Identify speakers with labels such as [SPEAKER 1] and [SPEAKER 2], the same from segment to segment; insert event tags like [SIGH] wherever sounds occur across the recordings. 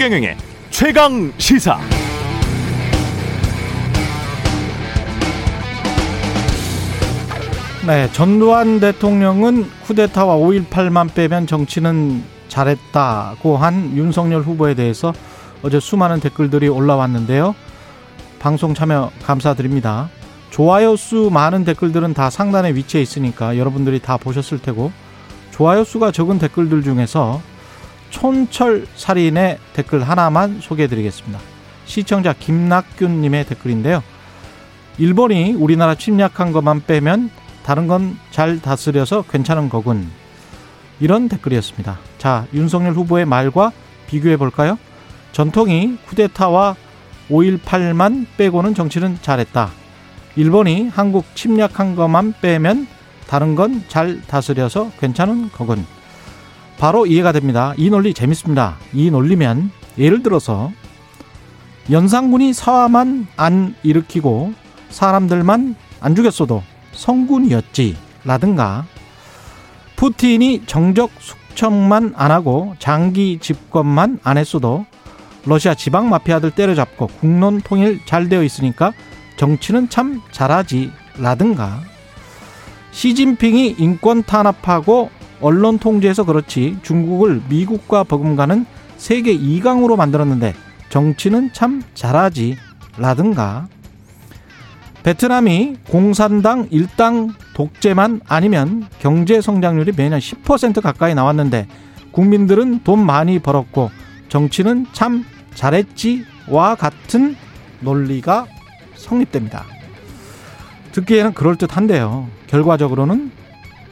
[SPEAKER 1] 최경영의 최강 시사.
[SPEAKER 2] 네, 전두환 대통령은 쿠데타와 5.18만 빼면 정치는 잘했다고 한 윤석열 후보에 대해서 어제 수많은 댓글들이 올라왔는데요. 방송 참여 감사드립니다. 좋아요 수 많은 댓글들은 다 상단에 위치해 있으니까 여러분들이 다 보셨을 테고 좋아요 수가 적은 댓글들 중에서 촌철 살인의 댓글 하나만 소개해 드리겠습니다. 시청자 김낙균님의 댓글인데요. 일본이 우리나라 침략한 것만 빼면 다른 건 잘 다스려서 괜찮은 거군. 이런 댓글이었습니다. 자, 윤석열 후보의 말과 비교해 볼까요? 전통이 쿠데타와 5.18만 빼고는 정치는 잘했다. 일본이 한국 침략한 것만 빼면 다른 건 잘 다스려서 괜찮은 거군. 바로 이해가 됩니다. 이 논리 재밌습니다. 이 논리면 예를 들어서 연산군이 사화만 안 일으키고 사람들만 안 죽였어도 성군이었지 라든가 푸틴이 정적 숙청만 안 하고 장기 집권만 안 했어도 러시아 지방 마피아들 때려잡고 국론 통일 잘 되어 있으니까 정치는 참 잘하지 라든가 시진핑이 인권 탄압하고 언론 통제해서 그렇지 중국을 미국과 버금가는 세계 2강으로 만들었는데 정치는 참 잘하지 라든가 베트남이 공산당 일당 독재만 아니면 경제 성장률이 매년 10% 가까이 나왔는데 국민들은 돈 많이 벌었고 정치는 참 잘했지와 같은 논리가 성립됩니다. 듣기에는 그럴듯한데요. 결과적으로는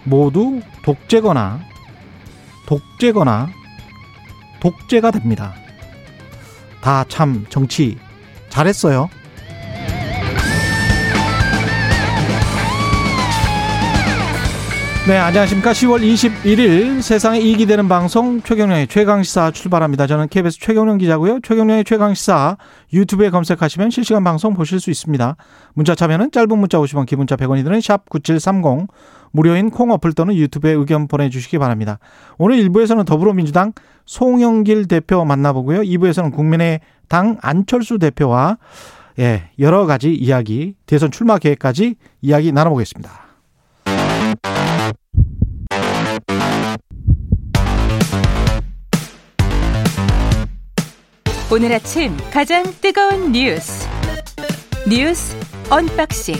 [SPEAKER 2] 모두 독재거나 독재거나 독재가 됩니다. 다 참 정치 잘했어요. 네, 안녕하십니까. 10월 21일 세상에 이익이 되는 방송 최경련의 최강시사 출발합니다. 저는 KBS 최경련 기자고요. 최경련의 최강시사 유튜브에 검색하시면 실시간 방송 보실 수 있습니다. 문자 참여는 짧은 문자 50원, 기본자 100원이 드는 샵 9730 무료인 콩 어플 또는 유튜브에 의견 보내주시기 바랍니다. 오늘 1부에서는 더불어민주당 송영길 대표 만나보고요. 2부에서는 국민의당 안철수 대표와 예, 여러 가지 이야기, 대선 출마 계획까지 이야기 나눠보겠습니다.
[SPEAKER 3] 오늘 아침 가장 뜨거운 뉴스 뉴스 unboxing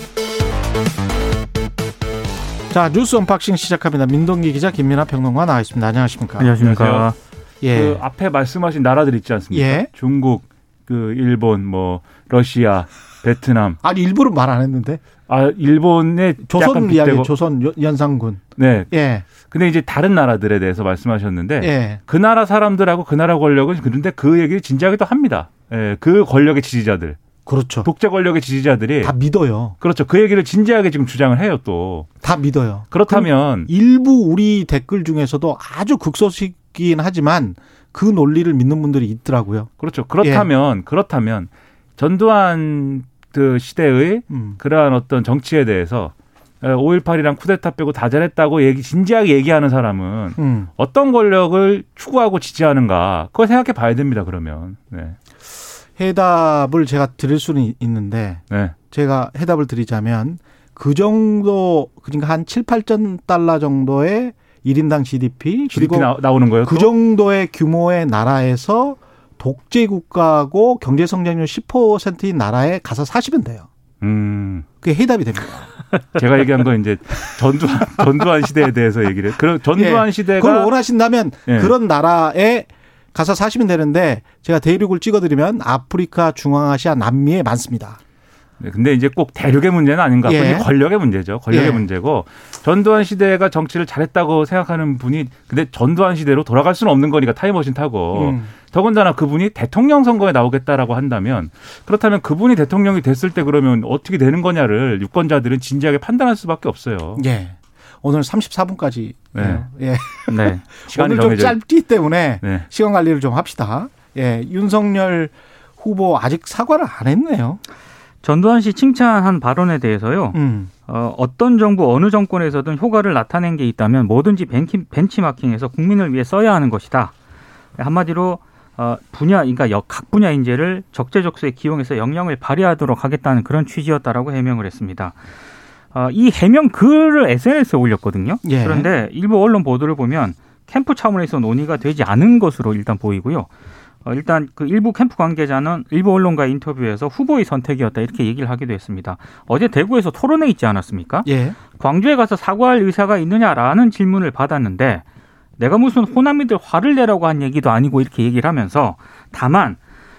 [SPEAKER 2] 자 뉴스 unboxing 시작합니다. 민동기 기자 김민아 평론가 나와 있습니다. 안녕하십니까?
[SPEAKER 4] 안녕하십니까?
[SPEAKER 2] 예.
[SPEAKER 4] 그 앞에 말씀하신 나라들 있지 않습니까?
[SPEAKER 2] 예.
[SPEAKER 4] 중국, 그 일본, 뭐 러시아, 베트남.
[SPEAKER 2] 아니 일부러 말 안 했는데
[SPEAKER 4] 아 일본의
[SPEAKER 2] 조선 이야기 조선 여- 연산군.
[SPEAKER 4] 네.
[SPEAKER 2] 예.
[SPEAKER 4] 근데 이제 다른 나라들에 대해서 말씀하셨는데
[SPEAKER 2] 예.
[SPEAKER 4] 그 나라 사람들하고 그 나라 권력은 그런데 그 얘기를 진지하게 또 합니다. 예. 그 권력의 지지자들,
[SPEAKER 2] 그렇죠.
[SPEAKER 4] 독재 권력의 지지자들이
[SPEAKER 2] 다 믿어요.
[SPEAKER 4] 그렇죠. 그 얘기를 진지하게 지금 주장을 해요. 또
[SPEAKER 2] 다 믿어요.
[SPEAKER 4] 그렇다면
[SPEAKER 2] 일부 우리 댓글 중에서도 아주 극소식이긴 하지만 그 논리를 믿는 분들이 있더라고요.
[SPEAKER 4] 그렇죠.
[SPEAKER 2] 예.
[SPEAKER 4] 그렇다면 그렇다면 전두환 그 시대의
[SPEAKER 2] 음.
[SPEAKER 4] 그러한 어떤 정치에 대해서 5.18이랑 쿠데타 빼고 다 잘했다고 얘기 진지하게 얘기하는 사람은
[SPEAKER 2] 음.
[SPEAKER 4] 어떤 권력을 추구하고 지지하는가 그걸 생각해 봐야 됩니다. 그러면 네.
[SPEAKER 2] 해답을 제가 드릴 수는 있- 있는데
[SPEAKER 4] 네.
[SPEAKER 2] 제가 해답을 드리자면 그 정도 그러니까 한 7, 8천 달러 정도의 1인당 GDP
[SPEAKER 4] GDP
[SPEAKER 2] 그리고
[SPEAKER 4] 나, 나오는 거예요.
[SPEAKER 2] 그
[SPEAKER 4] 또?
[SPEAKER 2] 정도의 규모의 나라에서 독재 국가고 경제 성장률 10%인 나라에 가서 사시면 돼요.
[SPEAKER 4] 음.
[SPEAKER 2] 그게 해답이 됩니다. [LAUGHS]
[SPEAKER 4] 제가 얘기한 건 이제 전두환 전두환 시대에 대해서 얘기를. 그런 전두환
[SPEAKER 2] 예.
[SPEAKER 4] 시대가
[SPEAKER 2] 그걸 원하신다면
[SPEAKER 4] 예.
[SPEAKER 2] 그런 나라에 가서 사시면 되는데 제가 대륙을 찍어드리면 아프리카, 중앙아시아, 남미에 많습니다.
[SPEAKER 4] 네, 근데 이제 꼭 대륙의 문제는 아닌 것 같고
[SPEAKER 2] 예.
[SPEAKER 4] 권력의 문제죠. 권력의
[SPEAKER 2] 예.
[SPEAKER 4] 문제고 전두환 시대가 정치를 잘했다고 생각하는 분이 근데 전두환 시대로 돌아갈 수는 없는 거니까 타임머신 타고
[SPEAKER 2] 음.
[SPEAKER 4] 더군다나 그분이 대통령 선거에 나오겠다라고 한다면 그렇다면 그분이 대통령이 됐을 때 그러면 어떻게 되는 거냐를 유권자들은 진지하게 판단할 수밖에 없어요.
[SPEAKER 2] 예. 오늘 34분까지.
[SPEAKER 4] 네.
[SPEAKER 2] 예.
[SPEAKER 4] 네. [LAUGHS]
[SPEAKER 2] 오늘 좀
[SPEAKER 4] 정해져.
[SPEAKER 2] 짧기 때문에
[SPEAKER 4] 네.
[SPEAKER 2] 시간 관리를 좀 합시다. 예. 윤석열 후보 아직 사과를 안 했네요.
[SPEAKER 5] 전두환 씨 칭찬한 발언에 대해서요.
[SPEAKER 2] 음.
[SPEAKER 5] 어, 어떤 정부 어느 정권에서든 효과를 나타낸 게 있다면 뭐든지 벤치, 벤치마킹해서 국민을 위해 써야 하는 것이다. 한마디로 어, 분야, 그러니까 역- 각 분야 인재를 적재적소에 기용해서 역량을 발휘하도록 하겠다는 그런 취지였다라고 해명을 했습니다. 어, 이 해명 글을 SNS에 올렸거든요.
[SPEAKER 2] 예.
[SPEAKER 5] 그런데 일부 언론 보도를 보면 캠프 차원에서 논의가 되지 않은 것으로 일단 보이고요. 어, 일단 그 일부 캠프 관계자는 일부 언론과의 인터뷰에서 후보의 선택이었다 이렇게 얘기를 하기도 했습니다. 어제 대구에서 토론회 있지 않았습니까?
[SPEAKER 2] 예.
[SPEAKER 5] 광주에 가서 사과할 의사가 있느냐라는 질문을 받았는데 내가 무슨 호남이들 화를 내라고 한 얘기도 아니고 이렇게 얘기를 하면서 다만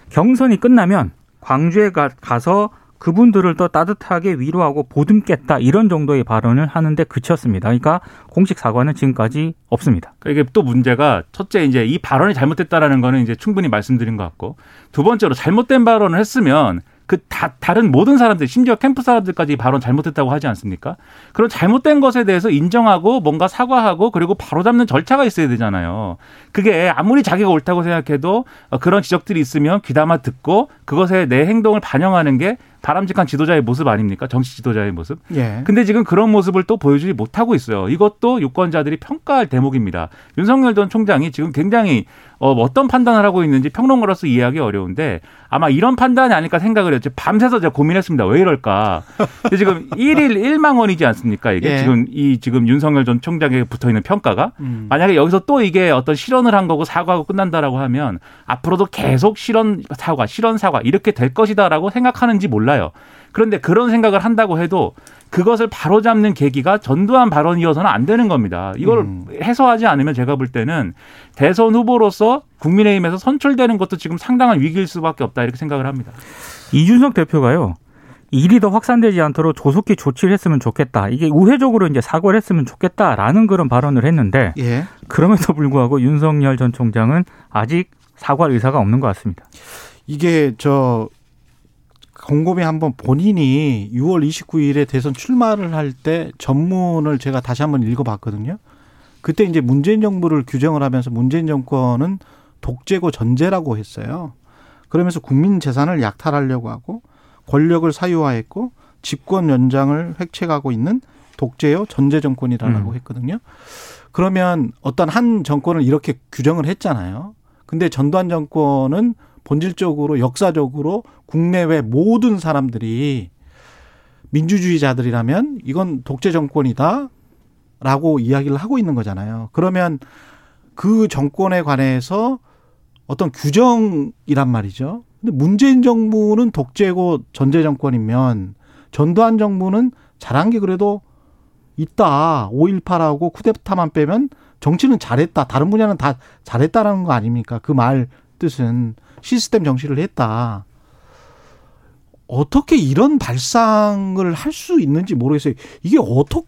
[SPEAKER 5] 경선이 끝나면 광주에 가, 가서 그분들을 더 따뜻하게 위로하고 보듬겠다 이런 정도의 발언을 하는데 그쳤습니다. 그러니까 공식 사과는 지금까지 없습니다.
[SPEAKER 4] 그러니까 이게 또 문제가 첫째 이제 이 발언이 잘못됐다라는 거는 이제 충분히 말씀드린 것 같고 두 번째로 잘못된 발언을 했으면 그 다, 다른 모든 사람들 심지어 캠프 사람들까지 이 발언 잘못됐다고 하지 않습니까? 그런 잘못된 것에 대해서 인정하고 뭔가 사과하고 그리고 바로잡는 절차가 있어야 되잖아요. 그게 아무리 자기가 옳다고 생각해도 어, 그런 지적들이 있으면 귀담아 듣고 그것에 내 행동을 반영하는 게 바람직한 지도자의 모습 아닙니까? 정치 지도자의 모습.
[SPEAKER 2] 예.
[SPEAKER 4] 근데 지금 그런 모습을 또 보여주지 못하고 있어요. 이것도 유권자들이 평가할 대목입니다. 윤석열 전 총장이 지금 굉장히 어, 어떤 판단을 하고 있는지 평론가로서 이해하기 어려운데 아마 이런 판단이 아닐까 생각을 했죠. 밤새서 제가 고민했습니다. 왜 이럴까? 근데 지금 1일 1만 원이지 않습니까? 이게
[SPEAKER 2] 예.
[SPEAKER 4] 지금 이 지금 윤석열 전 총장에게 붙어 있는 평가가
[SPEAKER 2] 음.
[SPEAKER 4] 만약에 여기서 또 이게 어떤 실언을 한 거고 사과하고 끝난다라고 하면 앞으로도 계속 실언 사과, 실언 사과 이렇게 될 것이다라고 생각하는지 몰라 요. 그런데 그런 생각을 한다고 해도 그것을 바로잡는 계기가 전두환 발언이어서는 안 되는 겁니다. 이걸
[SPEAKER 2] 음.
[SPEAKER 4] 해소하지 않으면 제가 볼 때는 대선 후보로서 국민의힘에서 선출되는 것도 지금 상당한 위기일 수밖에 없다 이렇게 생각을 합니다.
[SPEAKER 5] 이준석 대표가요. 일이 더 확산되지 않도록 조속히 조치를 했으면 좋겠다. 이게 우회적으로 이제 사과를 했으면 좋겠다라는 그런 발언을 했는데
[SPEAKER 2] 예.
[SPEAKER 5] 그럼에도 불구하고 윤석열 전 총장은 아직 사과할 의사가 없는 것 같습니다.
[SPEAKER 2] 이게 저 곰곰이 한번 본인이 6월 29일에 대선 출마를 할 때 전문을 제가 다시 한번 읽어봤거든요. 그때 이제 문재인 정부를 규정을 하면서 문재인 정권은 독재고 전제라고 했어요. 그러면서 국민 재산을 약탈하려고 하고 권력을 사유화했고 집권 연장을 획책하고 있는 독재요 전제 정권이라고
[SPEAKER 5] 음.
[SPEAKER 2] 했거든요. 그러면 어떤 한 정권을 이렇게 규정을 했잖아요. 근데 전두환 정권은 본질적으로 역사적으로 국내외 모든 사람들이 민주주의자들이라면 이건 독재 정권이다. 라고 이야기를 하고 있는 거잖아요. 그러면 그 정권에 관해서 어떤 규정이란 말이죠. 근데 문재인 정부는 독재고 전제 정권이면 전두환 정부는 잘한 게 그래도 있다. 5.18하고 쿠데타만 빼면 정치는 잘했다. 다른 분야는 다 잘했다라는 거 아닙니까? 그 말 뜻은 시스템 정치를 했다. 어떻게 이런 발상을 할 수 있는지 모르겠어요. 이게 어떻게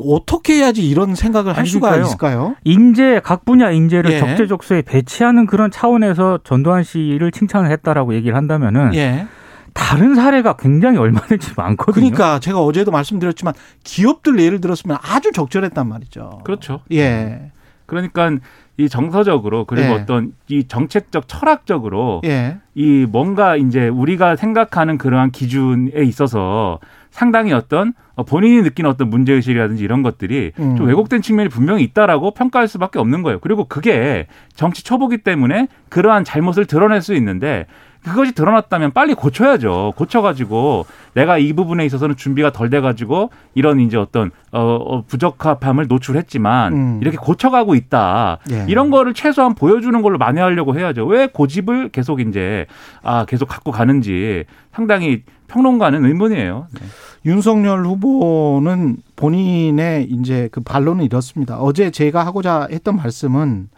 [SPEAKER 2] 어떻게 해야지 이런 생각을 할
[SPEAKER 5] 아니,
[SPEAKER 2] 수가
[SPEAKER 5] 그러니까요.
[SPEAKER 2] 있을까요?
[SPEAKER 5] 인재 각 분야 인재를
[SPEAKER 2] 예.
[SPEAKER 5] 적재적소에 배치하는 그런 차원에서 전두환 씨를 칭찬을 했다라고 얘기를 한다면은
[SPEAKER 2] 예.
[SPEAKER 5] 다른 사례가 굉장히 얼마든지 많거든요.
[SPEAKER 2] 그러니까 제가 어제도 말씀드렸지만 기업들 예를 들었으면 아주 적절했단 말이죠.
[SPEAKER 4] 그렇죠.
[SPEAKER 2] 예.
[SPEAKER 4] 그러니까 이 정서적으로 그리고
[SPEAKER 2] 예.
[SPEAKER 4] 어떤 이 정책적 철학적으로
[SPEAKER 2] 예.
[SPEAKER 4] 이 뭔가 이제 우리가 생각하는 그러한 기준에 있어서 상당히 어떤 어, 본인이 느끼는 어떤 문제 의식이라든지 이런 것들이
[SPEAKER 2] 음.
[SPEAKER 4] 좀 왜곡된 측면이 분명히 있다라고 평가할 수밖에 없는 거예요. 그리고 그게 정치 초보기 때문에 그러한 잘못을 드러낼 수 있는데 그것이 드러났다면 빨리 고쳐야죠. 고쳐가지고 내가 이 부분에 있어서는 준비가 덜 돼가지고 이런 이제 어떤 어, 어, 부적합함을 노출했지만
[SPEAKER 2] 음.
[SPEAKER 4] 이렇게 고쳐가고 있다.
[SPEAKER 2] 예.
[SPEAKER 4] 이런 거를 최소한 보여주는 걸로 만회하려고 해야죠. 왜 고집을 계속 이제 아 계속 갖고 가는지 상당히 평론가는 의문이에요. 네.
[SPEAKER 2] 윤석열 후보는 본인의 이제 그 반론은 이렇습니다. 어제 제가 하고자 했던 말씀은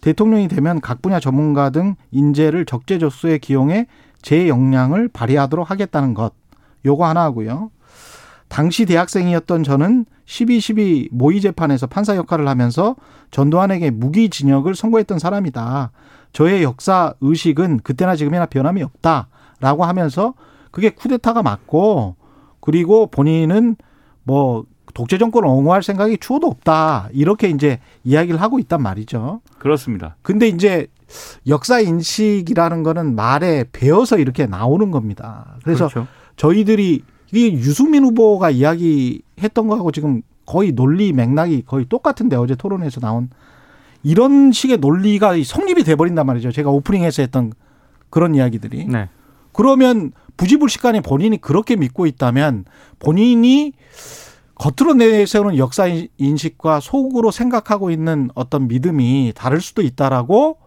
[SPEAKER 2] 대통령이 되면 각 분야 전문가 등 인재를 적재적소에 기용해 제 역량을 발휘하도록 하겠다는 것. 요거 하나 하고요. 당시 대학생이었던 저는 12.12 모의 재판에서 판사 역할을 하면서 전두환에게 무기 징역을 선고했던 사람이다. 저의 역사 의식은 그때나 지금이나 변함이 없다라고 하면서 그게 쿠데타가 맞고 그리고 본인은 뭐 독재 정권을 옹호할 생각이 추호도 없다. 이렇게 이제 이야기를 하고 있단 말이죠.
[SPEAKER 4] 그렇습니다.
[SPEAKER 2] 근데 이제 역사 인식이라는 거는 말에 배어서 이렇게 나오는 겁니다. 그래서
[SPEAKER 5] 그렇죠.
[SPEAKER 2] 저희들이 이게 유승민 후보가 이야기했던 거하고 지금 거의 논리 맥락이 거의 똑같은데 어제 토론에서 나온 이런 식의 논리가 성립이 돼버린단 말이죠. 제가 오프닝에서 했던 그런 이야기들이.
[SPEAKER 5] 네.
[SPEAKER 2] 그러면 부지불식간에 본인이 그렇게 믿고 있다면 본인이 겉으로 내세우는 역사 인식과 속으로 생각하고 있는 어떤 믿음이 다를 수도 있다라고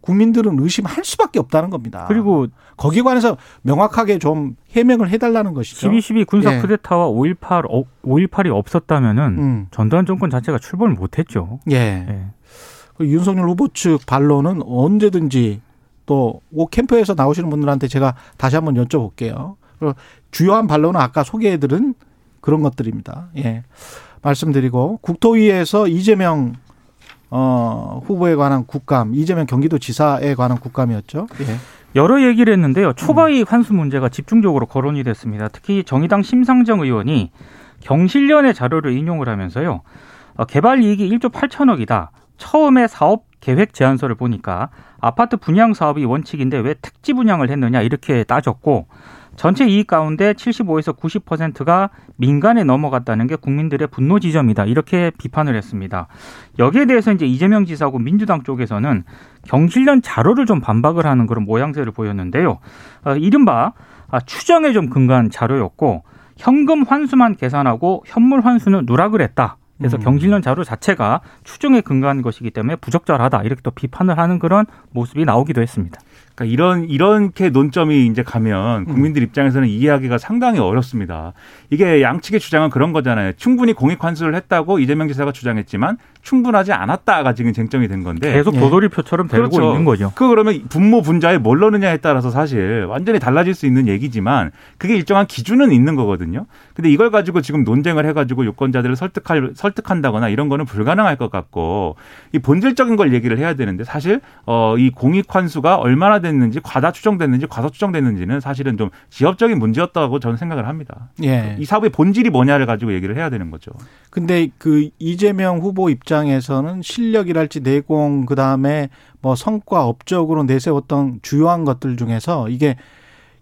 [SPEAKER 2] 국민들은 의심할 수밖에 없다는 겁니다.
[SPEAKER 5] 그리고
[SPEAKER 2] 거기에 관해서 명확하게 좀 해명을 해달라는 것이죠.
[SPEAKER 5] 12.12 군사
[SPEAKER 2] 예.
[SPEAKER 5] 쿠데타와 5.18, 어, 5.18이 없었다면은
[SPEAKER 2] 음.
[SPEAKER 5] 전두환 정권 자체가 출범을 못했죠.
[SPEAKER 2] 예.
[SPEAKER 5] 예.
[SPEAKER 2] 그 윤석열 후보 측 반론은 언제든지 또오 캠프에서 나오시는 분들한테 제가 다시 한번 여쭤볼게요. 그리고 주요한 반론은 아까 소개해드린 그런 것들입니다. 예. 말씀드리고 국토위에서 이재명 어, 후보에 관한 국감, 이재명 경기도지사에 관한 국감이었죠. 예.
[SPEAKER 5] 여러 얘기를 했는데요.
[SPEAKER 2] 음.
[SPEAKER 5] 초과이익 환수 문제가 집중적으로 거론이 됐습니다. 특히 정의당 심상정 의원이 경실련의 자료를 인용을 하면서요. 어, 개발 이익이 1조 8천억이다. 처음에 사업 계획 제안서를 보니까 아파트 분양 사업이 원칙인데 왜 특지 분양을 했느냐 이렇게 따졌고 전체 이익 가운데 75에서 90%가 민간에 넘어갔다는 게 국민들의 분노 지점이다. 이렇게 비판을 했습니다. 여기에 대해서 이제 이재명 지사고 민주당 쪽에서는 경실련 자료를 좀 반박을 하는 그런 모양새를 보였는데요. 어, 이른바 아, 추정에 좀 근거한 자료였고 현금 환수만 계산하고 현물 환수는 누락을 했다. 그래서
[SPEAKER 2] 음.
[SPEAKER 5] 경실련 자료 자체가 추정에 근거한 것이기 때문에 부적절하다. 이렇게 또 비판을 하는 그런 모습이 나오기도 했습니다.
[SPEAKER 4] 그러니까 이런 이렇게 논점이 이제 가면 국민들 입장에서는 이해하기가 상당히 어렵습니다. 이게 양측의 주장은 그런 거잖아요. 충분히 공익 환수를 했다고 이재명 지사가 주장했지만 충분하지 않았다가 지금 쟁점이 된 건데
[SPEAKER 5] 계속
[SPEAKER 2] 예.
[SPEAKER 5] 도돌이표처럼 되고
[SPEAKER 4] 그렇죠.
[SPEAKER 5] 있는 거죠.
[SPEAKER 4] 그 그러면 분모 분자에 뭘 넣느냐에 따라서 사실 완전히 달라질 수 있는 얘기지만 그게 일정한 기준은 있는 거거든요. 근데 이걸 가지고 지금 논쟁을 해가지고 유권자들을 설득할 설득한다거나 이런 거는 불가능할 것 같고 이 본질적인 걸 얘기를 해야 되는데 사실 어 이 공익 환수가 얼마나 됐는지 과다 추정됐는지 과소 추정됐는지는 사실은 좀 지엽적인 문제였다고 저는 생각을 합니다.
[SPEAKER 2] 예.
[SPEAKER 4] 이 사업의 본질이 뭐냐를 가지고 얘기를 해야 되는 거죠.
[SPEAKER 2] 근데 그 이재명 후보 입장에서는 실력이랄지 내공 그다음에 뭐 성과 업적으로 내세웠던 주요한 것들 중에서 이게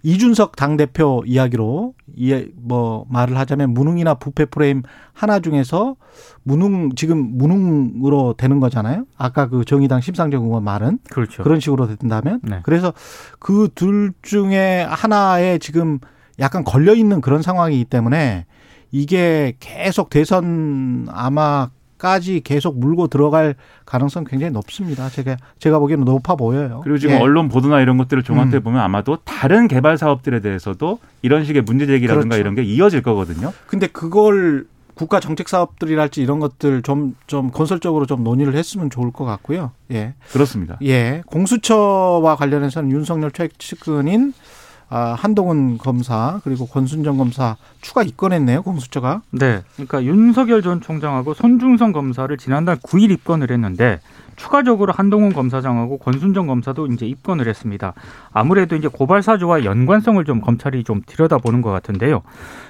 [SPEAKER 2] 이준석 당대표 이야기로 이해 뭐 말을 하자면 무능이나 부패 프레임 하나 중에서 무능 지금 무능으로 되는 거잖아요. 아까 그 정의당 심상정 의원 말은
[SPEAKER 5] 그렇죠.
[SPEAKER 2] 그런 식으로 된다면
[SPEAKER 5] 네.
[SPEAKER 2] 그래서 그 둘 중에 하나에 지금 약간 걸려 있는 그런 상황이기 때문에 이게 계속 대선 아마 까지 계속 물고 들어갈 가능성 굉장히 높습니다. 제가 제가 보기에는 높아 보여요.
[SPEAKER 4] 그리고 지금
[SPEAKER 2] 예.
[SPEAKER 4] 언론 보도나 이런 것들을 종합해
[SPEAKER 2] 음.
[SPEAKER 4] 보면 아마도 다른 개발 사업들에 대해서도 이런 식의 문제 제기라든가
[SPEAKER 2] 그렇죠.
[SPEAKER 4] 이런 게 이어질 거거든요.
[SPEAKER 2] 근데 그걸 국가 정책 사업들이랄지 이런 것들 좀 좀 건설적으로 좀 논의를 했으면 좋을 것 같고요. 예.
[SPEAKER 4] 그렇습니다.
[SPEAKER 2] 예. 공수처와 관련해서는 윤석열 최측근인 아, 한동훈 검사 그리고 권순정 검사 추가 입건했네요. 공수처가.
[SPEAKER 5] 네. 그러니까 윤석열 전 총장하고 손중성 검사를 지난달 9일 입건을 했는데 추가적으로 한동훈 검사장하고 권순정 검사도 이제 입건을 했습니다. 아무래도 이제 고발 사주와 연관성을 좀 검찰이 좀 들여다보는 것 같은데요.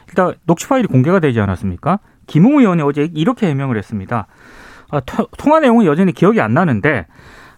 [SPEAKER 5] 일단 녹취 파일이 공개가 되지 않았습니까? 김웅 의원이 어제 이렇게 해명을 했습니다. 아, 토- 통화 내용은 여전히 기억이 안 나는데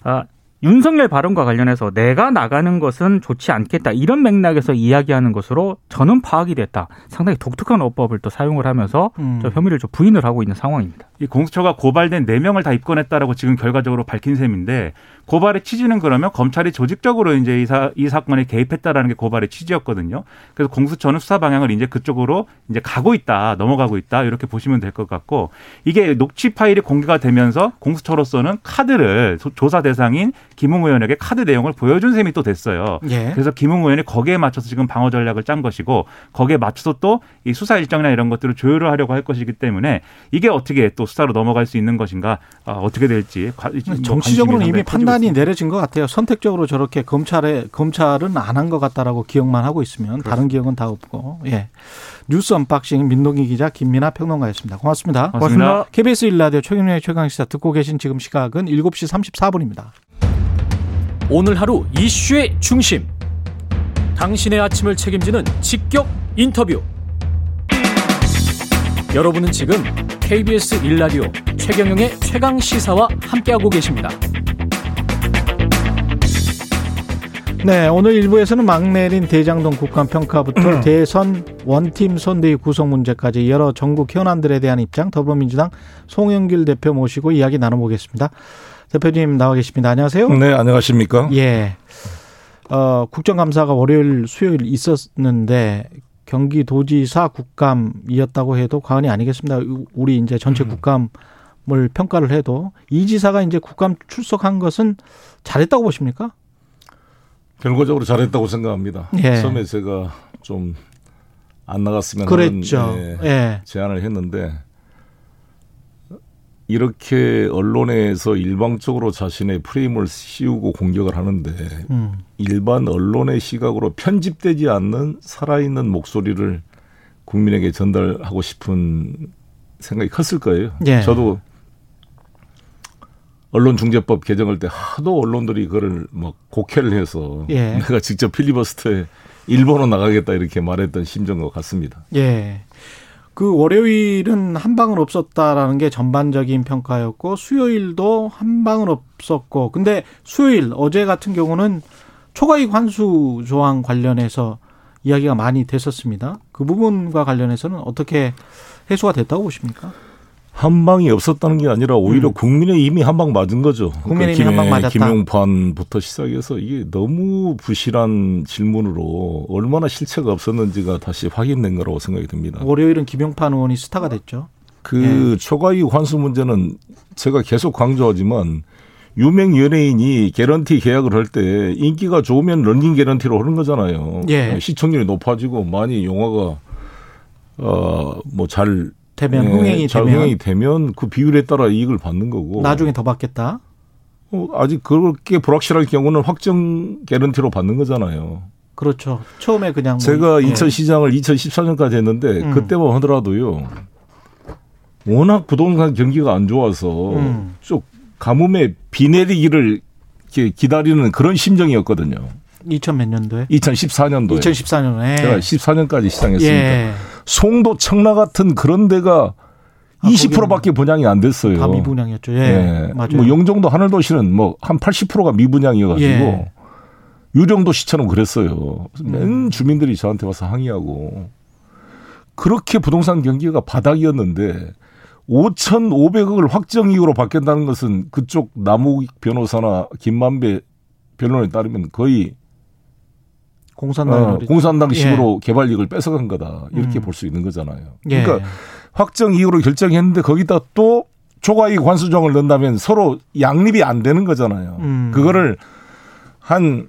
[SPEAKER 5] 아, 윤석열 발언과 관련해서 내가 나가는 것은 좋지 않겠다 이런 맥락에서 이야기하는 것으로 저는 파악이 됐다. 상당히 독특한 어법을 또 사용을 하면서
[SPEAKER 2] 음.
[SPEAKER 5] 저 혐의를 좀 부인을 하고 있는 상황입니다.
[SPEAKER 4] 이 공수처가 고발된 네명을 다 입건했다라고 지금 결과적으로 밝힌 셈인데 고발의 취지는 그러면 검찰이 조직적으로 이제 이, 사, 이 사건에 개입했다라는 게 고발의 취지였거든요. 그래서 공수처는 수사 방향을 이제 그쪽으로 이제 가고 있다, 넘어가고 있다 이렇게 보시면 될 것 같고 이게 녹취 파일이 공개가 되면서 공수처로서는 카드를 소- 조사 대상인 김웅 의원에게 카드 내용을 보여준 셈이 또 됐어요.
[SPEAKER 2] 예.
[SPEAKER 4] 그래서 김웅 의원이 거기에 맞춰서 지금 방어 전략을 짠 것이고 거기에 맞춰서 또 이 수사 일정이나 이런 것들을 조율을 하려고 할 것이기 때문에 이게 어떻게 또 수사로 넘어갈 수 있는 것인가 어, 어떻게 될지 관- 뭐
[SPEAKER 2] 정치적으로는 이미 판단이
[SPEAKER 4] 있습니다.
[SPEAKER 2] 내려진 것 같아요. 선택적으로 저렇게 검찰에 검찰은 안 한 것 같다라고 기억만 하고 있으면 다른 기억은 다 없고. 예. 뉴스 unboxing 민동기 기자 김민아 평론가였습니다. 고맙습니다.
[SPEAKER 4] 고맙습니다.
[SPEAKER 2] KBS 일라디오 최경영의 최강 시사 듣고 계신 지금 시각은 7시 34분입니다.
[SPEAKER 6] 오늘 하루 이슈의 중심. 당신의 아침을 책임지는 직격 인터뷰. 여러분은 지금 KBS 일라디오 최경영의 최강 시사와 함께하고 계십니다.
[SPEAKER 2] 네, 오늘 일부에서는 막내린 대장동 국감 평가부터 대선 원팀 선대위 구성 문제까지 여러 전국 현안들에 대한 입장 더불어민주당 송영길 대표 모시고 이야기 나눠보겠습니다. 대표님 나와 계십니다. 안녕하세요.
[SPEAKER 7] 네, 안녕하십니까?
[SPEAKER 2] 예. 어, 국정감사가 월요일, 수요일 있었는데 경기도지사 국감이었다고 해도 과언이 아니겠습니다. 우리 이제 전체
[SPEAKER 7] 음.
[SPEAKER 2] 국감을 평가를 해도 이 지사가 이제 국감 출석한 것은 잘했다고 보십니까?
[SPEAKER 7] 결과적으로 잘했다고 생각합니다.
[SPEAKER 2] 예.
[SPEAKER 7] 처음에 제가 좀 안 나갔으면
[SPEAKER 2] 그랬죠.
[SPEAKER 7] 하는 예,
[SPEAKER 2] 예.
[SPEAKER 7] 제안을 했는데 이렇게 언론에서 일방적으로 자신의 프레임을 씌우고 공격을 하는데
[SPEAKER 2] 음.
[SPEAKER 7] 일반 언론의 시각으로 편집되지 않는 살아있는 목소리를 국민에게 전달하고 싶은 생각이 컸을 거예요.
[SPEAKER 2] 예.
[SPEAKER 7] 저도 언론중재법 개정할 때 하도 언론들이 그거를 막 곡해를 해서
[SPEAKER 2] 예.
[SPEAKER 7] 내가 직접 필리버스터에 일본어 나가겠다 이렇게 말했던 심정과 같습니다.
[SPEAKER 2] 예. 그 월요일은 한 방은 없었다라는 게 전반적인 평가였고 수요일도 한 방은 없었고 근데 수요일 어제 같은 경우는 초과이익 환수 조항 관련해서 이야기가 많이 됐었습니다. 그 부분과 관련해서는 어떻게 해소가 됐다고 보십니까?
[SPEAKER 7] 한 방이 없었다는 게 아니라 오히려
[SPEAKER 2] 음.
[SPEAKER 7] 국민의 이미 한 방 맞은 거죠.
[SPEAKER 2] 국민의힘이
[SPEAKER 7] 그러니까
[SPEAKER 2] 한방 맞았다.
[SPEAKER 7] 김용판부터 시작해서 이게 너무 부실한 질문으로 얼마나 실체가 없었는지가 다시 확인된 거라고 생각이 듭니다.
[SPEAKER 2] 월요일은 김용판 의원이 스타가 됐죠.
[SPEAKER 7] 그
[SPEAKER 2] 예.
[SPEAKER 7] 초과이익 환수 문제는 제가 계속 강조하지만 유명 연예인이 개런티 계약을 할 때 인기가 좋으면 런닝 개런티로 하는 거잖아요.
[SPEAKER 2] 예.
[SPEAKER 7] 시청률이 높아지고 많이 영화가 어뭐잘
[SPEAKER 2] 되면 흥행이
[SPEAKER 7] 잘
[SPEAKER 2] 되면
[SPEAKER 7] 흥행이 되면 그 비율에 따라 이익을 받는 거고
[SPEAKER 2] 나중에 더 받겠다.
[SPEAKER 7] 어, 아직 그렇게 불확실할 경우는 확정 개런티로 받는 거잖아요.
[SPEAKER 2] 그렇죠. 처음에 그냥 뭐,
[SPEAKER 7] 제가
[SPEAKER 2] 예.
[SPEAKER 7] 인천 시장을 2014년까지 했는데
[SPEAKER 2] 음.
[SPEAKER 7] 그때만 하더라도요. 워낙 부동산 경기가 안 좋아서
[SPEAKER 2] 음.
[SPEAKER 7] 쭉 가뭄에 비 내리기를 기다리는 그런 심정이었거든요.
[SPEAKER 2] 2000 몇 년도에?
[SPEAKER 7] 2014년도에
[SPEAKER 2] 2014년에
[SPEAKER 7] 제가 14년까지 시장했으니까
[SPEAKER 2] 예.
[SPEAKER 7] 송도 청라 같은 그런 데가
[SPEAKER 2] 아,
[SPEAKER 7] 20%밖에 분양이 안 됐어요.
[SPEAKER 2] 다 미분양이었죠. 예.
[SPEAKER 7] 예.
[SPEAKER 2] 맞아요.
[SPEAKER 7] 뭐 영종도 하늘도시는 뭐 한 80%가 미분양이어 가지고
[SPEAKER 2] 예.
[SPEAKER 7] 유령도시처럼 그랬어요.
[SPEAKER 2] 음.
[SPEAKER 7] 맨 주민들이 저한테 와서 항의하고 그렇게 부동산 경기가 바닥이었는데 5,500억을 확정 이후로 받겠다는 것은 그쪽 남욱 변호사나 김만배 변론에 따르면 거의
[SPEAKER 2] 공산당
[SPEAKER 7] 어, 공산당식으로
[SPEAKER 2] 예.
[SPEAKER 7] 개발 이익을 뺏어간 거다 이렇게
[SPEAKER 2] 음.
[SPEAKER 7] 볼수 있는 거잖아요.
[SPEAKER 2] 예.
[SPEAKER 7] 그러니까 확정 이후로 결정했는데 거기다 또 초과이익 환수정을 넣는다면 서로 양립이 안 되는 거잖아요.
[SPEAKER 2] 음.
[SPEAKER 7] 그거를 한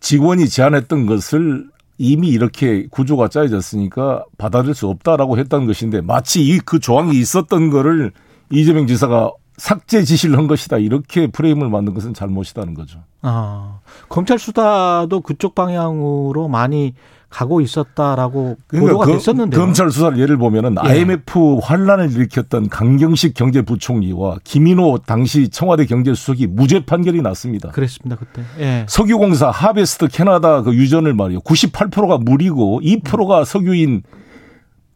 [SPEAKER 7] 직원이 제안했던 것을 이미 이렇게 구조가 짜여졌으니까 받아들일 수 없다라고 했던 것인데 마치 이 그 조항이 있었던 거를 이재명 지사가 삭제 지시를 한 것이다 이렇게 프레임을 만든 것은 잘못이다는 거죠.
[SPEAKER 2] 아, 검찰 수사도 그쪽 방향으로 많이 가고 있었다라고 보도가
[SPEAKER 7] 그-
[SPEAKER 2] 됐었는데요.
[SPEAKER 7] 검찰 수사를 예를 보면은
[SPEAKER 2] 예.
[SPEAKER 7] IMF 환란을 일으켰던 강경식 경제부총리와 김인호 당시 청와대 경제수석이 무죄 판결이 났습니다.
[SPEAKER 2] 그랬습니다 그때. 예.
[SPEAKER 7] 석유공사 하베스트 캐나다 그 유전을 말이요. 98%가 물이고 2%가 석유인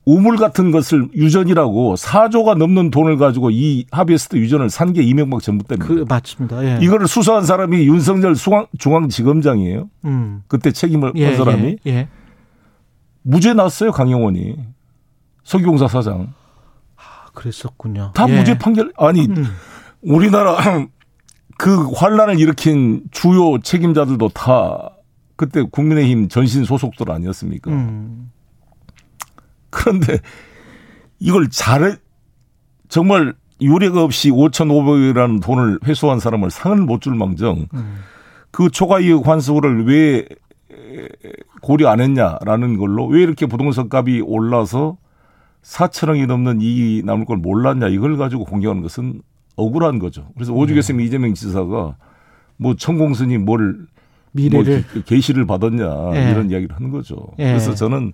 [SPEAKER 7] 우물 같은 것을 유전이라고 4조가 넘는 돈을 가지고 이 하베스트 유전을 산 게 이명박 정부 때입니다.
[SPEAKER 2] 그 맞습니다. 예.
[SPEAKER 7] 이거를 수사한 사람이 윤석열 중앙, 중앙지검장이에요.
[SPEAKER 2] 음.
[SPEAKER 7] 그때 책임을
[SPEAKER 2] 예,
[SPEAKER 7] 한 사람이
[SPEAKER 2] 예. 예.
[SPEAKER 7] 무죄 났어요 강영원이 석유공사 사장
[SPEAKER 2] 아, 그랬었군요.
[SPEAKER 7] 다
[SPEAKER 2] 예.
[SPEAKER 7] 무죄 판결 아니
[SPEAKER 2] 음.
[SPEAKER 7] 우리나라 [CLEARS THROAT] 그 환란을 일으킨 주요 책임자들도 다 그때 국민의힘 전신 소속들 아니었습니까?
[SPEAKER 2] 음.
[SPEAKER 7] 그런데 이걸 잘해 정말 유례가 없이 5,500억이라는 돈을 회수한 사람을 상을 못 줄 망정
[SPEAKER 2] 음.
[SPEAKER 7] 그 초과이익 환수를 왜 고려 안 했냐라는 걸로 왜 이렇게 부동산 값이 올라서 4천억이 넘는 이익이 남을 걸 몰랐냐 이걸 가지고 공격하는 것은 억울한 거죠. 그래서 오죽했으면 이재명 지사가 뭐 천공스님 뭘
[SPEAKER 2] 미래를
[SPEAKER 7] 뭐 계시를 받았냐
[SPEAKER 2] 예.
[SPEAKER 7] 이런 이야기를 하는 거죠.
[SPEAKER 2] 예.
[SPEAKER 7] 그래서 저는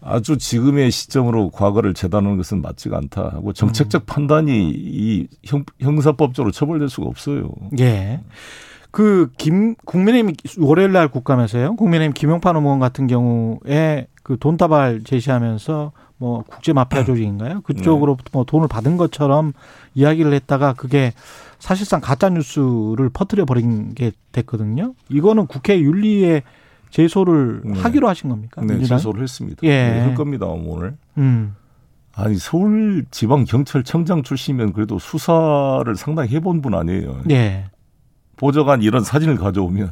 [SPEAKER 7] 아주 지금의 시점으로 과거를 재단하는 것은 맞지가 않다 하고 정책적 판단이 이 형, 형사법적으로 처벌될 수가 없어요.
[SPEAKER 2] 예. 그 김 국민의힘 월요일 날 국감에서요. 국민의힘 김용판 의원 같은 경우에 그 돈다발 제시하면서 뭐 국제 마피아 [CLEARS THROAT] 조직인가요? 그쪽으로 뭐 돈을 받은 것처럼 이야기를 했다가 그게 사실상 가짜 뉴스를 퍼뜨려 버린 게 됐거든요. 이거는 국회 윤리에 제소를
[SPEAKER 7] 네.
[SPEAKER 2] 하기로 하신 겁니까?
[SPEAKER 7] 네,
[SPEAKER 2] 민주당?
[SPEAKER 7] 제소를 했습니다.
[SPEAKER 2] 예.
[SPEAKER 7] 네, 할 겁니다 오늘.
[SPEAKER 2] 음.
[SPEAKER 7] 아니 서울 지방 경찰청장 출신이면 그래도 수사를 상당히 해본 분 아니에요.
[SPEAKER 2] 예.
[SPEAKER 7] 보좌관 이런 사진을 가져오면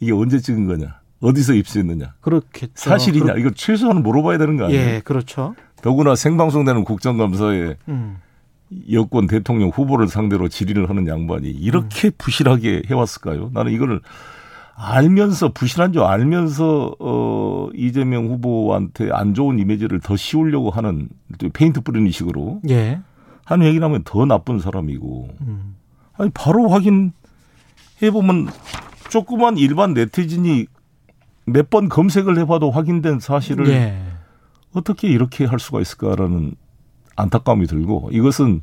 [SPEAKER 7] 이게 언제 찍은 거냐, 어디서 입수했느냐,
[SPEAKER 2] 그렇겠죠.
[SPEAKER 7] 사실이냐
[SPEAKER 2] 그렇-
[SPEAKER 7] 이거 최소한 물어봐야 되는 거 아니에요.
[SPEAKER 2] 예, 그렇죠.
[SPEAKER 7] 더구나 생방송되는 국정감사에
[SPEAKER 2] 음.
[SPEAKER 7] 여권 대통령 후보를 상대로 질의를 하는 양반이 이렇게 부실하게 해왔을까요? 나는 이거를 알면서 부실한 줄 알면서 어 이재명 후보한테 안 좋은 이미지를 더 씌우려고 하는 또 페인트 뿌리는 식으로
[SPEAKER 2] 예.
[SPEAKER 7] 하는 얘기를 하면 더 나쁜 사람이고
[SPEAKER 2] 음.
[SPEAKER 7] 아니 바로 확인해 보면 조그만 일반 네티즌이 몇 번 검색을 해봐도 확인된 사실을
[SPEAKER 2] 예.
[SPEAKER 7] 어떻게 이렇게 할 수가 있을까라는 안타까움이 들고 이것은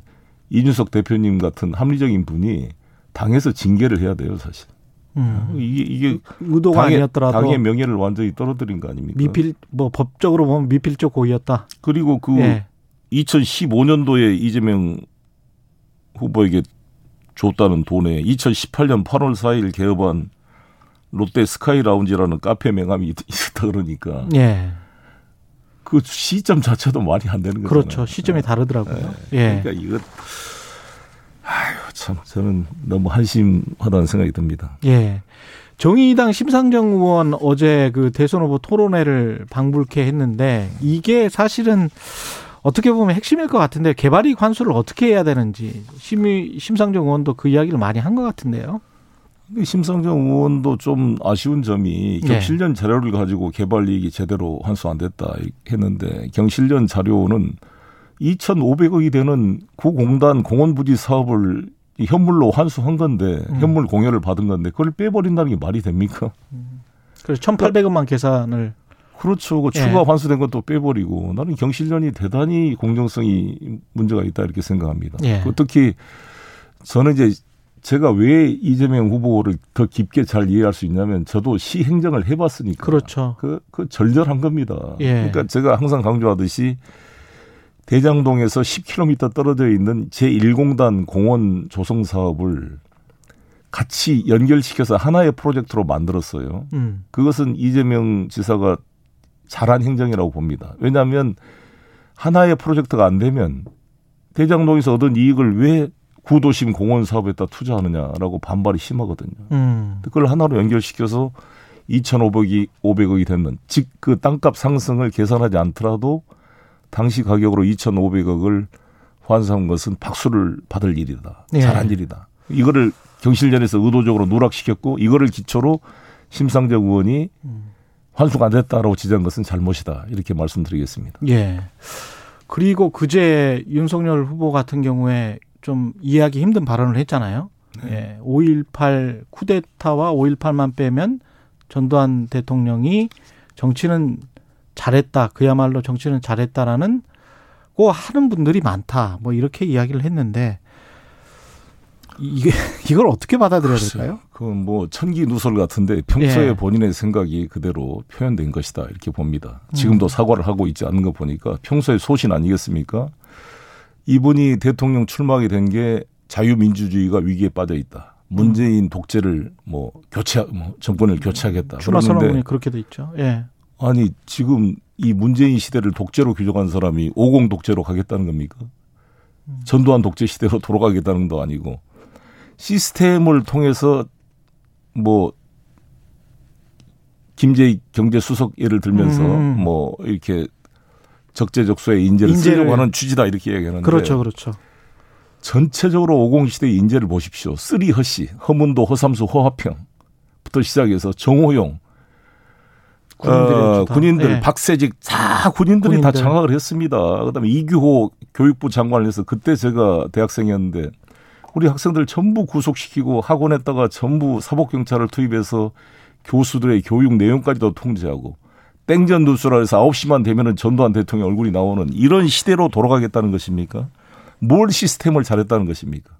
[SPEAKER 7] 이준석 대표님 같은 합리적인 분이 당에서 징계를 해야 돼요 사실
[SPEAKER 2] 음.
[SPEAKER 7] 이게 이게
[SPEAKER 2] 의도가
[SPEAKER 7] 당의,
[SPEAKER 2] 아니었더라도
[SPEAKER 7] 당의 명예를 완전히 떨어뜨린 거 아닙니까?
[SPEAKER 2] 미필 뭐 법적으로 보면 미필적 고의였다.
[SPEAKER 7] 그리고 그
[SPEAKER 2] 예.
[SPEAKER 7] 2015년도에 이재명 후보에게 줬다는 돈에 2018년 8월 4일 개업한 롯데 스카이 라운지라는 카페 명함이 있- 있었다 그러니까
[SPEAKER 2] 예.
[SPEAKER 7] 그 시점 자체도 말이 안 되는 거잖아요.
[SPEAKER 2] 그렇죠. 시점이 다르더라고요. 예.
[SPEAKER 7] 그러니까 이거 아유 참 저는 너무 한심하다는 생각이 듭니다.
[SPEAKER 2] 예. 정의당 심상정 의원 어제 그 대선 후보 토론회를 방불케 했는데 이게 사실은 어떻게 보면 핵심일 것 같은데 개발이익 환수를 어떻게 해야 되는지 심, 심상정 의원도 그 이야기를 많이 한 것 같은데요.
[SPEAKER 7] 심상정 의원도 좀 아쉬운 점이
[SPEAKER 2] 네.
[SPEAKER 7] 경실련 자료를 가지고 개발 이익이 제대로 환수 안 됐다 했는데 경실련 자료는 2,500억이 되는 구공단 공원 부지 사업을 이 현물로 환수한 건데
[SPEAKER 2] 음.
[SPEAKER 7] 현물 공여를 받은 건데 그걸 빼버린다는 게 말이 됩니까?
[SPEAKER 2] 그래서 1,800억만 계산을
[SPEAKER 7] 그렇죠. 그
[SPEAKER 2] 예.
[SPEAKER 7] 추가 환수된 것도 빼버리고 나는 경실련이 대단히 공정성이 문제가 있다 이렇게 생각합니다.
[SPEAKER 2] 예.
[SPEAKER 7] 그 특히 저는 이제 제가 왜 이재명 후보를 더 깊게 잘 이해할 수 있냐면 저도 시 행정을 해봤으니까
[SPEAKER 2] 그렇죠.
[SPEAKER 7] 그, 그 절절한 겁니다.
[SPEAKER 2] 예.
[SPEAKER 7] 그러니까 제가 항상 강조하듯이 대장동에서 10km 떨어져 있는 제1공단 공원 조성 사업을 같이 연결시켜서 하나의 프로젝트로 만들었어요.
[SPEAKER 2] 음.
[SPEAKER 7] 그것은 이재명 지사가 잘한 행정이라고 봅니다. 왜냐하면 하나의 프로젝트가 안 되면 대장동에서 얻은 이익을 왜 구도심 공원 사업에다 투자하느냐라고 반발이 심하거든요.
[SPEAKER 2] 음.
[SPEAKER 7] 그걸 하나로 연결시켜서 2,500이 500억이 됐는 즉그 땅값 상승을 계산하지 않더라도 당시 가격으로 2,500억을 환수한 것은 박수를 받을 일이다.
[SPEAKER 2] 예.
[SPEAKER 7] 잘한 일이다. 이거를 경실련에서 의도적으로 누락시켰고 이거를 기초로 심상정 의원이 환수가 안 됐다라고 지적한 것은 잘못이다. 이렇게 말씀드리겠습니다.
[SPEAKER 2] 예. 그리고 그제 윤석열 후보 같은 경우에 좀 이해하기 힘든 발언을 했잖아요. 예. 5.18 쿠데타와 5.18만 빼면 전두환 대통령이 정치는 잘했다. 그야말로 정치는 잘했다라는 고 하는 분들이 많다. 뭐 이렇게 이야기를 했는데 이게 [LAUGHS] 이걸 어떻게 받아들여야 될까요?
[SPEAKER 7] 그건 뭐 천기 누설 같은데 평소에
[SPEAKER 2] 예.
[SPEAKER 7] 본인의 생각이 그대로 표현된 것이다 이렇게 봅니다. 지금도
[SPEAKER 2] 음.
[SPEAKER 7] 사과를 하고 있지 않는 거 보니까 평소의 소신 아니겠습니까? 이분이 대통령 출마하게 된 게 자유민주주의가 위기에 빠져 있다. 문재인 독재를 뭐 교체, 뭐 정권을 교체하겠다.
[SPEAKER 2] 출마 선언문이 그렇게 돼 있죠. 예.
[SPEAKER 7] 아니 지금 이 문재인 시대를 독재로 규정한 사람이 50 독재로 가겠다는 겁니까? 전두환 독재 시대로 돌아가겠다는 것도 아니고 시스템을 통해서 뭐 김재익 경제수석 예를 들면서
[SPEAKER 2] 음.
[SPEAKER 7] 뭐 이렇게 적재적소에 인재를
[SPEAKER 2] 인재를-
[SPEAKER 7] 쓰려고 하는 취지다 이렇게 얘기하는데
[SPEAKER 2] 그렇죠. 그렇죠.
[SPEAKER 7] 전체적으로 50 시대의 인재를 보십시오. three 허씨, 허문도, 허삼수, 허화평부터 시작해서 정호용, 어,
[SPEAKER 2] 다.
[SPEAKER 7] 군인들,
[SPEAKER 2] 예.
[SPEAKER 7] 박세직 다 군인들이 다
[SPEAKER 2] 군인들.
[SPEAKER 7] 장악을 했습니다. 그다음에 이규호 교육부 장관을 해서 그때 제가 대학생이었는데 우리 학생들 전부 구속시키고 학원에다가 전부 사법경찰을 투입해서 교수들의 교육 내용까지도 통제하고 땡전 누수라 해서 9시만 되면은 전두환 대통령 얼굴이 나오는 이런 시대로 돌아가겠다는 것입니까? 뭘 시스템을 잘했다는 것입니까?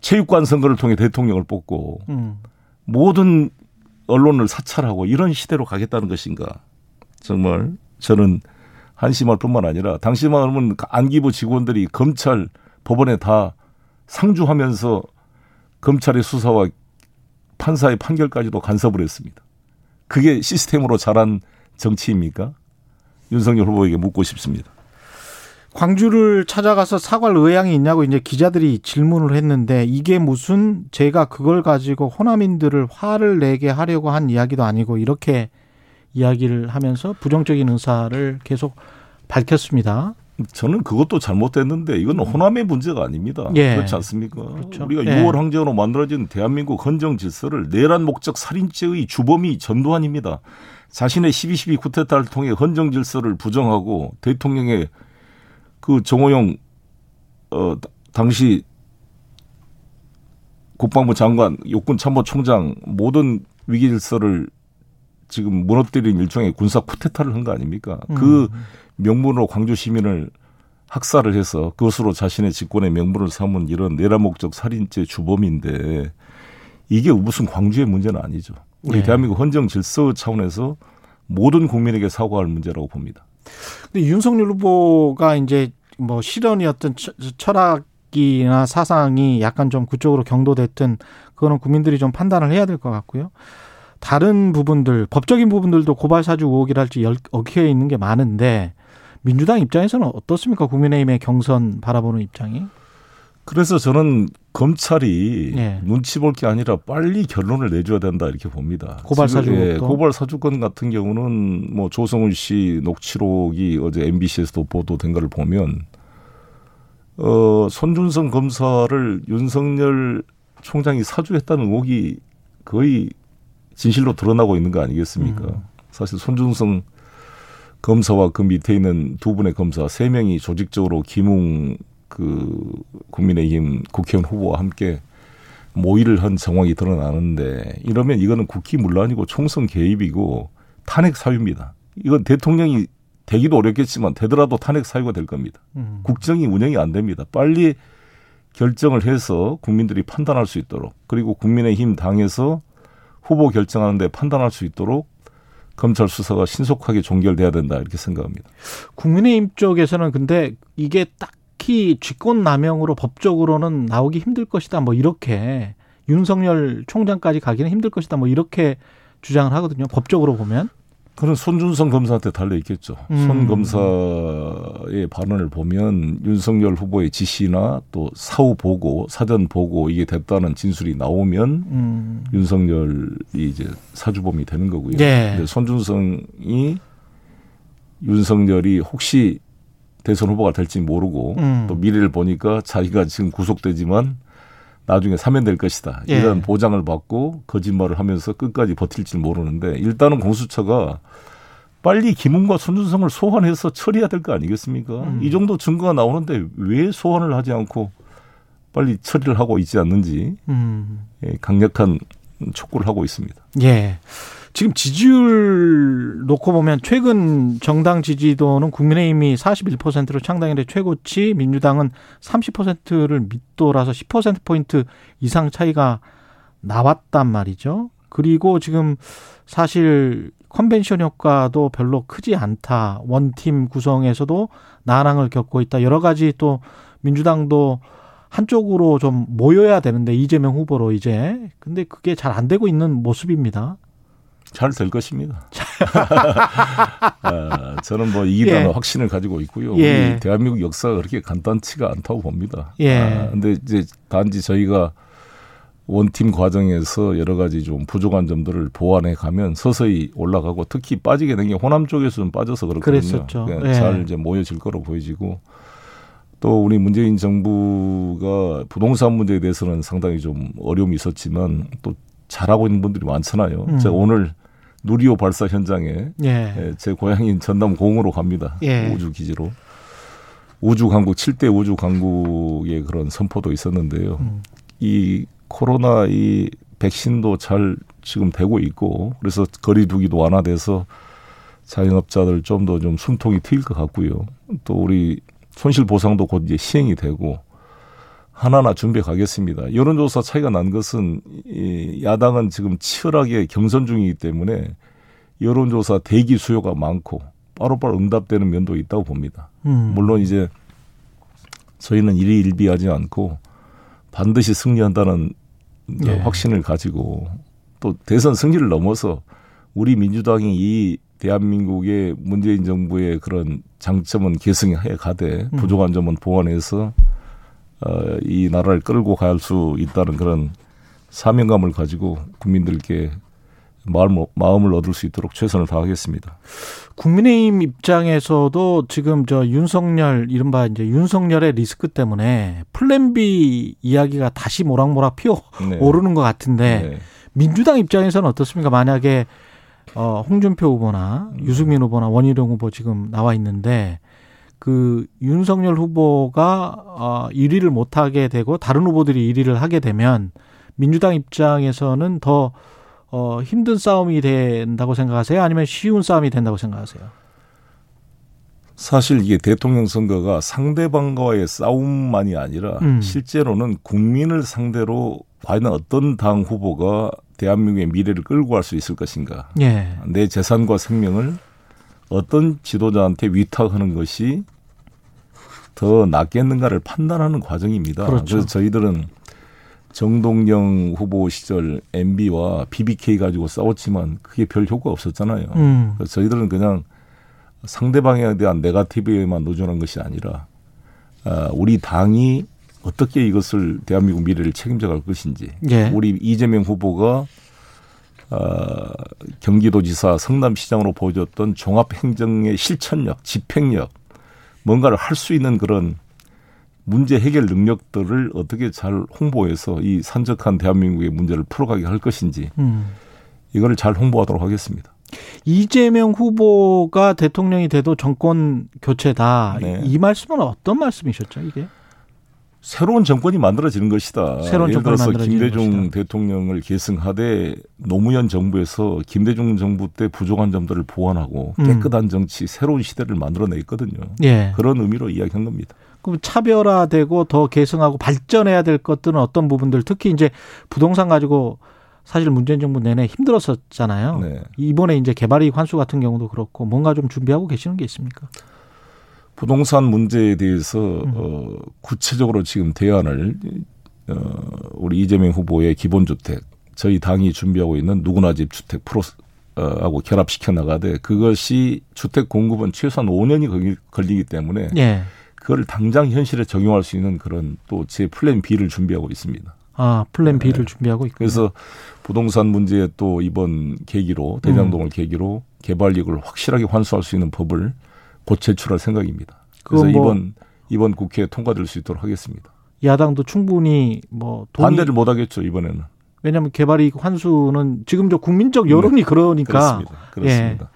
[SPEAKER 7] 체육관 선거를 통해 대통령을 뽑고
[SPEAKER 2] 음.
[SPEAKER 7] 모든 언론을 사찰하고 이런 시대로 가겠다는 것인가? 정말 저는 한심할 뿐만 아니라 당시만 안기부 직원들이 검찰 법원에 다 상주하면서 검찰의 수사와 판사의 판결까지도 간섭을 했습니다. 그게 시스템으로 자란 정치입니까? 윤석열 후보에게 묻고 싶습니다.
[SPEAKER 2] 광주를 찾아가서 사과할 의향이 있냐고 이제 기자들이 질문을 했는데 이게 무슨 제가 그걸 가지고 호남인들을 화를 내게 하려고 한 이야기도 아니고 이렇게 이야기를 하면서 부정적인 의사를 계속 밝혔습니다.
[SPEAKER 7] 저는 그것도 잘못됐는데 이건 호남의 문제가 아닙니다.
[SPEAKER 2] 예.
[SPEAKER 7] 그렇지 않습니까?
[SPEAKER 2] 그렇죠.
[SPEAKER 7] 우리가
[SPEAKER 2] 예.
[SPEAKER 7] 6월 항쟁으로 만들어진 대한민국 헌정 질서를 내란 목적 살인죄의 주범이 전두환입니다. 자신의 12.12 쿠데타를 통해 헌정 질서를 부정하고 대통령의 그 정호영 어 당시 국방부 장관, 육군 참모총장 모든 위기 질서를 지금 무너뜨린 일종의 군사 쿠데타를 한 거 아닙니까? 그 명분으로 광주 시민을 학살을 해서 그것으로 자신의 직권의 명분을 삼은 이런 내란 목적 살인죄 주범인데 이게 무슨 광주의 문제는 아니죠. 우리
[SPEAKER 2] 네.
[SPEAKER 7] 대한민국 헌정 질서 차원에서 모든 국민에게 사과할 문제라고 봅니다.
[SPEAKER 2] 근데 윤석열 후보가 이제 뭐 실현이었던 처- 철학이나 사상이 약간 좀 그쪽으로 경도됐든 그거는 국민들이 좀 판단을 해야 될 것 같고요. 다른 부분들, 법적인 부분들도 고발 사주 의혹이랄지 열- 얽혀 있는 게 많은데 민주당 입장에서는 어떻습니까? 국민의힘의 경선 바라보는 입장이?
[SPEAKER 7] 그래서 저는 검찰이
[SPEAKER 2] 예.
[SPEAKER 7] 눈치 볼 게 아니라 빨리 결론을 내줘야 된다 이렇게 봅니다.
[SPEAKER 2] 고발 사주
[SPEAKER 7] 예? 고발 사주건 같은 경우는 뭐 조성훈 씨 녹취록이 어제 MBC에서도 보도된 걸 보면 어 손준성 검사를 윤석열 총장이 사주했다는 의혹이 거의 진실로 드러나고 있는 거 아니겠습니까?
[SPEAKER 2] 음.
[SPEAKER 7] 사실 손준성 검사와 그 밑에 있는 두 분의 검사 세 명이 조직적으로 김웅 그 국민의힘 국회의원 후보와 함께 모의를 한 정황이 드러나는데 이러면 이거는 국기문란이고 총선 개입이고 탄핵 사유입니다. 이건 대통령이 되기도 어렵겠지만 되더라도 탄핵 사유가 될 겁니다.
[SPEAKER 2] 음.
[SPEAKER 7] 국정이 운영이 안 됩니다. 빨리 결정을 해서 국민들이 판단할 수 있도록 그리고 국민의힘 당에서 후보 결정하는데 판단할 수 있도록 검찰 수사가 신속하게 종결돼야 된다 이렇게 생각합니다.
[SPEAKER 2] 국민의힘 쪽에서는 근데 이게 딱 히 직권 남용으로 법적으로는 나오기 힘들 것이다. 뭐 이렇게 윤석열 총장까지 가기는 힘들 것이다. 뭐 이렇게 주장을 하거든요. 법적으로 보면.
[SPEAKER 7] 그런 손준성 검사한테 달려 있겠죠.
[SPEAKER 2] 음.
[SPEAKER 7] 손 검사의 발언을 보면 윤석열 후보의 지시나 또 사후 보고, 사전 보고 이게 됐다는 진술이 나오면
[SPEAKER 2] 음.
[SPEAKER 7] 윤석열이 이제 사주범이 되는 거고요.
[SPEAKER 2] 예.
[SPEAKER 7] 근데 손준성이 윤석열이 혹시 대선 후보가 될지 모르고
[SPEAKER 2] 음.
[SPEAKER 7] 또 미래를 보니까 자기가 지금 구속되지만 나중에 사면될 것이다.
[SPEAKER 2] 예.
[SPEAKER 7] 이런 보장을 받고 거짓말을 하면서 끝까지 버틸지 모르는데 일단은 공수처가 빨리 김웅과 손준성을 소환해서 처리해야 될 거 아니겠습니까?
[SPEAKER 2] 음.
[SPEAKER 7] 이 정도 증거가 나오는데 왜 소환을 하지 않고 빨리 처리를 하고 있지 않는지
[SPEAKER 2] 음.
[SPEAKER 7] 예, 강력한 촉구를 하고 있습니다.
[SPEAKER 2] 예. 지금 지지율 놓고 보면 최근 정당 지지도는 국민의힘이 41%로 창당 이래 최고치, 민주당은 30%를 밑돌아서 10%포인트 이상 차이가 나왔단 말이죠. 그리고 지금 사실 컨벤션 효과도 별로 크지 않다. 원팀 구성에서도 난항을 겪고 있다. 여러 가지 또 민주당도 한쪽으로 좀 모여야 되는데 이재명 후보로 이제 근데 그게 잘 안 되고 있는 모습입니다.
[SPEAKER 7] 잘 될 것입니다. [LAUGHS] 아, 저는 뭐 이기다는
[SPEAKER 2] 예.
[SPEAKER 7] 확신을 가지고 있고요.
[SPEAKER 2] 예.
[SPEAKER 7] 우리 대한민국 역사가 그렇게 간단치가 않다고 봅니다.
[SPEAKER 2] 예.
[SPEAKER 7] 아, 근데 이제 단지 저희가 원팀 과정에서 여러 가지 좀 부족한 점들을 보완해 가면 서서히 올라가고 특히 빠지게 된 게 호남 쪽에서 좀 빠져서 그렇거든요.
[SPEAKER 2] 그랬었죠.
[SPEAKER 7] 그러니까
[SPEAKER 2] 예.
[SPEAKER 7] 잘 이제 모여질 거로 보여지고 또 우리 문재인 정부가 부동산 문제에 대해서는 상당히 좀 어려움이 있었지만 또 잘하고 있는 분들이 많잖아요.
[SPEAKER 2] 음.
[SPEAKER 7] 제가 오늘 누리호 발사 현장에
[SPEAKER 2] 예.
[SPEAKER 7] 예, 제 고향인 전남 공으로 갑니다.
[SPEAKER 2] 예.
[SPEAKER 7] 우주 기지로. 우주 강국 7대 우주 강국의 그런 선포도 있었는데요.
[SPEAKER 2] 음.
[SPEAKER 7] 이 코로나 이 백신도 잘 지금 되고 있고 그래서 거리두기도 완화돼서 자영업자들 좀 더좀 숨통이 트일 것 같고요. 또 우리 손실 보상도 곧 이제 시행이 되고 하나하나 준비해 가겠습니다. 여론조사 차이가 난 것은 이 야당은 지금 치열하게 경선 중이기 때문에 여론조사 대기 수요가 많고 바로바로 응답되는 면도 있다고 봅니다.
[SPEAKER 2] 음.
[SPEAKER 7] 물론 이제 저희는 일희일비하지 않고 반드시 승리한다는
[SPEAKER 2] 네.
[SPEAKER 7] 확신을 가지고 또 대선 승리를 넘어서 우리 민주당이 이 대한민국의 문재인 정부의 그런 장점은 계승해 가되 부족한 점은 보완해서 어, 이 나라를 끌고 갈 수 있다는 그런 사명감을 가지고 국민들께 마음, 마음을 얻을 수 있도록 최선을 다하겠습니다.
[SPEAKER 2] 국민의힘 입장에서도 지금 저 윤석열 이른바 이제 윤석열의 리스크 때문에 plan B 이야기가 다시 모락모락 피어
[SPEAKER 7] 네.
[SPEAKER 2] 오르는 것 같은데
[SPEAKER 7] 네.
[SPEAKER 2] 민주당 입장에서는 어떻습니까? 만약에 어 홍준표 후보나 유승민 후보나 원희룡 후보 지금 나와 있는데 그 윤석열 후보가 어 1위를 못 하게 되고 다른 후보들이 1위를 하게 되면 민주당 입장에서는 더 어, 힘든 싸움이 된다고 생각하세요? 아니면 쉬운 싸움이 된다고 생각하세요?
[SPEAKER 7] 사실 이게 대통령 선거가 상대방과의 싸움만이 아니라
[SPEAKER 2] 음.
[SPEAKER 7] 실제로는 국민을 상대로 과연 어떤 당 후보가 대한민국의 미래를 끌고 갈 수 있을 것인가.
[SPEAKER 2] 예.
[SPEAKER 7] 내 재산과 생명을 어떤 지도자한테 위탁하는 것이 더 낫겠는가를 판단하는 과정입니다.
[SPEAKER 2] 그렇죠.
[SPEAKER 7] 래서 저희들은 정동영 후보 시절 MB와 BBK 가지고 싸웠지만 그게 별 효과 없었잖아요.
[SPEAKER 2] 음.
[SPEAKER 7] 그래서 저희들은 그냥 상대방에 대한 네가티브에만 노전한 것이 아니라 아, 우리 당이 어떻게 이것을 대한민국 미래를 책임져 갈 것인지
[SPEAKER 2] 예.
[SPEAKER 7] 우리 이재명 후보가 아, 경기도지사 성남시장으로 보여줬던 종합행정의 실천력, 집행력, 뭔가를 할 수 있는 그런 문제 해결 능력들을 어떻게 잘 홍보해서 이 산적한 대한민국의 문제를 풀어가게 할 것인지
[SPEAKER 2] 음.
[SPEAKER 7] 이거를 잘 홍보하도록 하겠습니다.
[SPEAKER 2] 이재명 후보가 대통령이 돼도 정권 교체다.
[SPEAKER 7] 네.
[SPEAKER 2] 이 말씀은 어떤 말씀이셨죠, 이게?
[SPEAKER 7] 새로운 정권이 만들어지는 것이다.
[SPEAKER 2] 새로운
[SPEAKER 7] 예를 들어서 김대중
[SPEAKER 2] 것이다.
[SPEAKER 7] 대통령을 계승하되 노무현 정부에서 김대중 정부 때 부족한 점들을 보완하고
[SPEAKER 2] 음.
[SPEAKER 7] 깨끗한 정치, 새로운 시대를 만들어냈거든요.
[SPEAKER 2] 예.
[SPEAKER 7] 그런 의미로 이야기한 겁니다.
[SPEAKER 2] 그럼 차별화되고 더 개성하고 발전해야 될 것들은 어떤 부분들, 특히 이제 부동산 가지고 사실 문재인 정부 내내 힘들었었잖아요.
[SPEAKER 7] 네.
[SPEAKER 2] 이번에 이제 개발이익 환수 같은 경우도 그렇고 뭔가 좀 준비하고 계시는 게 있습니까?
[SPEAKER 7] 부동산 문제에 대해서
[SPEAKER 2] 음.
[SPEAKER 7] 어, 구체적으로 지금 대안을 어, 우리 이재명 후보의 기본주택 저희 당이 준비하고 있는 누구나 집 주택 프로 하고 결합시켜 나가되 그것이 주택 공급은 최소한 5년이 걸리, 걸리기 때문에
[SPEAKER 2] 예.
[SPEAKER 7] 그걸 당장 현실에 적용할 수 있는 그런 또 제 plan B를 준비하고 있습니다.
[SPEAKER 2] 아, plan B를 준비하고 있고.
[SPEAKER 7] 네. 그래서 부동산 문제에 또 이번 계기로 대장동을 계기로 개발이익을 확실하게 환수할 수 있는 법을 곧 제출할 생각입니다. 그래서
[SPEAKER 2] 뭐-
[SPEAKER 7] 이번 이번 국회에 통과될 수 있도록 하겠습니다.
[SPEAKER 2] 야당도 충분히 뭐 돈이
[SPEAKER 7] 반대를 못 하겠죠 이번에는.
[SPEAKER 2] 왜냐하면 개발이익 환수는 지금 저 국민적 여론이 그러니까
[SPEAKER 7] 네. 그렇습니다. 그렇습니다.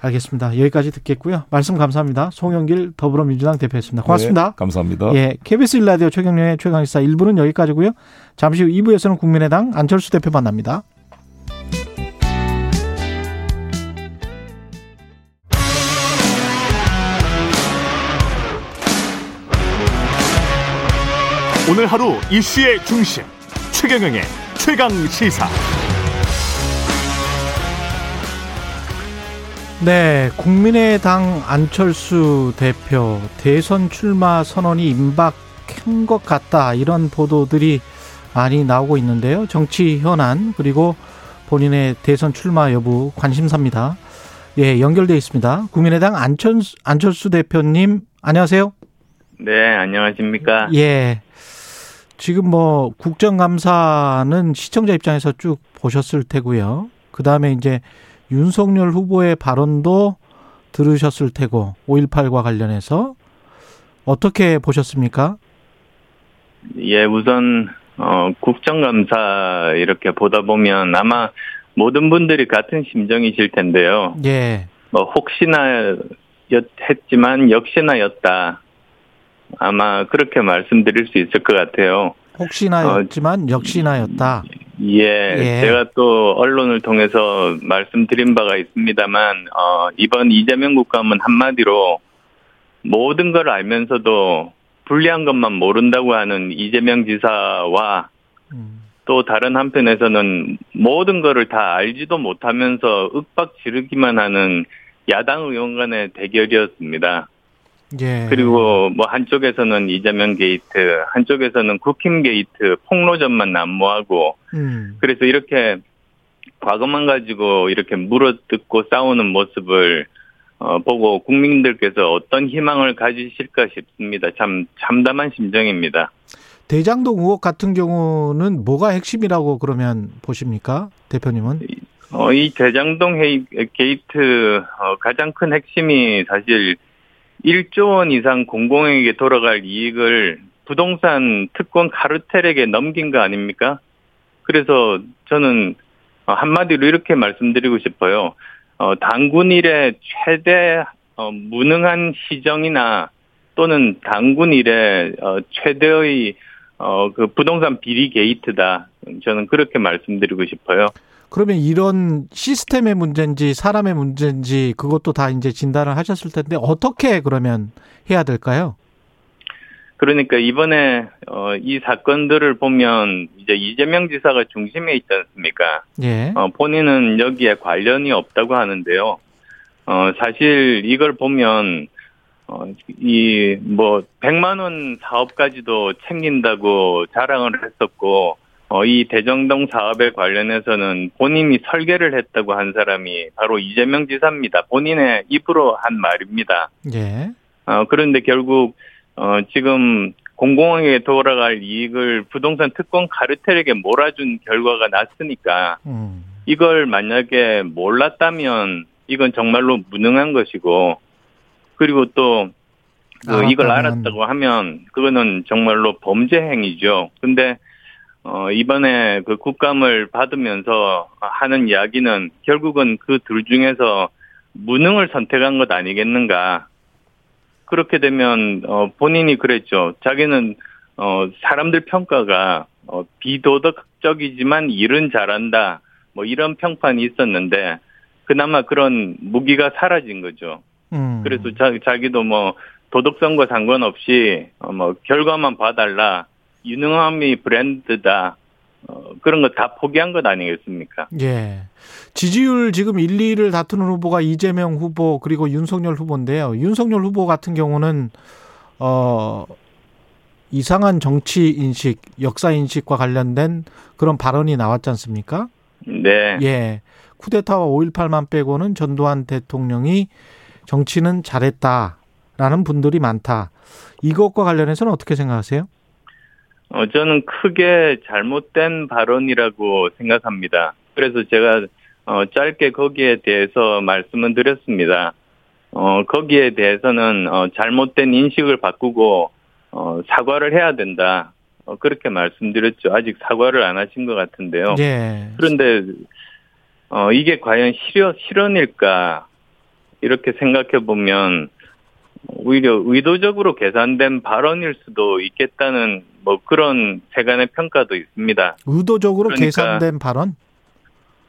[SPEAKER 2] 알겠습니다. 여기까지 듣겠고요. 말씀 감사합니다. 송영길 더불어민주당 대표였습니다. 고맙습니다.
[SPEAKER 7] 네, 감사합니다.
[SPEAKER 2] 예, KBS 일라디오 최경련의 최강시사 1부는 여기까지고요. 잠시 후 2부에서는 국민의당 안철수 대표 만납니다.
[SPEAKER 1] 오늘 하루 이슈의 중심 최경영의 최강 시사.
[SPEAKER 2] 네, 국민의당 안철수 대표 대선 출마 선언이 임박한 것 같다 이런 보도들이 많이 나오고 있는데요. 정치 현안 그리고 본인의 대선 출마 여부 관심사입니다. 예, 연결돼 있습니다. 국민의당 안철수, 안철수 대표님 안녕하세요.
[SPEAKER 8] 네, 안녕하십니까.
[SPEAKER 2] 예. 지금 뭐 국정감사는 시청자 입장에서 쭉 보셨을 테고요. 그 다음에 이제 윤석열 후보의 발언도 들으셨을 테고 5.18과 관련해서 어떻게 보셨습니까?
[SPEAKER 8] 예, 우선 어, 국정감사 이렇게 보다 보면 아마 모든 분들이 같은 심정이실 텐데요.
[SPEAKER 2] 예.
[SPEAKER 8] 뭐 혹시나 였, 했지만 역시나였다. 아마 그렇게 말씀드릴 수 있을 것 같아요.
[SPEAKER 2] 혹시나였지만 역시나였다.
[SPEAKER 8] 예,
[SPEAKER 2] 예.
[SPEAKER 8] 제가 또 언론을 통해서 말씀드린 바가 있습니다만 어, 이번 이재명 국감은 한마디로 모든 걸 알면서도 불리한 것만 모른다고 하는 이재명 지사와
[SPEAKER 2] 음,
[SPEAKER 8] 또 다른 한편에서는 모든 거를 다 알지도 못하면서 윽박 지르기만 하는 야당 의원 간의 대결이었습니다.
[SPEAKER 2] 예.
[SPEAKER 8] 그리고 뭐 한쪽에서는 이재명 게이트, 한쪽에서는 국힘 게이트, 폭로전만 난무하고
[SPEAKER 2] 음,
[SPEAKER 8] 그래서 이렇게 과거만 가지고 이렇게 물어뜯고 싸우는 모습을 어, 보고 국민들께서 어떤 희망을 가지실까 싶습니다. 참 참담한 심정입니다.
[SPEAKER 2] 대장동 의혹 같은 경우는 뭐가 핵심이라고 그러면 보십니까? 대표님은?
[SPEAKER 8] 어, 이 대장동 헤이, 게이트 어, 가장 큰 핵심이 사실 1조 원 이상 공공에게 돌아갈 이익을 부동산 특권 카르텔에게 넘긴 거 아닙니까? 그래서 저는 어, 한마디로 이렇게 말씀드리고 싶어요. 어, 당군 일의 최대 어, 무능한 시정이나 또는 당군 일의 어, 최대의 어, 그 부동산 비리 게이트다. 저는 그렇게 말씀드리고 싶어요.
[SPEAKER 2] 그러면 이런 시스템의 문제인지 사람의 문제인지 그것도 다 이제 진단을 하셨을 텐데 어떻게 그러면 해야 될까요?
[SPEAKER 8] 그러니까 이번에 어, 이 사건들을 보면 이제 이재명 지사가 중심에 있지 않습니까?
[SPEAKER 2] 예.
[SPEAKER 8] 어, 본인은 여기에 관련이 없다고 하는데요. 어, 사실 이걸 보면 어, 이 뭐 100만 원 사업까지도 챙긴다고 자랑을 했었고 어, 이 대정동 사업에 관련해서는 본인이 설계를 했다고 한 사람이 바로 이재명 지사입니다. 본인의 입으로 한 말입니다.
[SPEAKER 2] 예.
[SPEAKER 8] 어, 그런데 결국 어, 지금 공공에게 돌아갈 이익을 부동산 특권 카르텔에게 몰아준 결과가 났으니까
[SPEAKER 2] 음.
[SPEAKER 8] 이걸 만약에 몰랐다면 이건 정말로 무능한 것이고 그리고 또 그 이걸. 알았다고 하면 그거는 정말로 범죄 행위죠. 근데 어 이번에 그 국감을 받으면서 하는 이야기는 결국은 그 둘 중에서 무능을 선택한 것 아니겠는가. 그렇게 되면 어 본인이 그랬죠. 자기는 어 사람들 평가가 어 비도덕적이지만 일은 잘한다. 뭐 이런 평판이 있었는데 그나마 그런 무기가 사라진 거죠.
[SPEAKER 2] 음.
[SPEAKER 8] 그래서 자, 자기도 뭐 도덕성과 상관없이 어, 뭐 결과만 봐달라 유능함이 브랜드다 어, 그런 거 다 포기한 것 아니겠습니까?
[SPEAKER 2] 예. 지지율 지금 1, 2를 다투는 후보가 이재명 후보 그리고 윤석열 후보인데요. 윤석열 후보 같은 경우는 어 이상한 정치 인식, 역사 인식과 관련된 그런 발언이 나왔지 않습니까?
[SPEAKER 8] 네.
[SPEAKER 2] 예. 쿠데타와 5.18만 빼고는 전두환 대통령이 정치는 잘했다라는 분들이 많다. 이것과 관련해서는 어떻게 생각하세요?
[SPEAKER 8] 어, 저는 크게 잘못된 발언이라고 생각합니다. 그래서 제가 어, 짧게 거기에 대해서 말씀을 드렸습니다. 어, 거기에 대해서는 어, 잘못된 인식을 바꾸고 어, 사과를 해야 된다. 어, 그렇게 말씀드렸죠. 아직 사과를 안 하신 것 같은데요.
[SPEAKER 2] 예.
[SPEAKER 8] 그런데 어, 이게 과연 실현, 실현일까 이렇게 생각해 보면 오히려 의도적으로 계산된 발언일 수도 있겠다는 뭐 그런 세간의 평가도 있습니다.
[SPEAKER 2] 의도적으로
[SPEAKER 8] 그러니까
[SPEAKER 2] 계산된 발언?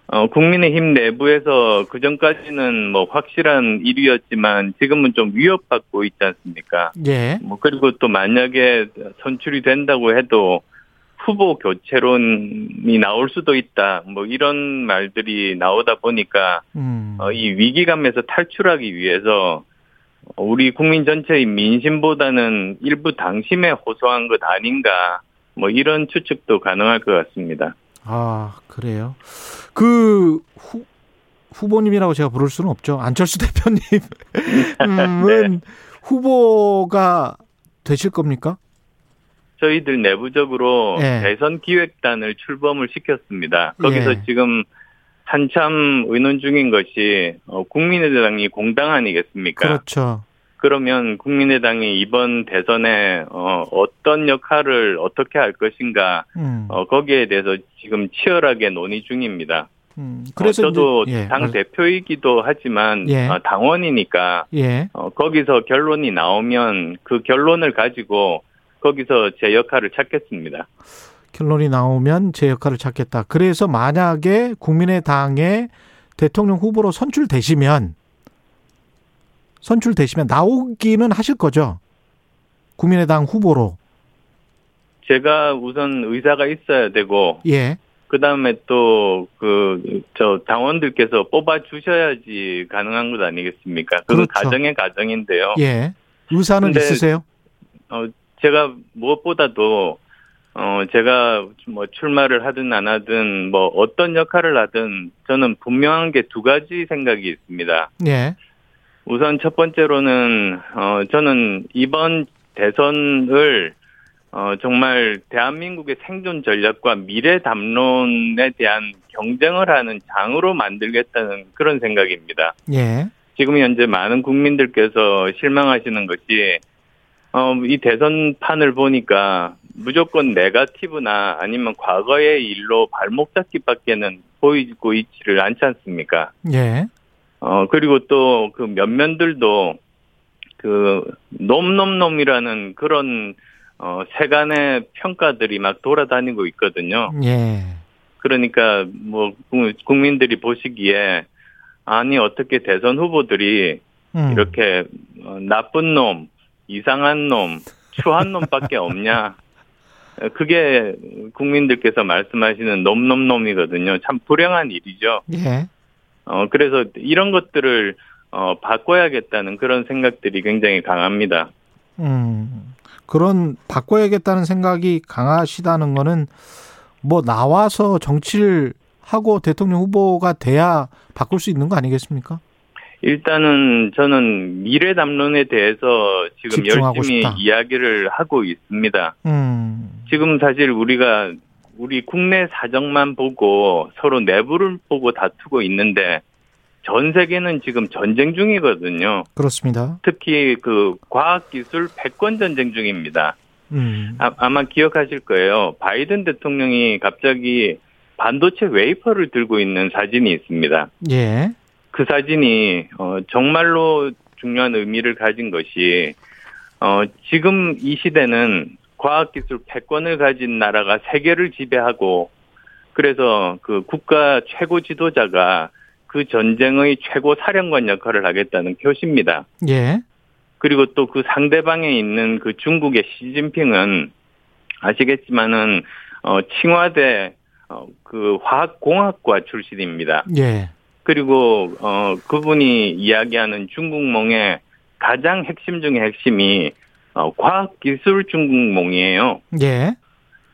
[SPEAKER 8] 어, 국민의힘 내부에서 그 전까지는 뭐 확실한 일위였지만 지금은 좀 위협받고 있지 않습니까?
[SPEAKER 2] 예.
[SPEAKER 8] 뭐 그리고 또 만약에 선출이 된다고 해도 후보 교체론이 나올 수도 있다. 뭐 이런 말들이 나오다 보니까
[SPEAKER 2] 음.
[SPEAKER 8] 어, 이 위기감에서 탈출하기 위해서 우리 국민 전체의 민심보다는 일부 당심에 호소한 것 아닌가. 뭐 이런 추측도 가능할 것 같습니다.
[SPEAKER 2] 아, 그래요. 그 후, 후보님이라고 제가 부를 수는 없죠. 안철수 [LAUGHS] 대표님은 [LAUGHS] 후보가 되실 겁니까?
[SPEAKER 8] 저희들 내부적으로
[SPEAKER 2] 예.
[SPEAKER 8] 대선 기획단을 출범을 시켰습니다. 거기서
[SPEAKER 2] 예.
[SPEAKER 8] 지금 한참 의논 중인 것이 어, 국민의당이 공당 아니겠습니까?
[SPEAKER 2] 그렇죠.
[SPEAKER 8] 그러면 국민의당이 이번 대선에 어, 어떤 역할을 어떻게 할 것인가
[SPEAKER 2] 음.
[SPEAKER 8] 어, 거기에 대해서 지금 치열하게 논의 중입니다.
[SPEAKER 2] 음.
[SPEAKER 8] 그래서 저도
[SPEAKER 2] 예.
[SPEAKER 8] 당 대표이기도 하지만
[SPEAKER 2] 예.
[SPEAKER 8] 어, 당원이니까
[SPEAKER 2] 예.
[SPEAKER 8] 어, 거기서 결론이 나오면 그 결론을 가지고 거기서 제 역할을 찾겠습니다.
[SPEAKER 2] 결론이 나오면 제 역할을 찾겠다. 그래서 만약에 국민의당의 대통령 후보로 선출되시면 선출되시면 나오기는 하실 거죠. 국민의당 후보로.
[SPEAKER 8] 제가 우선 의사가 있어야 되고
[SPEAKER 2] 예.
[SPEAKER 8] 그 다음에 또 그 저 당원들께서 뽑아 주셔야지 가능한 것 아니겠습니까? 그건
[SPEAKER 2] 그렇죠.
[SPEAKER 8] 가정의 가정인데요.
[SPEAKER 2] 예. 의사는 있으세요?
[SPEAKER 8] 어, 제가 무엇보다도 어, 제가 뭐 출마를 하든 안 하든 뭐 어떤 역할을 하든 저는 분명한 게 두 가지 생각이 있습니다.
[SPEAKER 2] 예.
[SPEAKER 8] 우선 첫 번째로는 어 저는 이번 대선을 어 정말 대한민국의 생존 전략과 미래 담론에 대한 경쟁을 하는 장으로 만들겠다는 그런 생각입니다.
[SPEAKER 2] 예.
[SPEAKER 8] 지금 현재 많은 국민들께서 실망하시는 것이 어, 이 대선판을 보니까 무조건 네가티브나 아니면 과거의 일로 발목 잡기밖에는 보이고 있지를 않지 않습니까?
[SPEAKER 2] 예.
[SPEAKER 8] 어, 그리고 또 그 면면들도 그 놈놈놈이라는 그런 어, 세간의 평가들이 막 돌아다니고 있거든요.
[SPEAKER 2] 예.
[SPEAKER 8] 그러니까 뭐 국- 국민들이 보시기에 아니 어떻게 대선 후보들이
[SPEAKER 2] 음.
[SPEAKER 8] 이렇게 어, 나쁜 놈, 이상한 놈, 추한 놈밖에 없냐? 어, 그게 국민들께서 말씀하시는 놈놈놈이거든요. 참 불행한 일이죠.
[SPEAKER 2] 예.
[SPEAKER 8] 어, 그래서 이런 것들을 어, 바꿔야겠다는 그런 생각들이 굉장히 강합니다.
[SPEAKER 2] 음. 그런 바꿔야겠다는 생각이 강하시다는 거는 뭐 나와서 정치를 하고 대통령 후보가 돼야 바꿀 수 있는 거 아니겠습니까?
[SPEAKER 8] 일단은 저는 미래 담론에 대해서 지금 열심히
[SPEAKER 2] 싶다.
[SPEAKER 8] 이야기를 하고 있습니다.
[SPEAKER 2] 음.
[SPEAKER 8] 지금 사실 우리가 우리 국내 사정만 보고 서로 내부를 보고 다투고 있는데 전 세계는 지금 전쟁 중이거든요.
[SPEAKER 2] 그렇습니다.
[SPEAKER 8] 특히 그 과학기술 패권 전쟁 중입니다.
[SPEAKER 2] 음.
[SPEAKER 8] 아, 마 기억하실 거예요. 바이든 대통령이 갑자기 반도체 웨이퍼를 들고 있는 사진이 있습니다.
[SPEAKER 2] 예.
[SPEAKER 8] 그 사진이 어, 정말로 중요한 의미를 가진 것이 어, 지금 이 시대는 과학기술 패권을 가진 나라가 세계를 지배하고 그래서 그 국가 최고 지도자가 그 전쟁의 최고 사령관 역할을 하겠다는 표시입니다.
[SPEAKER 2] 예.
[SPEAKER 8] 그리고 또 그 상대방에 있는 그 중국의 시진핑은 아시겠지만은 어 칭화대 어 그 화학공학과 출신입니다.
[SPEAKER 2] 예.
[SPEAKER 8] 그리고 어 그분이 이야기하는 중국몽의 가장 핵심 중의 핵심이 어 과학 기술 중국몽이에요.
[SPEAKER 2] 예.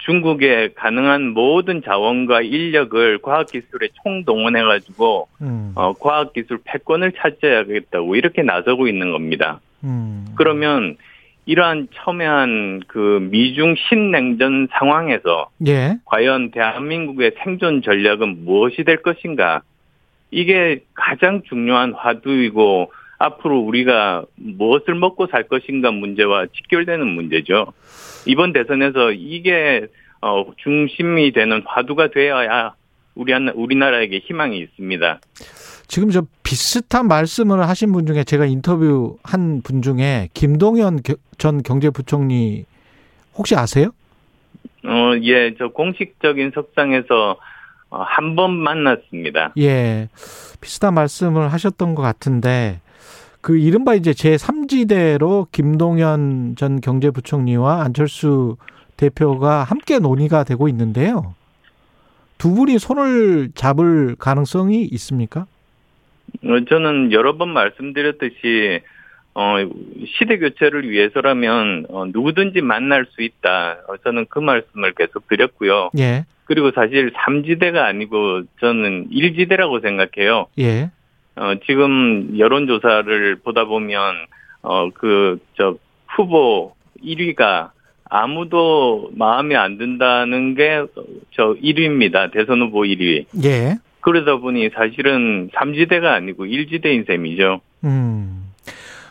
[SPEAKER 8] 중국의 가능한 모든 자원과 인력을 과학 기술에 총동원해 가지고
[SPEAKER 2] 음.
[SPEAKER 8] 어 과학 기술 패권을 차지하겠다고 이렇게 나서고 있는 겁니다.
[SPEAKER 2] 음.
[SPEAKER 8] 그러면 이러한 첨예한 그 미중 신냉전 상황에서
[SPEAKER 2] 예.
[SPEAKER 8] 과연 대한민국의 생존 전략은 무엇이 될 것인가? 이게 가장 중요한 화두이고 앞으로 우리가 무엇을 먹고 살 것인가 문제와 직결되는 문제죠. 이번 대선에서 이게 어, 중심이 되는 화두가 되어야 우리 한- 우리나라에게 희망이 있습니다.
[SPEAKER 2] 지금 저 비슷한 말씀을 하신 분 중에 제가 인터뷰 한 분 중에 김동연 겨- 전 경제부총리 혹시 아세요?
[SPEAKER 8] 어, 예, 저 공식적인 석상에서 어, 한 번 만났습니다.
[SPEAKER 2] 예. 비슷한 말씀을 하셨던 것 같은데 그 이른바 이제 제3지대로 김동연 전 경제부총리와 안철수 대표가 함께 논의가 되고 있는데요. 두 분이 손을 잡을 가능성이 있습니까?
[SPEAKER 8] 어, 저는 여러 번 말씀드렸듯이 어, 시대 교체를 위해서라면 어, 누구든지 만날 수 있다. 어, 저는 그 말씀을 계속 드렸고요.
[SPEAKER 2] 예.
[SPEAKER 8] 그리고 사실 3지대가 아니고 저는 1지대라고 생각해요.
[SPEAKER 2] 예.
[SPEAKER 8] 어, 지금 여론조사를 보다 보면 어, 그, 저, 후보 1위가 아무도 마음에 안 든다는 게 저 1위입니다. 대선 후보 1위.
[SPEAKER 2] 예.
[SPEAKER 8] 그러다 보니 사실은 3지대가 아니고 1지대인 셈이죠.
[SPEAKER 2] 음.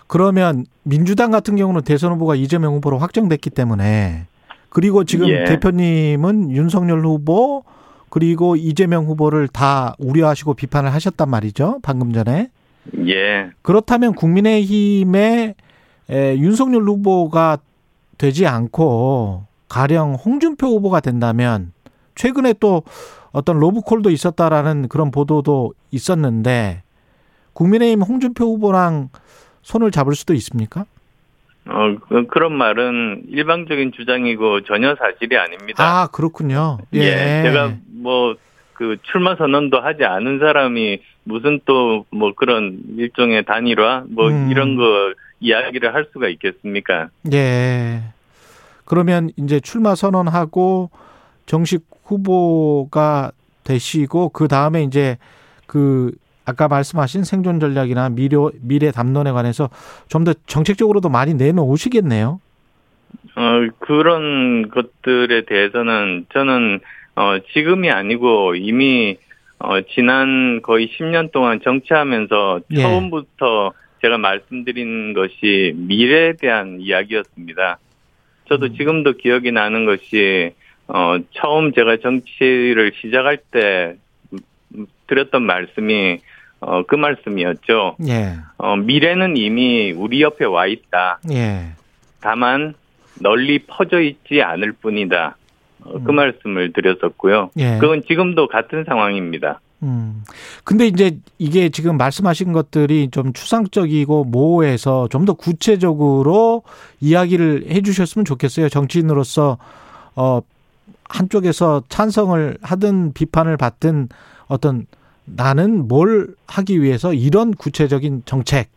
[SPEAKER 2] 그러면 민주당 같은 경우는 대선 후보가 이재명 후보로 확정됐기 때문에 그리고 지금
[SPEAKER 8] 예.
[SPEAKER 2] 대표님은 윤석열 후보 그리고 이재명 후보를 다 우려하시고 비판을 하셨단 말이죠. 방금 전에.
[SPEAKER 8] 예.
[SPEAKER 2] 그렇다면 국민의힘의 에, 윤석열 후보가 되지 않고 가령 홍준표 후보가 된다면 최근에 또 어떤 로브콜도 있었다라는 그런 보도도 있었는데 국민의힘 홍준표 후보랑 손을 잡을 수도 있습니까?
[SPEAKER 8] 어, 그, 그런 말은 일방적인 주장이고 전혀 사실이 아닙니다.
[SPEAKER 2] 아 그렇군요. 예.
[SPEAKER 8] 제가 뭐, 그 출마 선언도 하지 않은 사람이 무슨 또 뭐 그런 일종의 단일화 뭐
[SPEAKER 2] 음.
[SPEAKER 8] 이런 거 이야기를 할 수가 있겠습니까?
[SPEAKER 2] 예. 그러면 이제 출마 선언하고 정식 후보가 되시고 그 다음에 이제 그 아까 말씀하신 생존 전략이나 미래 미래 담론에 관해서 좀 더 정책적으로도 많이 내놓으시겠네요.
[SPEAKER 8] 어, 그런 것들에 대해서는 저는 어, 지금이 아니고 이미 어, 지난 거의 10년 동안 정치하면서
[SPEAKER 2] 예.
[SPEAKER 8] 처음부터 제가 말씀드린 것이 미래에 대한 이야기였습니다. 저도
[SPEAKER 2] 음.
[SPEAKER 8] 지금도 기억이 나는 것이 어, 처음 제가 정치를 시작할 때 음, 드렸던 말씀이 어, 그 말씀이었죠.
[SPEAKER 2] 예.
[SPEAKER 8] 어, 미래는 이미 우리 옆에 와 있다.
[SPEAKER 2] 예.
[SPEAKER 8] 다만 널리 퍼져 있지 않을 뿐이다. 어, 그
[SPEAKER 2] 음.
[SPEAKER 8] 말씀을 드렸었고요.
[SPEAKER 2] 예.
[SPEAKER 8] 그건 지금도 같은 상황입니다.
[SPEAKER 2] 음. 근데 이제 이게 지금 말씀하신 것들이 좀 추상적이고 모호해서 좀 더 구체적으로 이야기를 해 주셨으면 좋겠어요. 정치인으로서 어 한쪽에서 찬성을 하든 비판을 받든 어떤 나는 뭘 하기 위해서 이런 구체적인 정책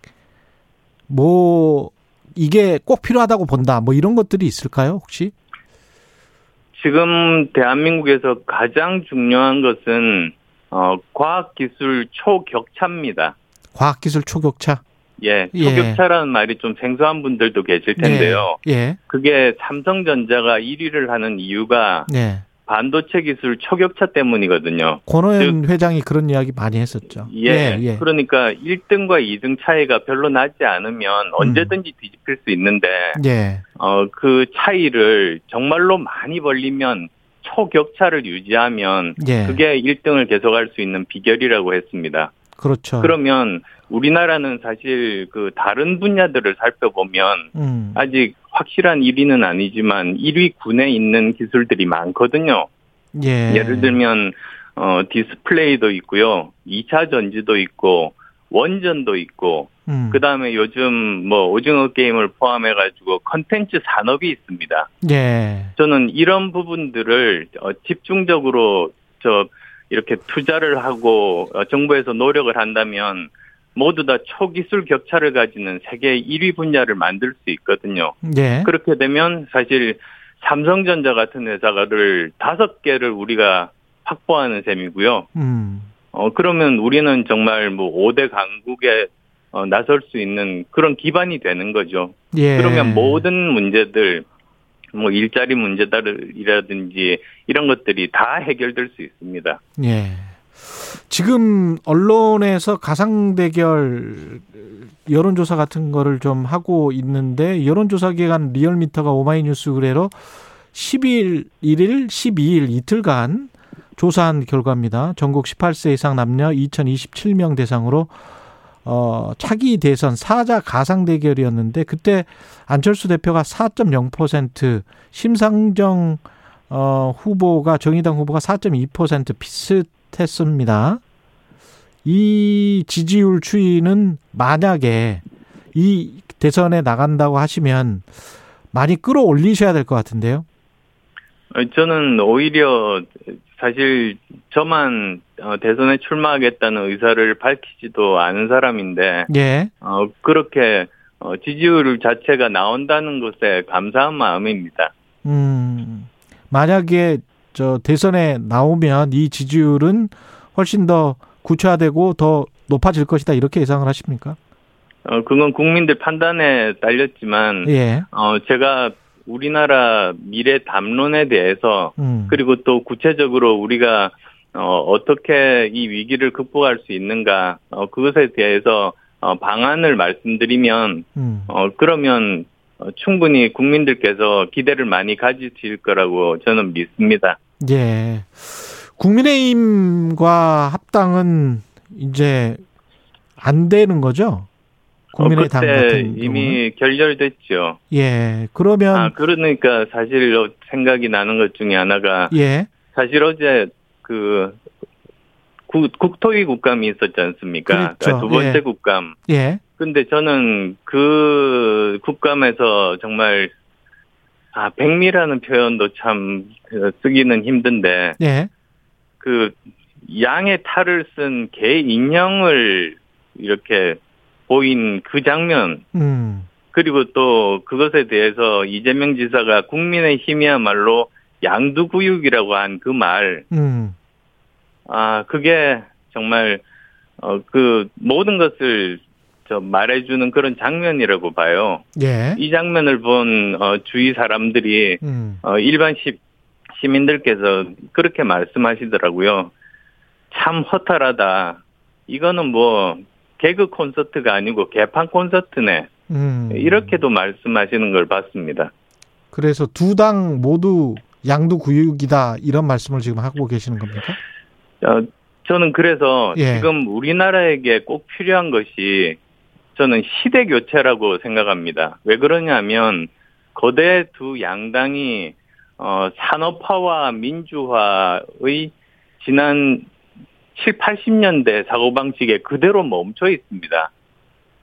[SPEAKER 2] 뭐 이게 꼭 필요하다고 본다. 뭐 이런 것들이 있을까요, 혹시?
[SPEAKER 8] 지금 대한민국에서 가장 중요한 것은 어, 과학기술 초격차입니다.
[SPEAKER 2] 과학기술 초격차.
[SPEAKER 8] 예,
[SPEAKER 2] 예.
[SPEAKER 8] 초격차라는 말이 좀 생소한 분들도 계실 텐데요.
[SPEAKER 2] 예.
[SPEAKER 8] 그게 삼성전자가 1위를 하는 이유가
[SPEAKER 2] 예. 예.
[SPEAKER 8] 반도체 기술 초격차 때문이거든요.
[SPEAKER 2] 권호연 회장이 그런 이야기 많이 했었죠.
[SPEAKER 8] 예, 그러니까 1등과 2등 차이가 별로 나지 않으면 언제든지 뒤집힐 수 있는데
[SPEAKER 2] 예.
[SPEAKER 8] 어, 그 차이를 정말로 많이 벌리면 초격차를 유지하면
[SPEAKER 2] 예.
[SPEAKER 8] 그게 1등을 계속할 수 있는 비결이라고 했습니다.
[SPEAKER 2] 그렇죠.
[SPEAKER 8] 그러면 우리나라는 사실 그 다른 분야들을 살펴보면
[SPEAKER 2] 음.
[SPEAKER 8] 아직 확실한 1위는 아니지만 1위 군에 있는 기술들이 많거든요.
[SPEAKER 2] 예.
[SPEAKER 8] 예를 들면 어 디스플레이도 있고요. 2차 전지도 있고 원전도 있고
[SPEAKER 2] 음.
[SPEAKER 8] 그다음에 요즘 뭐 오징어 게임을 포함해 가지고 컨텐츠 산업이 있습니다.
[SPEAKER 2] 예.
[SPEAKER 8] 저는 이런 부분들을 어, 집중적으로 저 이렇게 투자를 하고 어, 정부에서 노력을 한다면 모두 다 초기술 격차를 가지는 세계 1위 분야를 만들 수 있거든요.
[SPEAKER 2] 예.
[SPEAKER 8] 그렇게 되면 사실 삼성전자 같은 회사를 다섯 개를 우리가 확보하는 셈이고요.
[SPEAKER 2] 음.
[SPEAKER 8] 어, 그러면 우리는 정말 뭐 5대 강국에 어, 나설 수 있는 그런 기반이 되는 거죠.
[SPEAKER 2] 예.
[SPEAKER 8] 그러면 모든 문제들, 뭐 일자리 문제들이라든지 이런 것들이 다 해결될 수 있습니다.
[SPEAKER 2] 예. 지금 언론에서 가상 대결 여론조사 같은 거를 좀 하고 있는데 여론조사 기관 리얼미터가 오마이뉴스 의뢰로 10일, 1일, 12일 이틀간 조사한 결과입니다. 전국 18세 이상 남녀 2027명 대상으로 어, 차기 대선 사자 가상 대결이었는데 그때 안철수 대표가 4.0% 심상정 어, 후보가 정의당 후보가 4.2% 비슷 했습니다. 이 지지율 추이는 만약에 이 대선에 나간다고 하시면 많이 끌어올리셔야 될 것 같은데요.
[SPEAKER 8] 어, 저는 오히려 사실 저만 어, 대선에 출마하겠다는 의사를 밝히지도 않은 사람인데
[SPEAKER 2] 예.
[SPEAKER 8] 어, 그렇게 어, 지지율 자체가 나온다는 것에 감사한 마음입니다.
[SPEAKER 2] 음, 만약에 저 대선에 나오면 이 지지율은 훨씬 더 구체화되고 더 높아질 것이다 이렇게 예상을 하십니까?
[SPEAKER 8] 어, 그건 국민들 판단에 딸렸지만
[SPEAKER 2] 예.
[SPEAKER 8] 어, 제가 우리나라 미래 담론에 대해서
[SPEAKER 2] 음.
[SPEAKER 8] 그리고 또 구체적으로 우리가 어, 어떻게 이 위기를 극복할 수 있는가 어, 그것에 대해서 어, 방안을 말씀드리면
[SPEAKER 2] 음.
[SPEAKER 8] 어, 그러면 어, 충분히 국민들께서 기대를 많이 가지실 거라고 저는 믿습니다.
[SPEAKER 2] 예. 국민의힘과 합당은 이제 안 되는 거죠? 국민의당
[SPEAKER 8] 어,
[SPEAKER 2] 같은
[SPEAKER 8] 그때
[SPEAKER 2] 경우는?
[SPEAKER 8] 이미 결렬됐죠.
[SPEAKER 2] 예. 그러면
[SPEAKER 8] 아 그러니까 사실 생각이 나는 것 중에 하나가
[SPEAKER 2] 예.
[SPEAKER 8] 사실 어제 그 구- 국토위 국감이 있었지 않습니까?
[SPEAKER 2] 그랬죠.
[SPEAKER 8] 두 번째
[SPEAKER 2] 예.
[SPEAKER 8] 국감.
[SPEAKER 2] 예.
[SPEAKER 8] 근데 저는 그 국감에서 정말 아 백미라는 표현도 참 어, 쓰기는 힘든데
[SPEAKER 2] 예.
[SPEAKER 8] 그 양의 탈을 쓴 개 인형을 이렇게 보인 그 장면
[SPEAKER 2] 음.
[SPEAKER 8] 그리고 또 그것에 대해서 이재명 지사가 국민의 힘이야말로 양두구육이라고 한 그 말,
[SPEAKER 2] 음.
[SPEAKER 8] 아, 그게 정말, 어, 그 모든 것을 저 말해주는 그런 장면이라고 봐요.
[SPEAKER 2] 예.
[SPEAKER 8] 이 장면을 본 어, 주위 사람들이
[SPEAKER 2] 음.
[SPEAKER 8] 어, 일반 시, 시민들께서 그렇게 말씀하시더라고요. 참 허탈하다. 이거는 뭐 개그 콘서트가 아니고 개판 콘서트네.
[SPEAKER 2] 음.
[SPEAKER 8] 이렇게도 말씀하시는 걸 봤습니다.
[SPEAKER 2] 그래서 두 당 모두 양두구육이다 이런 말씀을 지금 하고 계시는 겁니까?
[SPEAKER 8] 어, 저는 그래서
[SPEAKER 2] 예.
[SPEAKER 8] 지금 우리나라에게 꼭 필요한 것이 저는 시대 교체라고 생각합니다. 왜 그러냐면 거대 두 양당이 어, 산업화와 민주화의 지난 7, 80년대 사고방식에 그대로 멈춰 있습니다.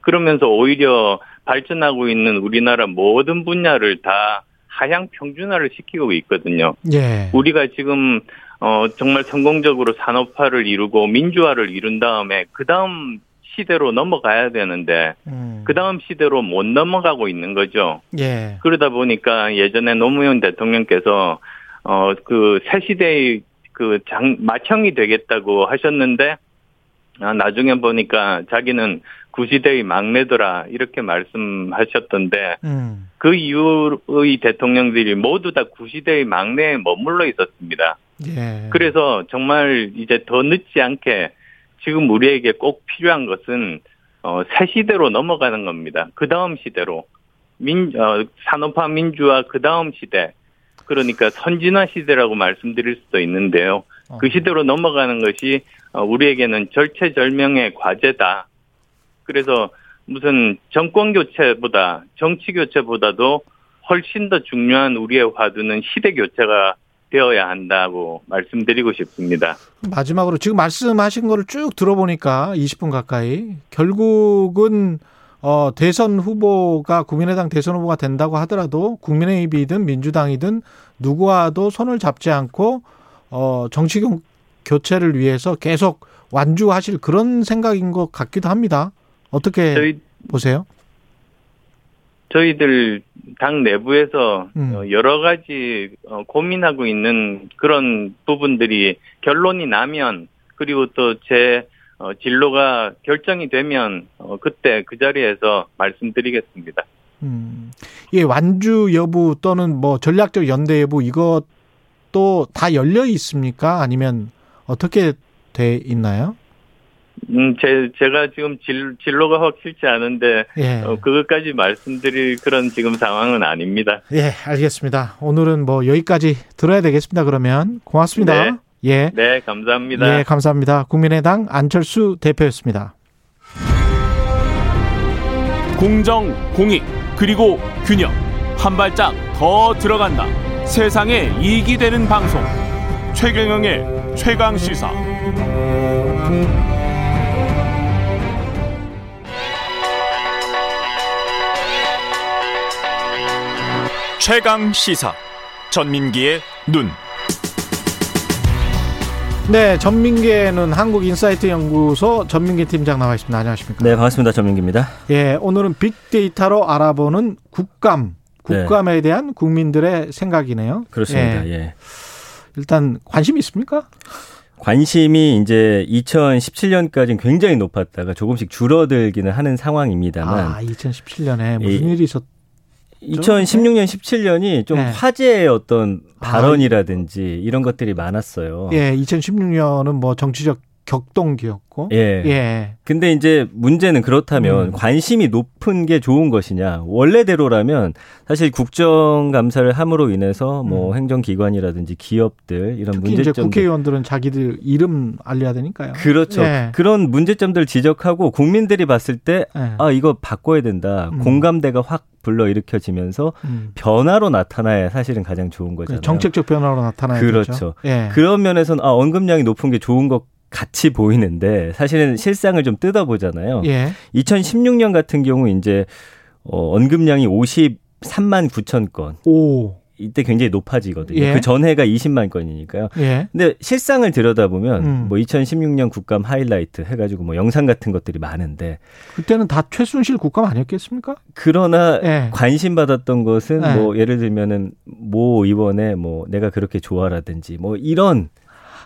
[SPEAKER 8] 그러면서 오히려 발전하고 있는 우리나라 모든 분야를 다 하향 평준화를 시키고 있거든요.
[SPEAKER 2] 예.
[SPEAKER 8] 우리가 지금 어 정말 성공적으로 산업화를 이루고 민주화를 이룬 다음에 그 다음 시대로 넘어가야 되는데
[SPEAKER 2] 음.
[SPEAKER 8] 그 다음 시대로 못 넘어가고 있는 거죠.
[SPEAKER 2] 예.
[SPEAKER 8] 그러다 보니까 예전에 노무현 대통령께서 어 그 새 시대의 그 장 마청이 되겠다고 하셨는데 아, 나중에 보니까 자기는 구시대의 막내더라 이렇게 말씀하셨던데
[SPEAKER 2] 음.
[SPEAKER 8] 그 이후의 대통령들이 모두 다 구시대의 막내에 머물러 있었습니다.
[SPEAKER 2] 예.
[SPEAKER 8] 그래서 정말 이제 더 늦지 않게 지금 우리에게 꼭 필요한 것은 어, 새 시대로 넘어가는 겁니다. 그 다음 시대로 민 어, 산업화 민주화 그 다음 시대 그러니까 선진화 시대라고 말씀드릴 수도 있는데요. 그 시대로 넘어가는 것이 어, 우리에게는 절체절명의 과제다. 그래서 무슨 정권 교체보다 정치 교체보다도 훨씬 더 중요한 우리의 화두는 시대 교체가 되어야 한다고 말씀드리고 싶습니다.
[SPEAKER 2] 마지막으로 지금 말씀하신 거를 쭉 들어보니까 20분 가까이 결국은 어 대선 후보가 국민의당 대선 후보가 된다고 하더라도 국민의힘이든 민주당이든 누구와도 손을 잡지 않고 어 정치 교- 교체를 위해서 계속 완주하실 그런 생각인 것 같기도 합니다. 어떻게
[SPEAKER 8] 저희
[SPEAKER 2] 보세요?
[SPEAKER 8] 저희들 당 내부에서
[SPEAKER 2] 음.
[SPEAKER 8] 어, 여러 가지 어, 고민하고 있는 그런 부분들이 결론이 나면 그리고 또 제 진로가 결정이 되면 어, 그때 그 자리에서 말씀드리겠습니다.
[SPEAKER 2] 음. 이 완주 여부 또는 뭐 전략적 연대 여부 이것도 다 열려 있습니까? 아니면 어떻게 돼 있나요?
[SPEAKER 8] 음, 제, 제가 지금 진, 진로가 확실치 않은데,
[SPEAKER 2] 예.
[SPEAKER 8] 어, 그것까지 말씀드릴 그런 지금 상황은 아닙니다.
[SPEAKER 2] 예, 알겠습니다. 오늘은 뭐 여기까지 들어야 되겠습니다. 그러면 고맙습니다.
[SPEAKER 8] 네.
[SPEAKER 2] 예.
[SPEAKER 8] 네, 감사합니다.
[SPEAKER 2] 예, 감사합니다. 국민의당 안철수 대표였습니다.
[SPEAKER 1] 공정, 공익, 그리고 균형. 한 발짝 더 들어간다. 세상에 이익이 되는 방송. 최경영의 최강 시사. 최강 시사. 전민기의 눈.
[SPEAKER 2] 네, 전민기의 눈 한국 인사이트 연구소 전민기 팀장 나와 있습니다. 안녕하십니까?
[SPEAKER 9] 네, 반갑습니다. 전민기입니다.
[SPEAKER 2] 예, 오늘은 빅데이터로 알아보는 국감, 국감에 대한 국민들의 생각이네요.
[SPEAKER 9] 네. 그렇습니다.
[SPEAKER 2] 예.
[SPEAKER 9] 예.
[SPEAKER 2] 일단 관심 있습니까?
[SPEAKER 9] 관심이 이제 2017년까지는 굉장히 높았다가 조금씩 줄어들기는 하는 상황입니다만
[SPEAKER 2] 아, 2017년에 무슨
[SPEAKER 9] 이-
[SPEAKER 2] 일이 있었?
[SPEAKER 9] 2016년, 17년이 좀
[SPEAKER 2] 네.
[SPEAKER 9] 화제의 어떤 발언이라든지 이런 것들이 많았어요.
[SPEAKER 2] 예, 2016년은 뭐 정치적 격동기였고.
[SPEAKER 9] 예.
[SPEAKER 2] 예.
[SPEAKER 9] 근데 이제 문제는 그렇다면
[SPEAKER 2] 음.
[SPEAKER 9] 관심이 높은 게 좋은 것이냐. 원래대로라면 사실 국정감사를 함으로 인해서 뭐 행정기관이라든지 기업들 이런
[SPEAKER 2] 음. 특히 이제
[SPEAKER 9] 문제점들
[SPEAKER 2] 국회의원들은 자기들 이름 알려야 되니까요.
[SPEAKER 9] 그렇죠.
[SPEAKER 2] 예.
[SPEAKER 9] 그런 문제점들 지적하고 국민들이 봤을 때
[SPEAKER 2] 예.
[SPEAKER 9] 아, 이거 바꿔야 된다.
[SPEAKER 2] 음.
[SPEAKER 9] 공감대가 확 불러일으켜지면서
[SPEAKER 2] 음.
[SPEAKER 9] 변화로 나타나야 사실은 가장 좋은 거잖아요.
[SPEAKER 2] 정책적 변화로 나타나야
[SPEAKER 9] 그렇죠.
[SPEAKER 2] 되죠. 예.
[SPEAKER 9] 그런 면에서는 아, 언급량이 높은 게 좋은 것 같이 보이는데 사실은 실상을 좀 뜯어보잖아요.
[SPEAKER 2] 예.
[SPEAKER 9] 2016년 같은 경우 이제 어, 언급량이 53만 9천 건.
[SPEAKER 2] 오.
[SPEAKER 9] 이때 굉장히 높아지거든요.
[SPEAKER 2] 예.
[SPEAKER 9] 그 전해가 20만 건이니까요.
[SPEAKER 2] 예.
[SPEAKER 9] 근데 실상을 들여다보면
[SPEAKER 2] 음.
[SPEAKER 9] 뭐 2016년 국감 하이라이트 해가지고 뭐 영상 같은 것들이 많은데
[SPEAKER 2] 그때는 다 최순실 국감 아니었겠습니까?
[SPEAKER 9] 그러나
[SPEAKER 2] 예.
[SPEAKER 9] 관심 받았던 것은
[SPEAKER 2] 네.
[SPEAKER 9] 뭐 예를 들면은 모 의원의 뭐 내가 그렇게 좋아라든지 뭐 이런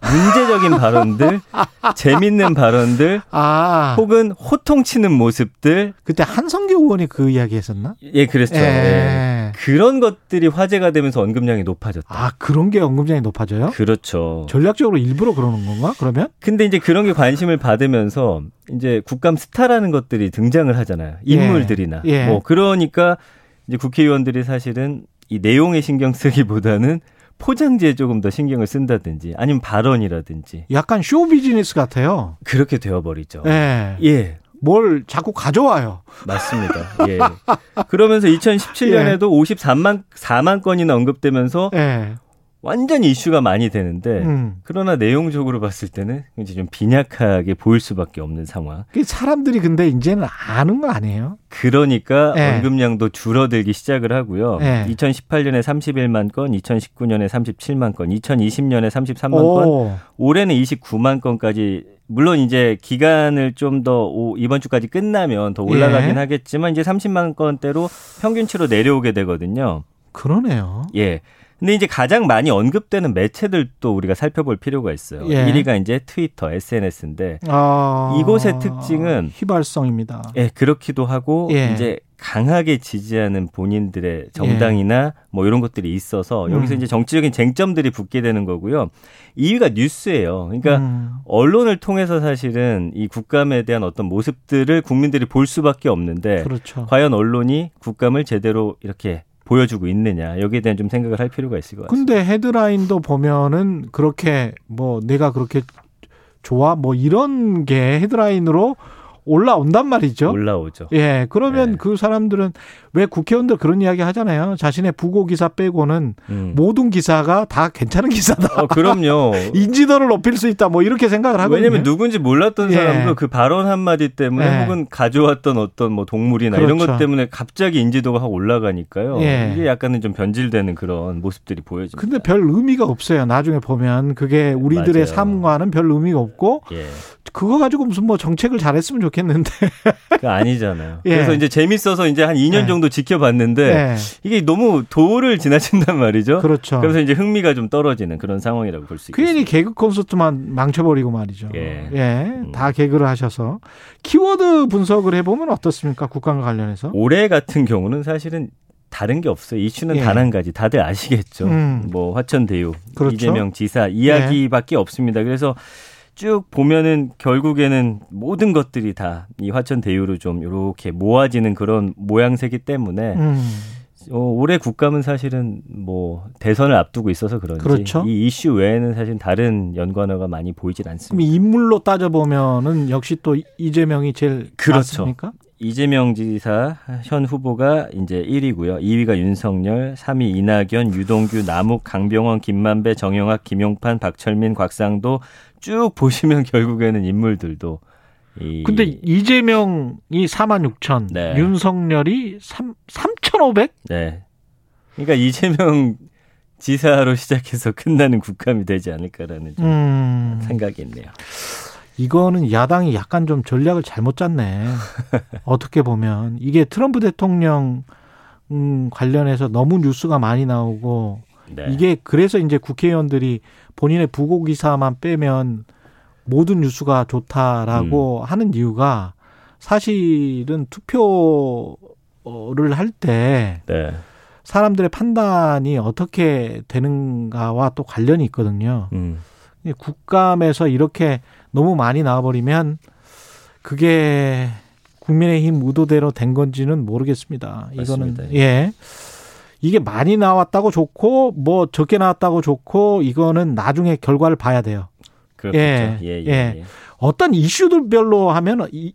[SPEAKER 9] 문제적인 발언들, [LAUGHS] 재밌는 발언들,
[SPEAKER 2] 아,
[SPEAKER 9] 혹은 호통치는 모습들,
[SPEAKER 2] 그때 한성규 의원이 그 이야기 했었나?
[SPEAKER 9] 예, 그랬죠.
[SPEAKER 2] 예.
[SPEAKER 9] 예. 그런 것들이 화제가 되면서 언급량이 높아졌다.
[SPEAKER 2] 아, 그런 게 언급량이 높아져요?
[SPEAKER 9] 그렇죠.
[SPEAKER 2] 전략적으로 일부러 그러는 건가? 그러면?
[SPEAKER 9] 근데 이제 그런 게 관심을 받으면서 이제 국감 스타라는 것들이 등장을 하잖아요. 인물들이나.
[SPEAKER 2] 예.
[SPEAKER 9] 뭐 그러니까 이제 국회의원들이 사실은 이 내용에 신경 쓰기보다는 포장지에 조금 더 신경을 쓴다든지 아니면 발언이라든지
[SPEAKER 2] 약간 쇼 비즈니스 같아요.
[SPEAKER 9] 그렇게 되어버리죠.
[SPEAKER 2] 예.
[SPEAKER 9] 예.
[SPEAKER 2] 뭘 자꾸 가져와요.
[SPEAKER 9] 맞습니다. 예. 그러면서 2017년에도 53만 4만 건이나 언급되면서
[SPEAKER 2] 예.
[SPEAKER 9] 완전 이슈가 많이 되는데
[SPEAKER 2] 음.
[SPEAKER 9] 그러나 내용적으로 봤을 때는 이제 좀 빈약하게 보일 수밖에 없는 상황.
[SPEAKER 2] 그 사람들이 근데 이제는 아는 거 아니에요?
[SPEAKER 9] 그러니까
[SPEAKER 2] 예.
[SPEAKER 9] 언급량도 줄어들기 시작을 하고요.
[SPEAKER 2] 예.
[SPEAKER 9] 2018년에 31만 건, 2019년에 37만 건, 2020년에 33만 건,
[SPEAKER 2] 오.
[SPEAKER 9] 올해는 29만 건까지 물론 이제 기간을 좀 더 이번 주까지 끝나면 더 올라가긴
[SPEAKER 2] 예.
[SPEAKER 9] 하겠지만 이제 30만 건대로 평균치로 내려오게 되거든요.
[SPEAKER 2] 그러네요.
[SPEAKER 9] 예. 근데 이제 가장 많이 언급되는 매체들도 우리가 살펴볼 필요가 있어요.
[SPEAKER 2] 예.
[SPEAKER 9] 1위가 이제 트위터, SNS인데
[SPEAKER 2] 아.
[SPEAKER 9] 이곳의 특징은
[SPEAKER 2] 휘발성입니다.
[SPEAKER 9] 예, 그렇기도 하고
[SPEAKER 2] 예.
[SPEAKER 9] 이제 강하게 지지하는 본인들의 정당이나 뭐 이런 것들이 있어서 여기서
[SPEAKER 2] 음.
[SPEAKER 9] 이제 정치적인 쟁점들이 붙게 되는 거고요. 2위가 뉴스예요. 그러니까
[SPEAKER 2] 음.
[SPEAKER 9] 언론을 통해서 사실은 이 국감에 대한 어떤 모습들을 국민들이 볼 수밖에 없는데
[SPEAKER 2] 그렇죠.
[SPEAKER 9] 과연 언론이 국감을 제대로 이렇게 보여주고 있느냐 여기에 대한 좀 생각을 할 필요가 있을 것 같습니다.
[SPEAKER 2] 근데 헤드라인도 보면은 그렇게 뭐 내가 그렇게 좋아 뭐 이런 게 헤드라인으로 올라온단 말이죠.
[SPEAKER 9] 올라오죠.
[SPEAKER 2] 예, 그러면
[SPEAKER 9] 네.
[SPEAKER 2] 그 사람들은 왜 국회의원들 그런 이야기 하잖아요. 자신의 부고 기사 빼고는
[SPEAKER 9] 음.
[SPEAKER 2] 모든 기사가 다 괜찮은 기사다.
[SPEAKER 9] 어, 그럼요. [LAUGHS]
[SPEAKER 2] 인지도를 높일 수 있다. 뭐 이렇게 생각을 하거든요.
[SPEAKER 9] 왜냐면 누군지 몰랐던
[SPEAKER 2] 예.
[SPEAKER 9] 사람도 그 발언 한마디 때문에
[SPEAKER 2] 예.
[SPEAKER 9] 혹은 가져왔던 어떤 뭐 동물이나 이런
[SPEAKER 2] 그렇죠.
[SPEAKER 9] 것 때문에 갑자기 인지도가 확 올라가니까요.
[SPEAKER 2] 예.
[SPEAKER 9] 이게 약간은 좀 변질되는 그런 모습들이 보여집니다.
[SPEAKER 2] 근데 별 의미가 없어요. 나중에 보면 그게 우리들의
[SPEAKER 9] 맞아요.
[SPEAKER 2] 삶과는 별 의미가 없고
[SPEAKER 9] 예.
[SPEAKER 2] 그거 가지고 무슨 뭐 정책을 잘했으면 좋겠 는데. [LAUGHS]
[SPEAKER 9] 그 아니잖아요.
[SPEAKER 2] 예.
[SPEAKER 9] 그래서 이제 재밌어서 이제 한 2년
[SPEAKER 2] 예.
[SPEAKER 9] 정도 지켜봤는데
[SPEAKER 2] 예.
[SPEAKER 9] 이게 너무 도를 지나친단 말이죠.
[SPEAKER 2] 그렇죠.
[SPEAKER 9] 그래서 이제 흥미가 좀 떨어지는 그런 상황이라고 볼 수 있겠습니다.
[SPEAKER 2] 괜히 개그 콘서트만 망쳐버리고 말이죠.
[SPEAKER 9] 예. 음.
[SPEAKER 2] 다 개그를 하셔서 키워드 분석을 해보면 어떻습니까? 국감과 관련해서.
[SPEAKER 9] 올해 같은 경우는 사실은 다른 게 없어요. 이슈는
[SPEAKER 2] 예.
[SPEAKER 9] 단한 가지. 다들 아시겠죠.
[SPEAKER 2] 음.
[SPEAKER 9] 뭐 화천대유,
[SPEAKER 2] 그렇죠.
[SPEAKER 9] 이재명 지사 이야기밖에 없습니다. 그래서 쭉 보면은 결국에는 모든 것들이 다 이 화천 대유로 좀 이렇게 모아지는 그런 모양새기 때문에
[SPEAKER 2] 음.
[SPEAKER 9] 어, 올해 국감은 사실은 뭐 대선을 앞두고 있어서 그런지
[SPEAKER 2] 그렇죠.
[SPEAKER 9] 이 이슈 외에는 사실 다른 연관어가 많이 보이질 않습니다.
[SPEAKER 2] 인물로 따져 보면은 역시 또 이재명이 제일
[SPEAKER 9] 그렇죠.
[SPEAKER 2] 맞습니까?
[SPEAKER 9] 이재명 지사 현 후보가 이제 1위고요. 2위가 윤석열, 3위 이낙연, 유동규, 남욱, 강병원, 김만배, 정영학, 김용판, 박철민, 곽상도 쭉 보시면 [LAUGHS] 결국에는 인물들도 이
[SPEAKER 2] 근데 이재명이 4만 6천,
[SPEAKER 9] 네.
[SPEAKER 2] 윤석열이 3, 3,500?
[SPEAKER 9] 네. 그러니까 이재명 지사로 시작해서 [LAUGHS] 끝나는 국감이 되지 않을까라는 좀
[SPEAKER 2] 음.
[SPEAKER 9] 생각이 있네요.
[SPEAKER 2] 이거는 야당이 약간 좀 전략을 잘못 짰네. [LAUGHS] 어떻게 보면 이게 트럼프 대통령 음, 관련해서 너무 뉴스가 많이 나오고
[SPEAKER 9] 네.
[SPEAKER 2] 이게 그래서 이제 국회의원들이 본인의 부고 기사만 빼면 모든 뉴스가 좋다라고
[SPEAKER 9] 음.
[SPEAKER 2] 하는 이유가 사실은 투표를 할때
[SPEAKER 9] 네.
[SPEAKER 2] 사람들의 판단이 어떻게 되는가와 또 관련이 있거든요.
[SPEAKER 9] 음.
[SPEAKER 2] 국감에서 이렇게 너무 많이 나와버리면 그게 국민의힘 의도대로 된 건지는 모르겠습니다. 이거는
[SPEAKER 9] 맞습니다.
[SPEAKER 2] 예. 이게 많이 나왔다고 좋고 뭐 적게 나왔다고 좋고 이거는 나중에 결과를 봐야 돼요.
[SPEAKER 9] 그렇겠죠.
[SPEAKER 2] 예,
[SPEAKER 9] 예, 예,
[SPEAKER 2] 예.
[SPEAKER 9] 예.
[SPEAKER 2] 어떤 이슈들별로 하면 이,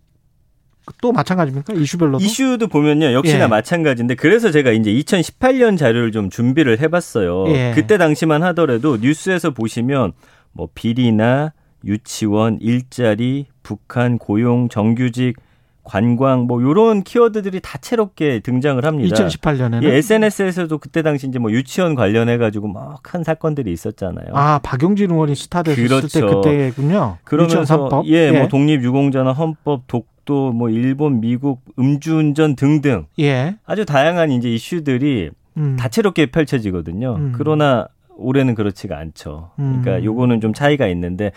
[SPEAKER 2] 또 마찬가지입니까? 이슈별로도?
[SPEAKER 9] 이슈도 보면요 역시나
[SPEAKER 2] 예.
[SPEAKER 9] 마찬가지인데 그래서 제가 이제 2018년 자료를 좀 준비를 해봤어요.
[SPEAKER 2] 예.
[SPEAKER 9] 그때 당시만 하더라도 뉴스에서 보시면 뭐 비리나 유치원 일자리 북한 고용 정규직 관광 뭐 요런 키워드들이 다채롭게 등장을 합니다.
[SPEAKER 2] 2018년에는
[SPEAKER 9] 예, SNS에서도 그때 당시 이제 뭐 유치원 관련해 가지고 뭐큰 사건들이 있었잖아요.
[SPEAKER 2] 아 박용진 의원이 스타 됐을
[SPEAKER 9] 그렇죠.
[SPEAKER 2] 때 그때군요.
[SPEAKER 9] 그러면서
[SPEAKER 2] 유치원 3법.
[SPEAKER 9] 예, 뭐 독립 유공자나 헌법, 독도, 뭐 일본, 미국, 음주운전 등등
[SPEAKER 2] 예.
[SPEAKER 9] 아주 다양한 이제 이슈들이
[SPEAKER 2] 음.
[SPEAKER 9] 다채롭게 펼쳐지거든요.
[SPEAKER 2] 음.
[SPEAKER 9] 그러나 올해는 그렇지가 않죠. 그러니까
[SPEAKER 2] 음.
[SPEAKER 9] 요거는 좀 차이가 있는데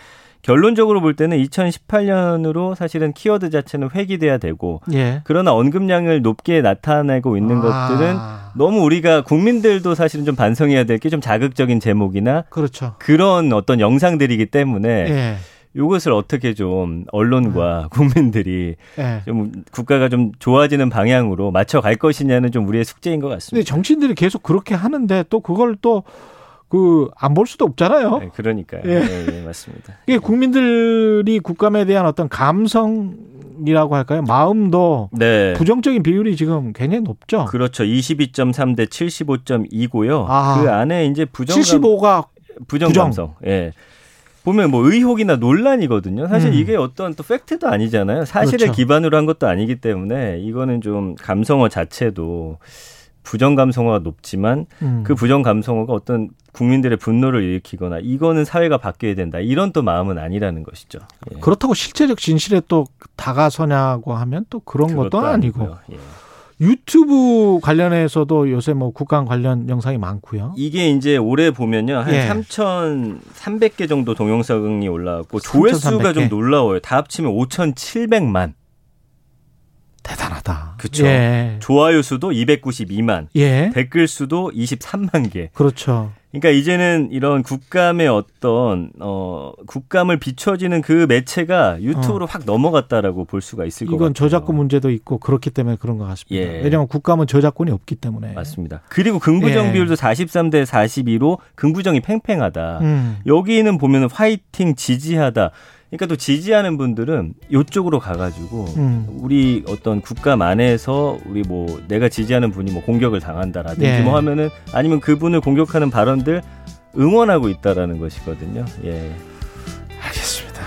[SPEAKER 9] 결론적으로 볼 때는 2018년으로 사실은 키워드 자체는 회귀돼야 되고
[SPEAKER 2] 예.
[SPEAKER 9] 그러나 언급량을 높게 나타내고 있는 것들은
[SPEAKER 2] 아,
[SPEAKER 9] 너무 우리가 국민들도 사실은 좀 반성해야 될 게 좀 자극적인 제목이나
[SPEAKER 2] 그렇죠.
[SPEAKER 9] 그런 어떤 영상들이기 때문에
[SPEAKER 2] 예.
[SPEAKER 9] 이것을 어떻게 좀 언론과 국민들이
[SPEAKER 2] 예.
[SPEAKER 9] 좀 국가가 좀 좋아지는 방향으로 맞춰 갈 것이냐는 좀 우리의 숙제인 것
[SPEAKER 2] 근데
[SPEAKER 9] 같습니다.
[SPEAKER 2] 정치인들이 계속 그렇게 하는데 또 그걸 또 그 안 볼 수도 없잖아요.
[SPEAKER 9] 네, 그러니까요.
[SPEAKER 2] 예.
[SPEAKER 9] 예, 예, 맞습니다.
[SPEAKER 2] 이게 국민들이 국감에 대한 어떤 감성이라고 할까요? 마음도
[SPEAKER 9] 네.
[SPEAKER 2] 부정적인 비율이 지금 굉장히 높죠.
[SPEAKER 9] 그렇죠. 22.3 대 75.2고요.
[SPEAKER 2] 아.
[SPEAKER 9] 그 안에 이제 부정
[SPEAKER 2] 75가
[SPEAKER 9] 부정
[SPEAKER 2] 부정.
[SPEAKER 9] 감성. 예. 보면 뭐 의혹이나 논란이거든요. 사실
[SPEAKER 2] 음.
[SPEAKER 9] 이게 어떤 또 팩트도 아니잖아요. 사실에
[SPEAKER 2] 그렇죠.
[SPEAKER 9] 기반으로 한 것도 아니기 때문에 이거는 좀 감성어 자체도 부정 감성어가 높지만
[SPEAKER 2] 음.
[SPEAKER 9] 그 부정 감성어가 어떤 국민들의 분노를 일으키거나 이거는 사회가 바뀌어야 된다. 이런 또 마음은 아니라는 것이죠. 예.
[SPEAKER 2] 그렇다고 실제적 진실에 또 다가서냐고 하면 또 그런 것도 아니고.
[SPEAKER 9] 예.
[SPEAKER 2] 유튜브 관련해서도 요새 뭐 국감 관련 영상이 많고요.
[SPEAKER 9] 이게 이제 올해 보면요. 한
[SPEAKER 2] 예.
[SPEAKER 9] 3,300개 정도 동영상이 올라왔고
[SPEAKER 2] 3,300
[SPEAKER 9] 조회수가 좀
[SPEAKER 2] 개.
[SPEAKER 9] 놀라워요. 다 합치면 5,700만.
[SPEAKER 2] 대단하다.
[SPEAKER 9] 그쵸.
[SPEAKER 2] 예.
[SPEAKER 9] 좋아요 수도 292만.
[SPEAKER 2] 예.
[SPEAKER 9] 댓글 수도 23만 개.
[SPEAKER 2] 그렇죠.
[SPEAKER 9] 그러니까 이제는 이런 국감의 어떤 어 국감을 비춰지는 그 매체가 유튜브로 확 넘어갔다라고 볼 수가 있을 것 같아요.
[SPEAKER 2] 어. 이건 저작권 문제도 있고 그렇기 때문에 그런 것 같습니다.
[SPEAKER 9] 예.
[SPEAKER 2] 왜냐하면 국감은 저작권이 없기 때문에.
[SPEAKER 9] 맞습니다. 그리고 긍부정
[SPEAKER 2] 예.
[SPEAKER 9] 비율도 43대 42로 긍부정이 팽팽하다.
[SPEAKER 2] 음.
[SPEAKER 9] 여기는 보면 화이팅 지지하다. 그러니까 또 지지하는 분들은 이쪽으로 가가지고
[SPEAKER 2] 음.
[SPEAKER 9] 우리 어떤 국감 안에서 우리 뭐 내가 지지하는 분이 뭐 공격을 당한다라든지
[SPEAKER 2] 예.
[SPEAKER 9] 뭐 하면은 아니면 그분을 공격하는 발언들 응원하고 있다라는 것이거든요. 예.
[SPEAKER 2] 알겠습니다.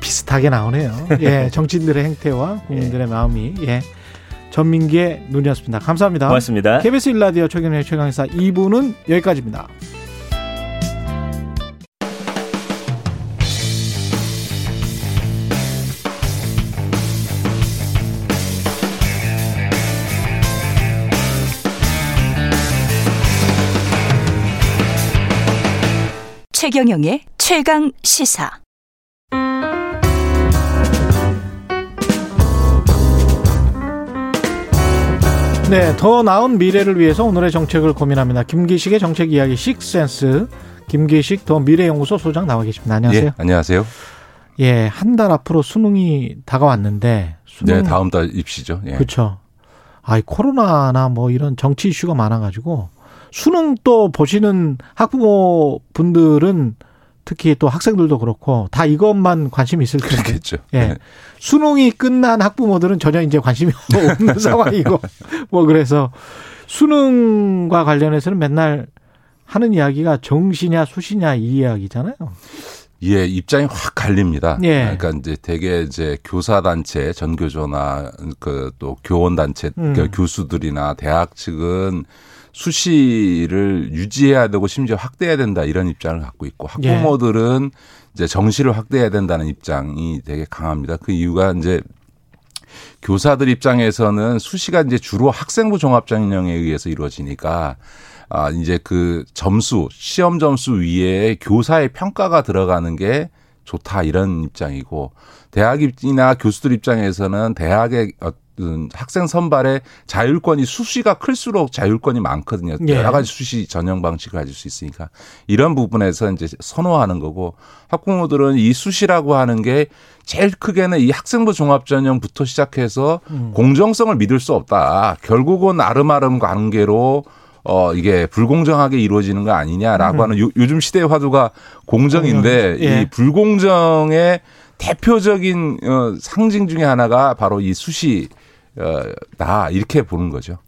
[SPEAKER 2] 비슷하게 나오네요. 예, [LAUGHS] 정치인들의 행태와 국민들의 마음이 예. 전민기의 눈이었습니다. 감사합니다.
[SPEAKER 9] 고맙습니다.
[SPEAKER 2] KBS 일라디오 최경의 최강사 2부는 여기까지입니다.
[SPEAKER 3] 최경영의 최강 시사.
[SPEAKER 2] 네, 더 나은 미래를 위해서 오늘의 정책을 고민합니다. 김기식의 정책 이야기 식센스. 김기식 더 미래연구소 소장 나와 계십니다. 안녕하세요.
[SPEAKER 10] 예, 안녕하세요.
[SPEAKER 2] 예, 한 달 앞으로 수능이 다가왔는데 수능
[SPEAKER 10] 네, 다음 달 입시죠. 예.
[SPEAKER 2] 그렇죠. 아이 코로나나 뭐 이런 정치 이슈가 많아 가지고 수능 또 보시는 학부모 분들은 특히 또 학생들도 그렇고 다 이것만 관심이 있을 텐데.
[SPEAKER 10] 그렇겠죠.
[SPEAKER 2] 예.
[SPEAKER 10] 네.
[SPEAKER 2] 수능이 끝난 학부모들은 전혀 이제 관심이 [LAUGHS] 없는 [LAUGHS] 상황이고 뭐 그래서 수능과 관련해서는 맨날 하는 이야기가 정시냐 수시냐 이 이야기잖아요.
[SPEAKER 10] 예, 입장이 확 갈립니다.
[SPEAKER 2] 예.
[SPEAKER 10] 그러니까 이제 대개 이제 교사 단체, 전교조나 그 또 교원 단체
[SPEAKER 2] 음.
[SPEAKER 10] 그 교수들이나 대학 측은 수시를 유지해야 되고 심지어 확대해야 된다 이런 입장을 갖고 있고
[SPEAKER 2] 예.
[SPEAKER 10] 학부모들은 이제 정시를 확대해야 된다는 입장이 되게 강합니다. 그 이유가 이제 교사들 입장에서는 수시가 이제 주로 학생부 종합전형에 의해서 이루어지니까 아 이제 그 점수 시험 점수 위에 교사의 평가가 들어가는 게 좋다 이런 입장이고 대학이나 교수들 입장에서는 대학의 학생 선발의 자율권이 수시가 클수록 자율권이 많거든요.
[SPEAKER 2] 예.
[SPEAKER 10] 여러 가지 수시 전형 방식을 가질 수 있으니까 이런 부분에서 이제 선호하는 거고 학부모들은 이 수시라고 하는 게 제일 크게는 이 학생부 종합 전형부터 시작해서
[SPEAKER 2] 음.
[SPEAKER 10] 공정성을 믿을 수 없다. 결국은 아름아름 관계로 어 이게 불공정하게 이루어지는 거 아니냐라고 하는 요, 즘 시대의 화두가 공정인데
[SPEAKER 2] 공정. 예.
[SPEAKER 10] 이 불공정의 대표적인 어, 상징 중에 하나가 바로 이 수시 어다 이렇게 보는 거죠.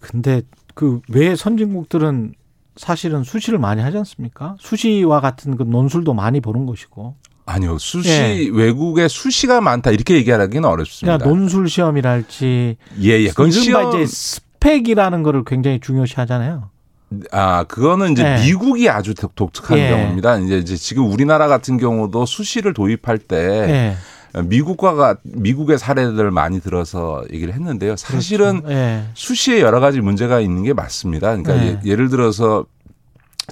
[SPEAKER 2] 근데 그 왜 선진국들은 사실은 수시를 많이 하지 않습니까? 수시와 같은 그 논술도 많이 보는 것이고.
[SPEAKER 10] 아니요. 수시
[SPEAKER 2] 예.
[SPEAKER 10] 외국에 수시가 많다 이렇게 얘기하기는 어렵습니다.
[SPEAKER 2] 그러니까 논술 시험이랄지
[SPEAKER 10] 예, 예. 그건 시험
[SPEAKER 2] 이제 스펙이라는 거를 굉장히 중요시 하잖아요.
[SPEAKER 10] 아, 그거는 이제
[SPEAKER 2] 예.
[SPEAKER 10] 미국이 아주 독- 독특한
[SPEAKER 2] 예.
[SPEAKER 10] 경우입니다. 이제, 이제 지금 우리나라 같은 경우도 수시를 도입할 때
[SPEAKER 2] 예.
[SPEAKER 10] 미국과 미국의 사례들을 많이 들어서 얘기를 했는데요. 사실은
[SPEAKER 2] 그렇죠. 예.
[SPEAKER 10] 수시에 여러 가지 문제가 있는 게 맞습니다. 그러니까
[SPEAKER 2] 네.
[SPEAKER 10] 예, 예를 들어서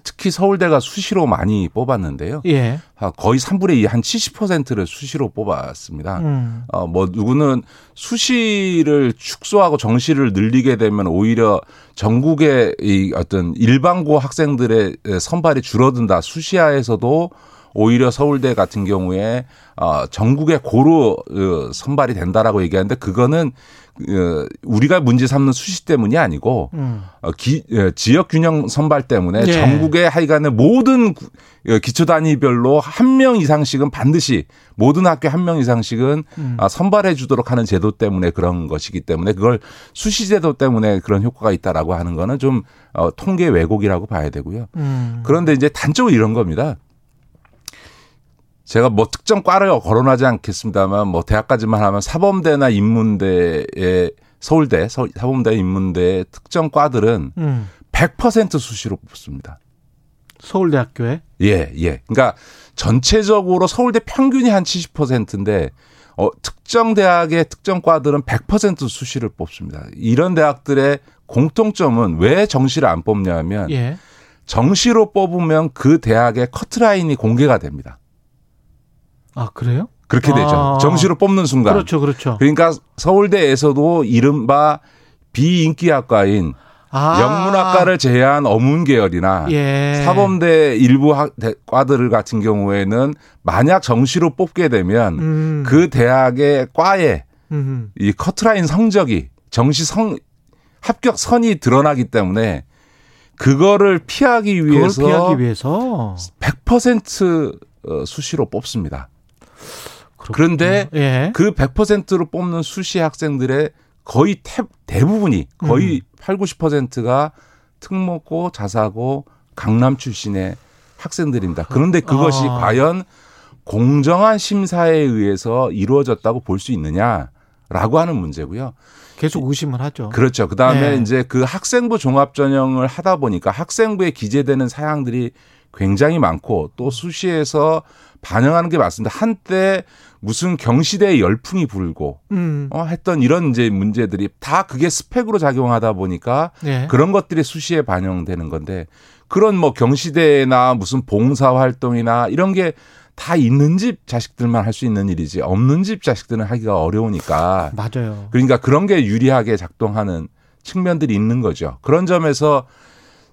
[SPEAKER 10] 특히 서울대가 수시로 많이 뽑았는데요.
[SPEAKER 2] 예.
[SPEAKER 10] 아, 거의 3분의 2, 한 70%를 수시로 뽑았습니다.
[SPEAKER 2] 음.
[SPEAKER 10] 어, 뭐, 누구는 수시를 축소하고 정시를 늘리게 되면 오히려 전국의 이 어떤 일반고 학생들의 선발이 줄어든다. 수시화에서도 오히려 서울대 같은 경우에 어, 전국의 고로 어, 선발이 된다라고 얘기하는데 그거는 어, 우리가 문제 삼는 수시 때문이 아니고
[SPEAKER 2] 음.
[SPEAKER 10] 어, 기, 어, 지역 균형 선발 때문에
[SPEAKER 2] 예.
[SPEAKER 10] 전국의 하여간에 모든 기초 단위별로 한 명 이상씩은 반드시 모든 학교 한 명 이상씩은
[SPEAKER 2] 음.
[SPEAKER 10] 아, 선발해 주도록 하는 제도 때문에 그런 것이기 때문에 그걸 수시 제도 때문에 그런 효과가 있다라고 하는 거는 좀 어, 통계 왜곡이라고 봐야 되고요.
[SPEAKER 2] 음.
[SPEAKER 10] 그런데 이제 단적으로 이런 겁니다. 제가 뭐 특정 과를 거론하지 않겠습니다만 뭐 대학까지만 하면 사범대나 인문대의 서울대, 서- 사범대 인문대 특정 과들은
[SPEAKER 2] 음.
[SPEAKER 10] 100% 수시로 뽑습니다.
[SPEAKER 2] 서울대학교에
[SPEAKER 10] 예, 예. 그러니까 전체적으로 서울대 평균이 한 70%인데 어, 특정 대학의 특정 과들은 100% 수시를 뽑습니다. 이런 대학들의 공통점은 왜 정시를 안 뽑냐면
[SPEAKER 2] 예.
[SPEAKER 10] 정시로 뽑으면 그 대학의 커트라인이 공개가 됩니다.
[SPEAKER 2] 아 그래요?
[SPEAKER 10] 그렇게 되죠.
[SPEAKER 2] 아.
[SPEAKER 10] 정시로 뽑는 순간.
[SPEAKER 2] 그렇죠, 그렇죠.
[SPEAKER 10] 그러니까 서울대에서도 이른바 비인기학과인
[SPEAKER 2] 아.
[SPEAKER 10] 영문학과를 제외한 어문 계열이나
[SPEAKER 2] 예.
[SPEAKER 10] 사범대 일부 학, 대- 과들 같은 경우에는 만약 정시로 뽑게 되면
[SPEAKER 2] 음.
[SPEAKER 10] 그 대학의 과에
[SPEAKER 2] 음.
[SPEAKER 10] 이 커트라인 성적이 정시 성 합격 선이 드러나기 때문에 그거를 피하기
[SPEAKER 2] 그걸
[SPEAKER 10] 위해서
[SPEAKER 2] 피하기 위해서
[SPEAKER 10] 100% 어, 수시로 뽑습니다. 그런데
[SPEAKER 2] 예.
[SPEAKER 10] 그 100%로 뽑는 수시 학생들의 거의 태, 대부분이 거의 8, 90%가 특목고, 자사고, 강남 출신의 학생들입니다. 그런데 그것이
[SPEAKER 2] 아.
[SPEAKER 10] 과연 공정한 심사에 의해서 이루어졌다고 볼 수 있느냐라고 하는 문제고요.
[SPEAKER 2] 계속 의심을 하죠.
[SPEAKER 10] 그렇죠. 그 다음에
[SPEAKER 2] 네.
[SPEAKER 10] 이제 그 학생부 종합 전형을 하다 보니까 학생부에 기재되는 사항들이 굉장히 많고 또 수시에서 반영하는 게 맞습니다. 한때 무슨 경시대에 열풍이 불고
[SPEAKER 2] 음.
[SPEAKER 10] 어, 했던 이런 이제 문제들이 다 그게 스펙으로 작용하다 보니까
[SPEAKER 2] 네.
[SPEAKER 10] 그런 것들이 수시에 반영되는 건데 그런 뭐 경시대나 무슨 봉사 활동이나 이런 게 다 있는 집 자식들만 할 수 있는 일이지 없는 집 자식들은 하기가 어려우니까
[SPEAKER 2] 맞아요.
[SPEAKER 10] 그러니까 그런 게 유리하게 작동하는 측면들이 있는 거죠. 그런 점에서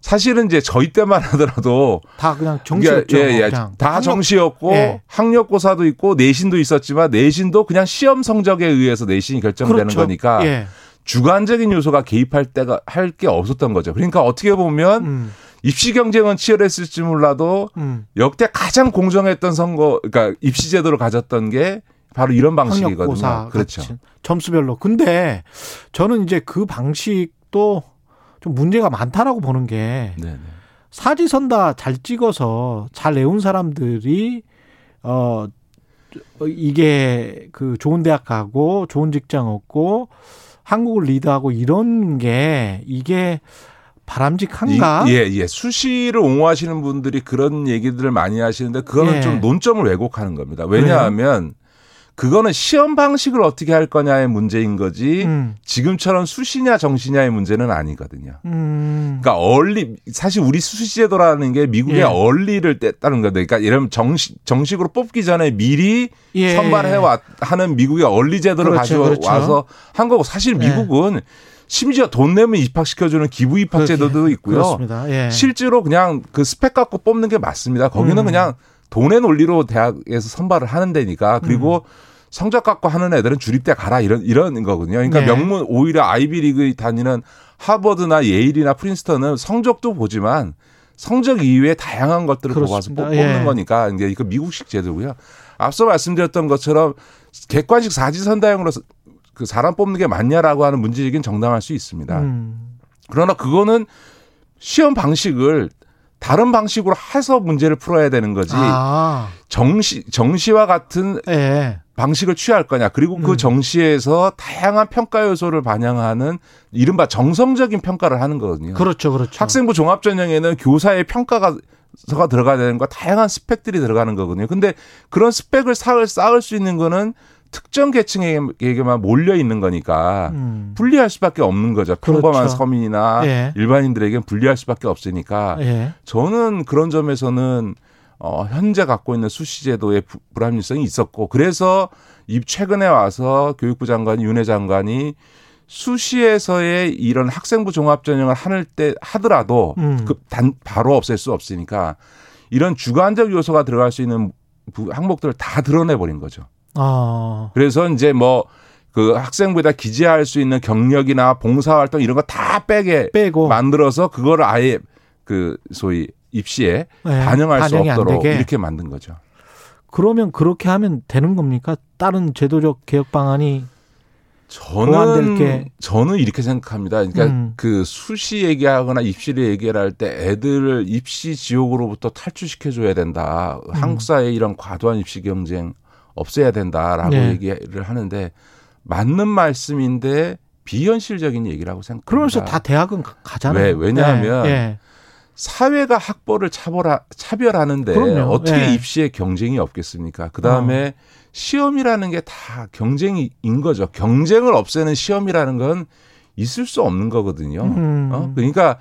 [SPEAKER 10] 사실은 이제 저희 때만 [LAUGHS] 하더라도
[SPEAKER 2] 다 그냥 정시였죠.
[SPEAKER 10] 예, 예.
[SPEAKER 2] 그냥.
[SPEAKER 10] 다
[SPEAKER 2] 학력-
[SPEAKER 10] 정시였고
[SPEAKER 2] 예.
[SPEAKER 10] 학력고사도 있고 내신도 있었지만 내신도 그냥 시험 성적에 의해서 내신이 결정되는
[SPEAKER 2] 그렇죠.
[SPEAKER 10] 거니까
[SPEAKER 2] 예.
[SPEAKER 10] 주관적인 요소가 개입할 때가 할 게 없었던 거죠. 그러니까 어떻게 보면
[SPEAKER 2] 음.
[SPEAKER 10] 입시 경쟁은 치열했을지 몰라도
[SPEAKER 2] 음.
[SPEAKER 10] 역대 가장 공정했던 선거, 그러니까 입시 제도를 가졌던 게 바로 이런 방식이거든요.
[SPEAKER 2] 학력고사
[SPEAKER 10] 그렇죠.
[SPEAKER 2] 같이 점수별로. 근데 저는 이제 그 방식도 좀 문제가 많다라고 보는 게
[SPEAKER 10] 네, 네.
[SPEAKER 2] 사지선 다 잘 찍어서 잘 외운 사람들이 어 이게 그 좋은 대학 가고 좋은 직장 얻고 한국을 리드하고 이런 게 이게 바람직한가?
[SPEAKER 10] 이- 예, 예. 수시를 옹호하시는 분들이 그런 얘기들을 많이 하시는데 그거는
[SPEAKER 2] 예.
[SPEAKER 10] 좀 논점을 왜곡하는 겁니다. 왜냐하면 그 거는 시험 방식을 어떻게 할 거냐의 문제인 거지
[SPEAKER 2] 음.
[SPEAKER 10] 지금처럼 수시냐 정시냐의 문제는 아니거든요.
[SPEAKER 2] 음.
[SPEAKER 10] 그러니까 얼리 사실 우리 수시 제도라는 게 미국의
[SPEAKER 2] 예.
[SPEAKER 10] 얼리를 뗐다는 거죠. 그러니까 이런 정식 정식으로 뽑기 전에 미리
[SPEAKER 2] 예.
[SPEAKER 10] 선발해 왔 하는 미국의 얼리 제도를
[SPEAKER 2] 그렇죠,
[SPEAKER 10] 가져와서
[SPEAKER 2] 그렇죠.
[SPEAKER 10] 한 거고 사실
[SPEAKER 2] 예.
[SPEAKER 10] 미국은 심지어 돈 내면 입학시켜주는 기부 입학 제도도 있고요.
[SPEAKER 2] 그렇습니다. 예.
[SPEAKER 10] 실제로 그냥 그 스펙 갖고 뽑는 게 맞습니다. 거기는
[SPEAKER 2] 음.
[SPEAKER 10] 그냥 돈의 논리로 대학에서 선발을 하는 데니까 그리고
[SPEAKER 2] 음.
[SPEAKER 10] 성적 갖고 하는 애들은 주립대 가라 이런 이런 거거든요. 그러니까
[SPEAKER 2] 네.
[SPEAKER 10] 명문 오히려 아이비리그 다니는 하버드나 예일이나 프린스턴은 성적도 보지만 성적 이외에 다양한 것들을 보고 와서
[SPEAKER 2] 그렇습니다.
[SPEAKER 10] 뽑- 뽑는
[SPEAKER 2] 예.
[SPEAKER 10] 거니까 이제 이거 미국식 제도고요. 앞서 말씀드렸던 것처럼 객관식 사지선다형으로 그 사람 뽑는 게 맞냐라고 하는 문제제기는 정당할 수 있습니다.
[SPEAKER 2] 음.
[SPEAKER 10] 그러나 그거는 시험 방식을 다른 방식으로 해서 문제를 풀어야 되는 거지.
[SPEAKER 2] 아,
[SPEAKER 10] 정시 정시와 같은
[SPEAKER 2] 예.
[SPEAKER 10] 방식을 취할 거냐. 그리고 그
[SPEAKER 2] 음. 정시에서
[SPEAKER 10] 다양한 평가 요소를 반영하는 이른바 정성적인 평가를 하는 거거든요.
[SPEAKER 2] 그렇죠, 그렇죠.
[SPEAKER 10] 학생부 종합 전형에는 교사의 평가가 가 들어가야 되는 거 다양한 스펙들이 들어가는 거거든요. 근데 그런 스펙을 쌓을 쌓을 수 있는 거는 특정 계층에게만 몰려 있는 거니까
[SPEAKER 2] 음.
[SPEAKER 10] 분리할 수밖에 없는 거죠. 평범한
[SPEAKER 2] 그렇죠.
[SPEAKER 10] 서민이나
[SPEAKER 2] 예.
[SPEAKER 10] 일반인들에게는 분리할 수밖에 없으니까
[SPEAKER 2] 예.
[SPEAKER 10] 저는 그런 점에서는 어 현재 갖고 있는 수시 제도의 부- 불합리성이 있었고 그래서 이 최근에 와서 교육부 장관이 윤회 장관이 수시에서의 이런 학생부 종합 전형을 하는 때 하더라도
[SPEAKER 2] 음.
[SPEAKER 10] 그 단 바로 없앨 수 없으니까 이런 주관적 요소가 들어갈 수 있는 부- 항목들을 다 드러내 버린 거죠.
[SPEAKER 2] 아,
[SPEAKER 10] 그래서 이제 뭐그 학생부에다 기재할 수 있는 경력이나 봉사활동 이런 거 다 빼게
[SPEAKER 2] 빼고
[SPEAKER 10] 만들어서 그거를 아예 그 소위 입시에
[SPEAKER 2] 예,
[SPEAKER 10] 반영할 수 없도록. 이렇게 만든 거죠.
[SPEAKER 2] 그러면 그렇게 하면 되는 겁니까? 다른 제도적 개혁 방안이
[SPEAKER 10] 저는
[SPEAKER 2] 게-
[SPEAKER 10] 저는 이렇게 생각합니다. 그러니까
[SPEAKER 2] 음.
[SPEAKER 10] 그 수시 얘기하거나 입시를 얘기를 할때 애들을 입시 지옥으로부터 탈출시켜 줘야 된다.
[SPEAKER 2] 음.
[SPEAKER 10] 한국 사회의 이런 과도한 입시 경쟁 없애야 된다라고
[SPEAKER 2] 네.
[SPEAKER 10] 얘기를 하는데 맞는 말씀인데 비현실적인 얘기라고 생각합니다.
[SPEAKER 2] 그러면서 다 대학은 가- 가잖아요.
[SPEAKER 10] 왜? 왜냐하면
[SPEAKER 2] 예, 예.
[SPEAKER 10] 사회가 학벌을 차별하, 차별하는데
[SPEAKER 2] 그럼요.
[SPEAKER 10] 어떻게
[SPEAKER 2] 예.
[SPEAKER 10] 입시에 경쟁이 없겠습니까? 그 다음에 시험이라는 게 다 경쟁인 거죠. 경쟁을 없애는 시험이라는 건 있을 수 없는 거거든요.
[SPEAKER 2] 음.
[SPEAKER 10] 어? 그러니까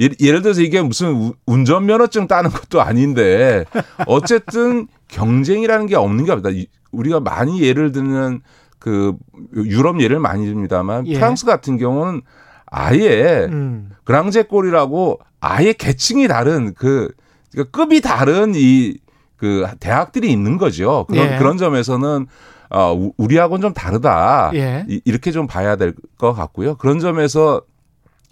[SPEAKER 10] 예- 예를 들어서 이게 무슨 우- 운전면허증 따는 것도 아닌데 어쨌든 경쟁이라는 게 없는 게 없다. 이- 우리가 많이 예를 들면 그 유럽 예를 많이 듭니다만
[SPEAKER 2] 예.
[SPEAKER 10] 프랑스 같은 경우는 아예
[SPEAKER 2] 음.
[SPEAKER 10] 그랑제골이라고 아예 계층이 다른 그 그러니까 급이 다른 이 그 대학들이 있는 거죠. 그런
[SPEAKER 2] 예.
[SPEAKER 10] 그런 점에서는 어 우- 우리하고는 좀 다르다.
[SPEAKER 2] 예.
[SPEAKER 10] 이- 이렇게 좀 봐야 될 것 같고요. 그런 점에서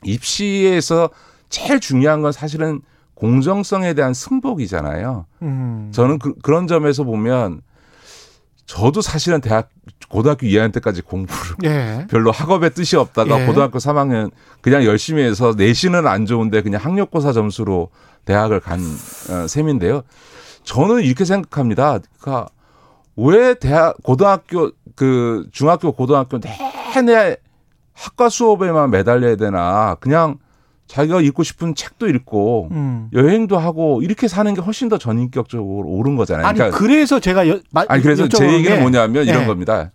[SPEAKER 10] 입시에서 제일 중요한 건 사실은 공정성에 대한 승복이잖아요.
[SPEAKER 2] 음.
[SPEAKER 10] 저는 그, 런 점에서 보면 저도 사실은 대학 고등학교 2학년 때까지 공부를
[SPEAKER 2] 예.
[SPEAKER 10] 별로 학업에 뜻이 없다가
[SPEAKER 2] 예.
[SPEAKER 10] 고등학교 3학년 그냥 열심히 해서 내신은 안 좋은데 그냥 학력고사 점수로 대학을 간 어, 셈인데요. 저는 이렇게 생각합니다. 그러니까 왜 대학 고등학교 그 중학교 고등학교 내내 학과 수업에만 매달려야 되나 그냥 자기가 읽고 싶은 책도 읽고
[SPEAKER 2] 음.
[SPEAKER 10] 여행도 하고 이렇게 사는 게 훨씬 더 전인격적으로 옳은 거잖아요.
[SPEAKER 2] 아니
[SPEAKER 10] 그러니까
[SPEAKER 2] 그래서 제가 여, 마,
[SPEAKER 10] 아니 그래서 제 얘기는
[SPEAKER 2] 게-
[SPEAKER 10] 뭐냐면 이런
[SPEAKER 2] 예.
[SPEAKER 10] 겁니다.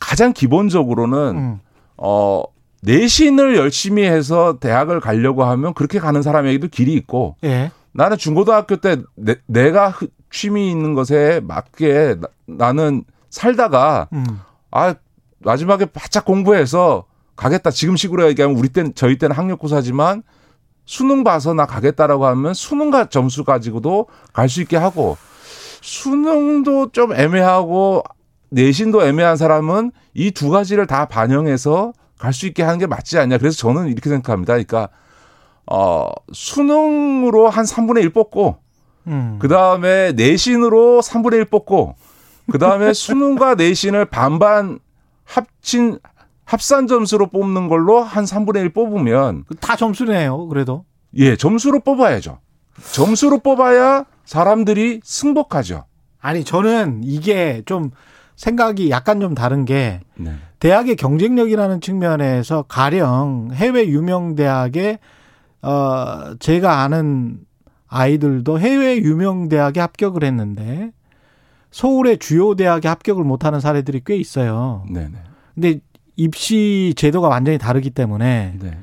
[SPEAKER 10] 가장 기본적으로는
[SPEAKER 2] 음.
[SPEAKER 10] 어 내신을 열심히 해서 대학을 가려고 하면 그렇게 가는 사람에게도 길이 있고
[SPEAKER 2] 예.
[SPEAKER 10] 나는 중고등학교 때 내, 가 취미 있는 것에 맞게 나, 는 살다가
[SPEAKER 2] 음.
[SPEAKER 10] 아 마지막에 바짝 공부해서 가겠다. 지금 식으로 얘기하면 우리 때는 저희 때는 학력고사지만 수능 봐서 나 가겠다라고 하면 수능과 점수 가지고도 갈 수 있게 하고 수능도 좀 애매하고 내신도 애매한 사람은 이 두 가지를 다 반영해서 갈 수 있게 하는 게 맞지 않냐. 그래서 저는 이렇게 생각합니다. 그러니까 어 수능으로 한 3분의 1 뽑고
[SPEAKER 2] 음.
[SPEAKER 10] 그 다음에 내신으로 3분의 1 뽑고, 그 다음에 수능과 [LAUGHS] 내신을 반반 합친, 합산 점수로 뽑는 걸로 한 3분의 1 뽑으면,
[SPEAKER 2] 다 점수네요. 그래도.
[SPEAKER 10] 예, 점수로 뽑아야죠. 점수로 뽑아야 사람들이 승복하죠.
[SPEAKER 2] 아니 저는 이게 좀 생각이 약간 좀 다른 게
[SPEAKER 10] 네.
[SPEAKER 2] 대학의 경쟁력이라는 측면에서 가령 해외 유명 대학에 어 제가 아는 아이들도 해외 유명 대학에 합격을 했는데 서울의 주요 대학에 합격을 못하는 사례들이 꽤 있어요.
[SPEAKER 10] 네네.
[SPEAKER 2] 근데 입시 제도가 완전히 다르기 때문에
[SPEAKER 10] 네.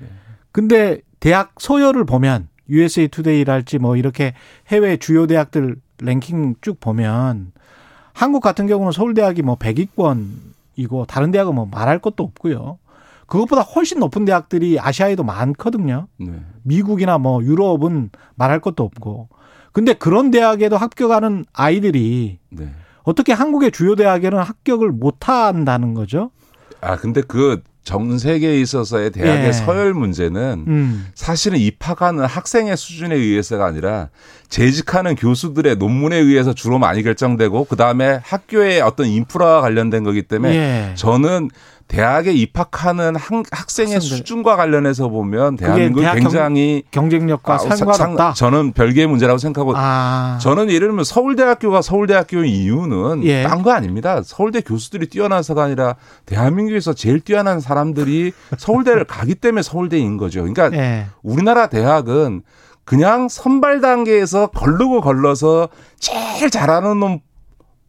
[SPEAKER 2] 근데 대학 서열을 보면 USA 투데이랄지 뭐 이렇게 해외 주요 대학들 랭킹 쭉 보면 한국 같은 경우는 서울대학이 뭐 100위권이고 다른 대학은 뭐 말할 것도 없고요. 그것보다 훨씬 높은 대학들이 아시아에도 많거든요.
[SPEAKER 10] 네.
[SPEAKER 2] 미국이나 뭐 유럽은 말할 것도 없고. 근데 그런 대학에도 합격하는 아이들이
[SPEAKER 10] 네.
[SPEAKER 2] 어떻게 한국의 주요 대학에는 합격을 못 한다는 거죠?
[SPEAKER 10] 아, 근데 그 전 세계에 있어서의 대학의
[SPEAKER 2] 예.
[SPEAKER 10] 서열 문제는
[SPEAKER 2] 음.
[SPEAKER 10] 사실은 입학하는 학생의 수준에 의해서가 아니라 재직하는 교수들의 논문에 의해서 주로 많이 결정되고 그 다음에 학교의 어떤 인프라와 관련된 거기 때문에
[SPEAKER 2] 예.
[SPEAKER 10] 저는 대학에 입학하는 학, 학생의
[SPEAKER 2] 학생들.
[SPEAKER 10] 수준과 관련해서 보면
[SPEAKER 2] 대학
[SPEAKER 10] 굉장히
[SPEAKER 2] 경 쟁력과
[SPEAKER 10] 아,
[SPEAKER 2] 상관없다.
[SPEAKER 10] 저는 별개의 문제라고 생각하고
[SPEAKER 2] 아,
[SPEAKER 10] 저는 예를 들면 서울대학교가 서울대학교인 이유는
[SPEAKER 2] 예.
[SPEAKER 10] 딴거 아닙니다. 서울대 교수들이 뛰어나서가 아니라 대한민국에서 제일 뛰어난 사람들이 [LAUGHS] 서울대를 가기 때문에 서울대인 거죠. 그러니까
[SPEAKER 2] 예.
[SPEAKER 10] 우리나라 대학은 그냥 선발 단계에서 걸르고 걸러서 제일 잘하는 놈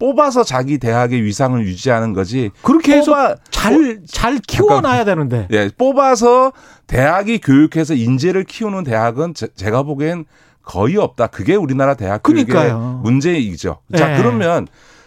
[SPEAKER 10] 뽑아서 자기 대학의 위상을 유지하는 거지.
[SPEAKER 2] 그렇게 해서
[SPEAKER 10] 뽑아-
[SPEAKER 2] 잘잘 키워놔야 되는데.
[SPEAKER 10] 예, 뽑아서 대학이 교육해서 인재를 키우는 대학은 제, 가 보기엔 거의 없다. 그게 우리나라 대학 교육의
[SPEAKER 2] 그러니까요.
[SPEAKER 10] 문제이죠. 자,
[SPEAKER 2] 예.
[SPEAKER 10] 그러면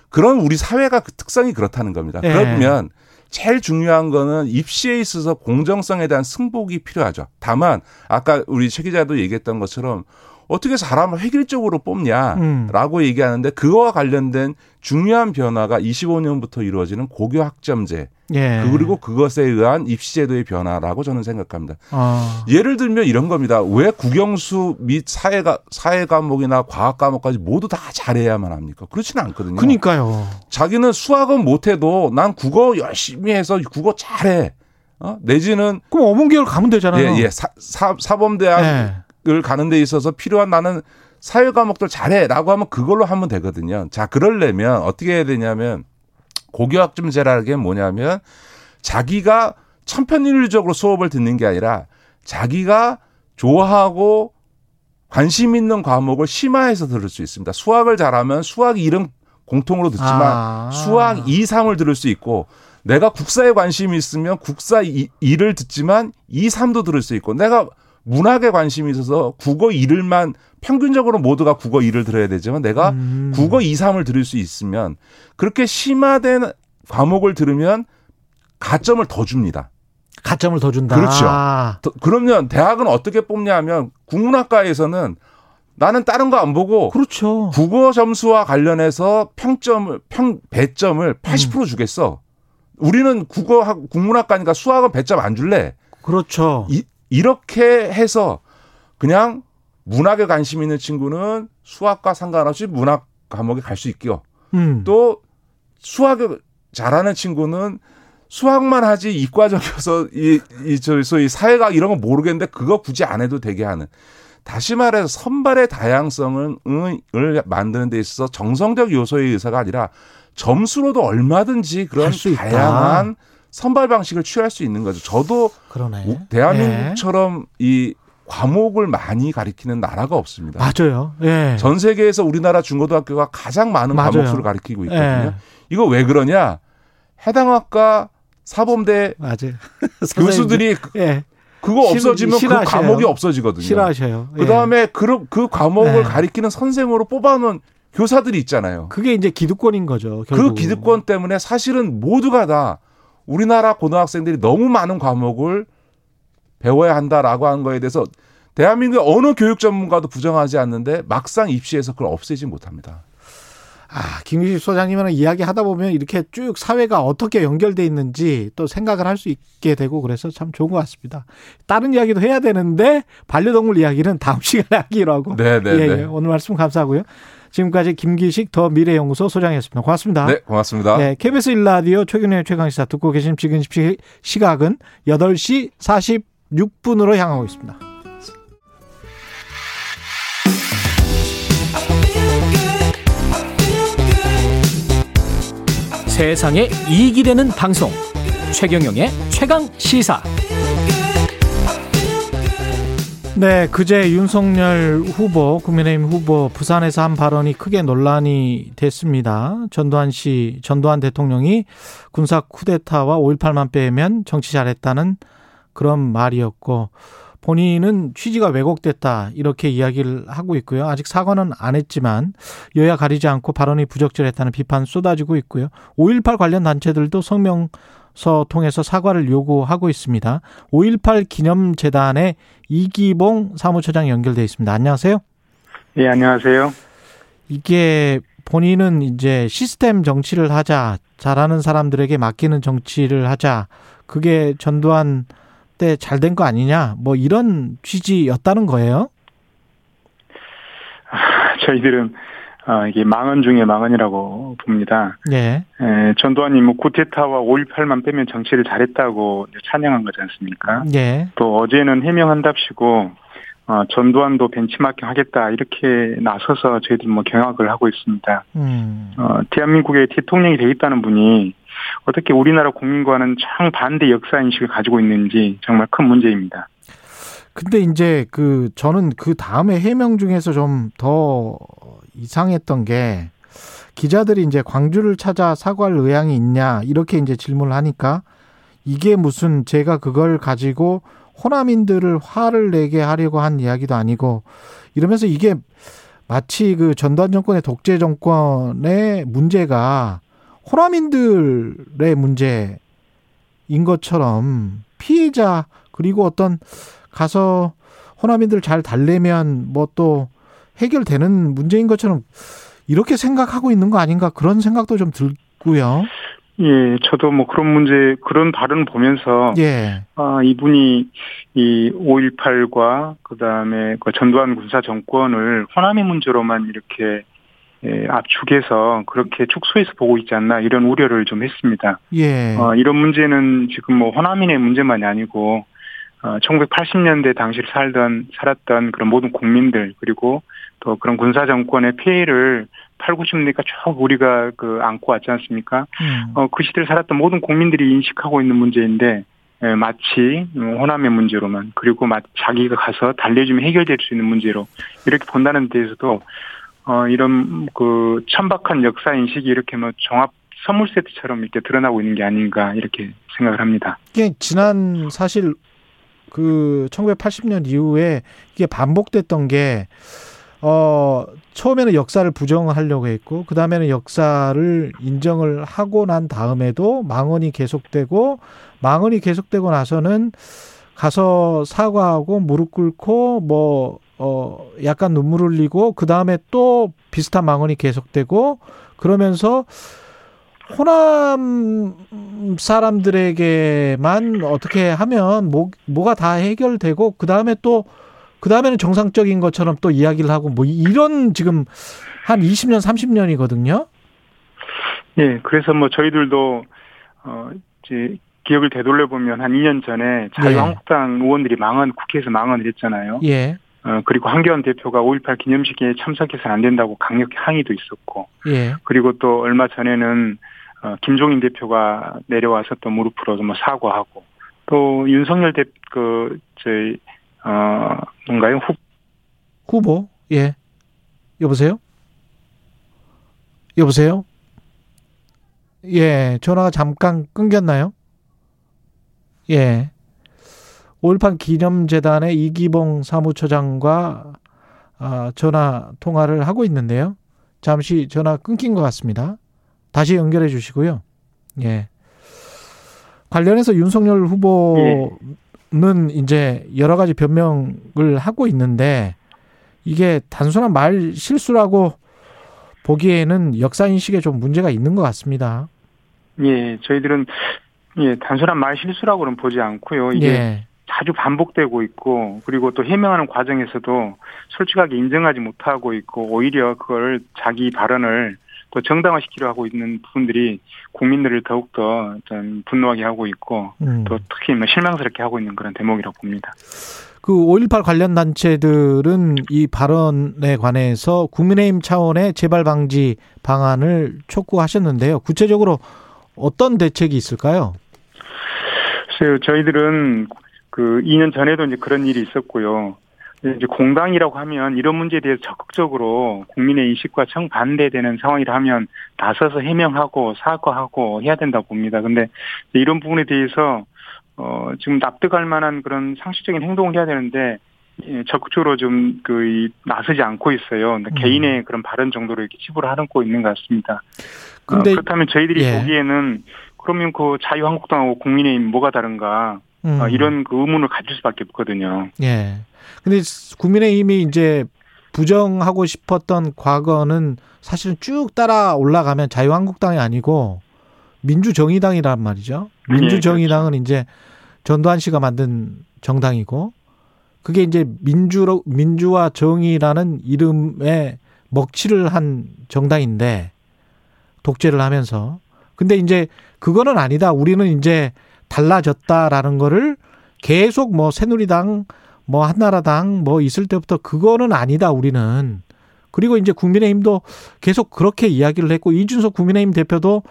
[SPEAKER 10] 그런 우리 사회가 그 특성이 그렇다는 겁니다.
[SPEAKER 2] 예.
[SPEAKER 10] 그러면 제일 중요한 거는 입시에 있어서 공정성에 대한 승복이 필요하죠. 다만 아까 우리 최 기자도 얘기했던 것처럼 어떻게 사람을 획일적으로 뽑냐라고
[SPEAKER 2] 음.
[SPEAKER 10] 얘기하는데 그거와 관련된 중요한 변화가 25년부터 이루어지는 고교 학점제
[SPEAKER 2] 예.
[SPEAKER 10] 그리고 그것에 의한 입시제도의 변화라고 저는 생각합니다.
[SPEAKER 2] 어.
[SPEAKER 10] 예를 들면 이런 겁니다. 왜 국영수 및 사회가 사회 과목이나 과학 과목까지 모두 다 잘해야만 합니까? 그렇지는 않거든요.
[SPEAKER 2] 그러니까요.
[SPEAKER 10] 자기는 수학은 못해도 난 국어 열심히 해서 국어 잘해. 어? 내지는
[SPEAKER 2] 그럼 어문계열 가면 되잖아요.
[SPEAKER 10] 예, 예. 사, 사, 사범대학 을
[SPEAKER 2] 예.
[SPEAKER 10] 가는 데 있어서 필요한 나는 사회 과목들 잘해라고 하면 그걸로 하면 되거든요. 자, 그러려면 어떻게 해야 되냐면 고교학점제라는 게 뭐냐면 자기가 천편일률적으로 수업을 듣는 게 아니라 자기가 좋아하고 관심 있는 과목을 심화해서 들을 수 있습니다. 수학을 잘하면 수학 1은 공통으로 듣지만
[SPEAKER 2] 아.
[SPEAKER 10] 수학 2, 3을 들을 수 있고 내가 국사에 관심이 있으면 국사 2, 1을 듣지만 2, 3도 들을 수 있고 내가 문학에 관심이 있어서 국어 1을만 평균적으로 모두가 국어 1을 들어야 되지만 내가
[SPEAKER 2] 음.
[SPEAKER 10] 국어 2, 3을 들을 수 있으면 그렇게 심화된 과목을 들으면 가점을 더 줍니다.
[SPEAKER 2] 가점을 더 준다.
[SPEAKER 10] 그렇죠.
[SPEAKER 2] 아.
[SPEAKER 10] 더- 그러면 대학은 어떻게 뽑냐 하면 국문학과에서는 나는 다른 거 안 보고
[SPEAKER 2] 그렇죠.
[SPEAKER 10] 국어 점수와 관련해서 평점을 평 배점을 80%
[SPEAKER 2] 음.
[SPEAKER 10] 주겠어. 우리는 국어 학 국문학과니까 수학은 배점 안 줄래.
[SPEAKER 2] 그렇죠.
[SPEAKER 10] 이, 이렇게 해서 그냥 문학에 관심 있는 친구는 수학과 상관없이 문학 과목에 갈 수 있고요.
[SPEAKER 2] 음.
[SPEAKER 10] 또 수학을 잘하는 친구는 수학만 하지 이과적이어서 이, 이, 저, 소위 사회학 이런 거 모르겠는데 그거 굳이 안 해도 되게 하는. 다시 말해서 선발의 다양성을 을 만드는 데 있어서 정성적 요소의 의사가 아니라 점수로도 얼마든지 그런
[SPEAKER 2] 할수 있다.
[SPEAKER 10] 선발 방식을 취할 수 있는 거죠. 저도
[SPEAKER 2] 그러네.
[SPEAKER 10] 우- 대한민국처럼 이 과목을 많이 가리키는 나라가 없습니다.
[SPEAKER 2] 맞아요. 예.
[SPEAKER 10] 전 세계에서 우리나라 중고등학교가 가장 많은
[SPEAKER 2] 맞아요.
[SPEAKER 10] 과목 수를 가리키고 있거든요.
[SPEAKER 2] 예.
[SPEAKER 10] 이거 왜 그러냐? 해당 학과 사범대
[SPEAKER 2] 맞아요. [LAUGHS]
[SPEAKER 10] 교수들이
[SPEAKER 2] 예.
[SPEAKER 10] 그거
[SPEAKER 2] 싫-
[SPEAKER 10] 없어지면 그
[SPEAKER 2] 싫어하셔요.
[SPEAKER 10] 과목이 없어지거든요.
[SPEAKER 2] 싫어하셔요. 예.
[SPEAKER 10] 그 다음에 그, 그 과목을
[SPEAKER 2] 예.
[SPEAKER 10] 가리키는 선생으로 뽑아놓은 교사들이 있잖아요.
[SPEAKER 2] 그게 이제 기득권인 거죠.
[SPEAKER 10] 그
[SPEAKER 2] 결국.
[SPEAKER 10] 기득권 때문에 사실은 모두가 다 우리나라 고등학생들이 너무 많은 과목을 배워야 한다라고 하는 거에 대해서 대한민국의 어느 교육 전문가도 부정하지 않는데 막상 입시에서 그걸 없애지 못합니다.
[SPEAKER 2] 아, 김규식 소장님이랑 이야기 하다 보면 이렇게 쭉 사회가 어떻게 연결돼 있는지 또 생각을 할 수 있게 되고 그래서 참 좋은 것 같습니다. 다른 이야기도 해야 되는데 반려동물 이야기는 다음 [LAUGHS] 시간에 하기로 하고.
[SPEAKER 10] 네, 네,
[SPEAKER 2] 예,
[SPEAKER 10] 네.
[SPEAKER 2] 예. 오늘 말씀 감사하고요. 지금까지 김기식 더 미래연구소 소장이었습니다. 고맙습니다.
[SPEAKER 10] 네, 고맙습니다.
[SPEAKER 2] 네, KBS 일라디오 최근의 최강시사 듣고 계신 지금 시- 시각은 8시 46분으로 향하고 있습니다.
[SPEAKER 6] 세상에 이익이 되는 방송 최경영의 최강 시사
[SPEAKER 2] 네, 그제 윤석열 후보, 국민의힘 후보 부산에서 한 발언이 크게 논란이 됐습니다. 전두환 씨, 전두환 대통령이 군사 쿠데타와 5.18만 빼면 정치 잘했다는 그런 말이었고 본인은 취지가 왜곡됐다 이렇게 이야기를 하고 있고요. 아직 사과는 안 했지만 여야 가리지 않고 발언이 부적절했다는 비판 쏟아지고 있고요. 5.18 관련 단체들도 성명 서 통해서 사과를 요구하고 있습니다. 5.18 기념재단의 이기봉 사무처장 연결돼 있습니다. 안녕하세요.
[SPEAKER 11] 예, 안녕하세요.
[SPEAKER 2] 이게 본인은 이제 시스템 정치를 하자, 잘하는 사람들에게 맡기는 정치를 하자, 그게 전두환 때 잘 된 거 아니냐, 뭐 이런 취지였다는 거예요.
[SPEAKER 11] 저희들은 아, 이게 망언 중에 망언이라고 봅니다.
[SPEAKER 2] 예.
[SPEAKER 11] 에, 전두환이 뭐 구테타와 5.18만 빼면 정치를 잘했다고 찬양한 거지 않습니까?
[SPEAKER 2] 예.
[SPEAKER 11] 또 어제는 해명한답시고 어, 전두환도 벤치마킹 하겠다 이렇게 나서서 저희들 뭐 경악을 하고 있습니다.
[SPEAKER 2] 음.
[SPEAKER 11] 어, 대한민국의 대통령이 돼 있다는 분이 어떻게 우리나라 국민과는 정반대 역사 인식을 가지고 있는지 정말 큰 문제입니다.
[SPEAKER 2] 근데 이제 그 저는 그 다음에 해명 중에서 좀 더 이상했던 게 기자들이 이제 광주를 찾아 사과할 의향이 있냐 이렇게 이제 질문을 하니까 이게 무슨 제가 그걸 가지고 호남인들을 화를 내게 하려고 한 이야기도 아니고 이러면서 이게 마치 그 전두환 정권의 독재 정권의 문제가 호남인들의 문제인 것처럼 피해자 그리고 어떤 가서 호남인들 잘 달래면 뭐 또 해결되는 문제인 것처럼 이렇게 생각하고 있는 거 아닌가 그런 생각도 좀 들고요.
[SPEAKER 11] 예, 저도 뭐 그런 문제, 그런 발언 보면서,
[SPEAKER 2] 예.
[SPEAKER 11] 아, 이분이 이 5.18과 그 다음에 그 전두환 군사 정권을 호남의 문제로만 이렇게 예, 압축해서 그렇게 축소해서 보고 있지 않나 이런 우려를 좀 했습니다.
[SPEAKER 2] 예.
[SPEAKER 11] 어, 이런 문제는 지금 뭐 호남인의 문제만이 아니고 어, 1980년대 당시를 살던 살았던 그런 모든 국민들 그리고 또 그런 군사 정권의 피해를 8, 90년대가 쭉 우리가 그 안고 왔지 않습니까?
[SPEAKER 2] 음.
[SPEAKER 11] 어, 그 시대를 살았던 모든 국민들이 인식하고 있는 문제인데 에, 마치 음, 호남의 문제로만 그리고 마치 자기가 가서 달래주면 해결될 수 있는 문제로 이렇게 본다는 데에서도 어, 이런 그 천박한 역사 인식이 이렇게 뭐 종합 선물 세트처럼 이렇게 드러나고 있는 게 아닌가 이렇게 생각을 합니다.
[SPEAKER 2] 이게 지난 사실 그 1980년 이후에 이게 반복됐던 게 어, 처음에는 역사를 부정하려고 했고, 그 다음에는 역사를 인정을 하고 난 다음에도 망언이 계속되고, 망언이 계속되고 나서는 가서 사과하고 무릎 꿇고, 뭐, 어, 약간 눈물 흘리고, 그 다음에 또 비슷한 망언이 계속되고, 그러면서 호남 사람들에게만 어떻게 하면 뭐, 뭐가 다 해결되고, 그 다음에 또 그 다음에는 정상적인 것처럼 또 이야기를 하고 뭐 이런 지금 한 20년, 30년이거든요.
[SPEAKER 11] 예, 그래서 뭐 저희들도 어 이제 기억을 되돌려 보면 한 2년 전에 자유한국당 의원들이 망언 국회에서 망언을 했잖아요.
[SPEAKER 2] 예,
[SPEAKER 11] 어 그리고 한교안 대표가 5.18 기념식에 참석해서는 안 된다고 강력 항의도 있었고,
[SPEAKER 2] 예,
[SPEAKER 11] 그리고 또 얼마 전에는 어 김종인 대표가 내려와서 또 무릎으로 뭐 사과하고, 또 윤석열 대그 저희 어 뭔가요 후
[SPEAKER 2] 후보. 예. 여보세요? 여보세요? 예, 전화가 잠깐 끊겼나요? 예. 5.18 기념재단의 이기봉 사무처장과 아, 전화 통화를 하고 있는데요. 잠시 전화 끊긴 것 같습니다. 다시 연결해 주시고요. 예. 관련해서 윤석열 후보 는 이제 여러 가지 변명을 하고 있는데 이게 단순한 말 실수라고 보기에는 역사 인식에 좀 문제가 있는 것 같습니다.
[SPEAKER 11] 예, 저희들은 예 단순한 말 실수라고는 보지 않고요. 이게
[SPEAKER 2] 예.
[SPEAKER 11] 자주 반복되고 있고 그리고 또 해명하는 과정에서도 솔직하게 인정하지 못하고 있고 오히려 그걸 자기 발언을 또 정당화시키려 하고 있는 부분들이 국민들을 더욱더 좀 분노하게 하고 있고
[SPEAKER 2] 음.
[SPEAKER 11] 또 특히 뭐 실망스럽게 하고 있는 그런 대목이라고 봅니다.
[SPEAKER 2] 그 5.18 관련 단체들은 이 발언에 관해서 국민의힘 차원의 재발 방지 방안을 촉구하셨는데요. 구체적으로 어떤 대책이 있을까요?
[SPEAKER 11] 글쎄요, 저희들은 그 2년 전에도 이제 그런 일이 있었고요. 이제 공당이라고 하면 이런 문제에 대해서 적극적으로 국민의 인식과 정반대되는 상황이라 하면 나서서 해명하고 사과하고 해야 된다고 봅니다. 근데 이런 부분에 대해서 어 지금 납득할 만한 그런 상식적인 행동을 해야 되는데 예, 적극적으로 좀 그 나서지 않고 있어요.
[SPEAKER 2] 음.
[SPEAKER 11] 개인의 그런 발언 정도로 이렇게 치부를 하고 있는 것 같습니다.
[SPEAKER 2] 근데
[SPEAKER 11] 어, 그렇다면 저희들이
[SPEAKER 2] 예.
[SPEAKER 11] 보기에는 그러면 그 자유한국당하고 국민의힘 뭐가 다른가
[SPEAKER 2] 음.
[SPEAKER 11] 어, 이런 그 의문을 가질 수밖에 없거든요.
[SPEAKER 2] 예. 근데 국민의힘이 이제 부정하고 싶었던 과거는 사실은 쭉 따라 올라가면 자유한국당이 아니고 민주정의당이란 말이죠. 민주정의당은 이제 전두환 씨가 만든 정당이고 그게 이제 민주로 민주와 정의라는 이름의 먹칠을 한 정당인데 독재를 하면서 근데 이제 그거는 아니다. 우리는 이제 달라졌다라는 거를 계속 뭐 새누리당 뭐 한나라당 뭐 있을 때부터 그거는 아니다. 우리는 그리고 이제 국민의힘도 계속 그렇게 이야기를 했고 이준석 국민의힘 대표도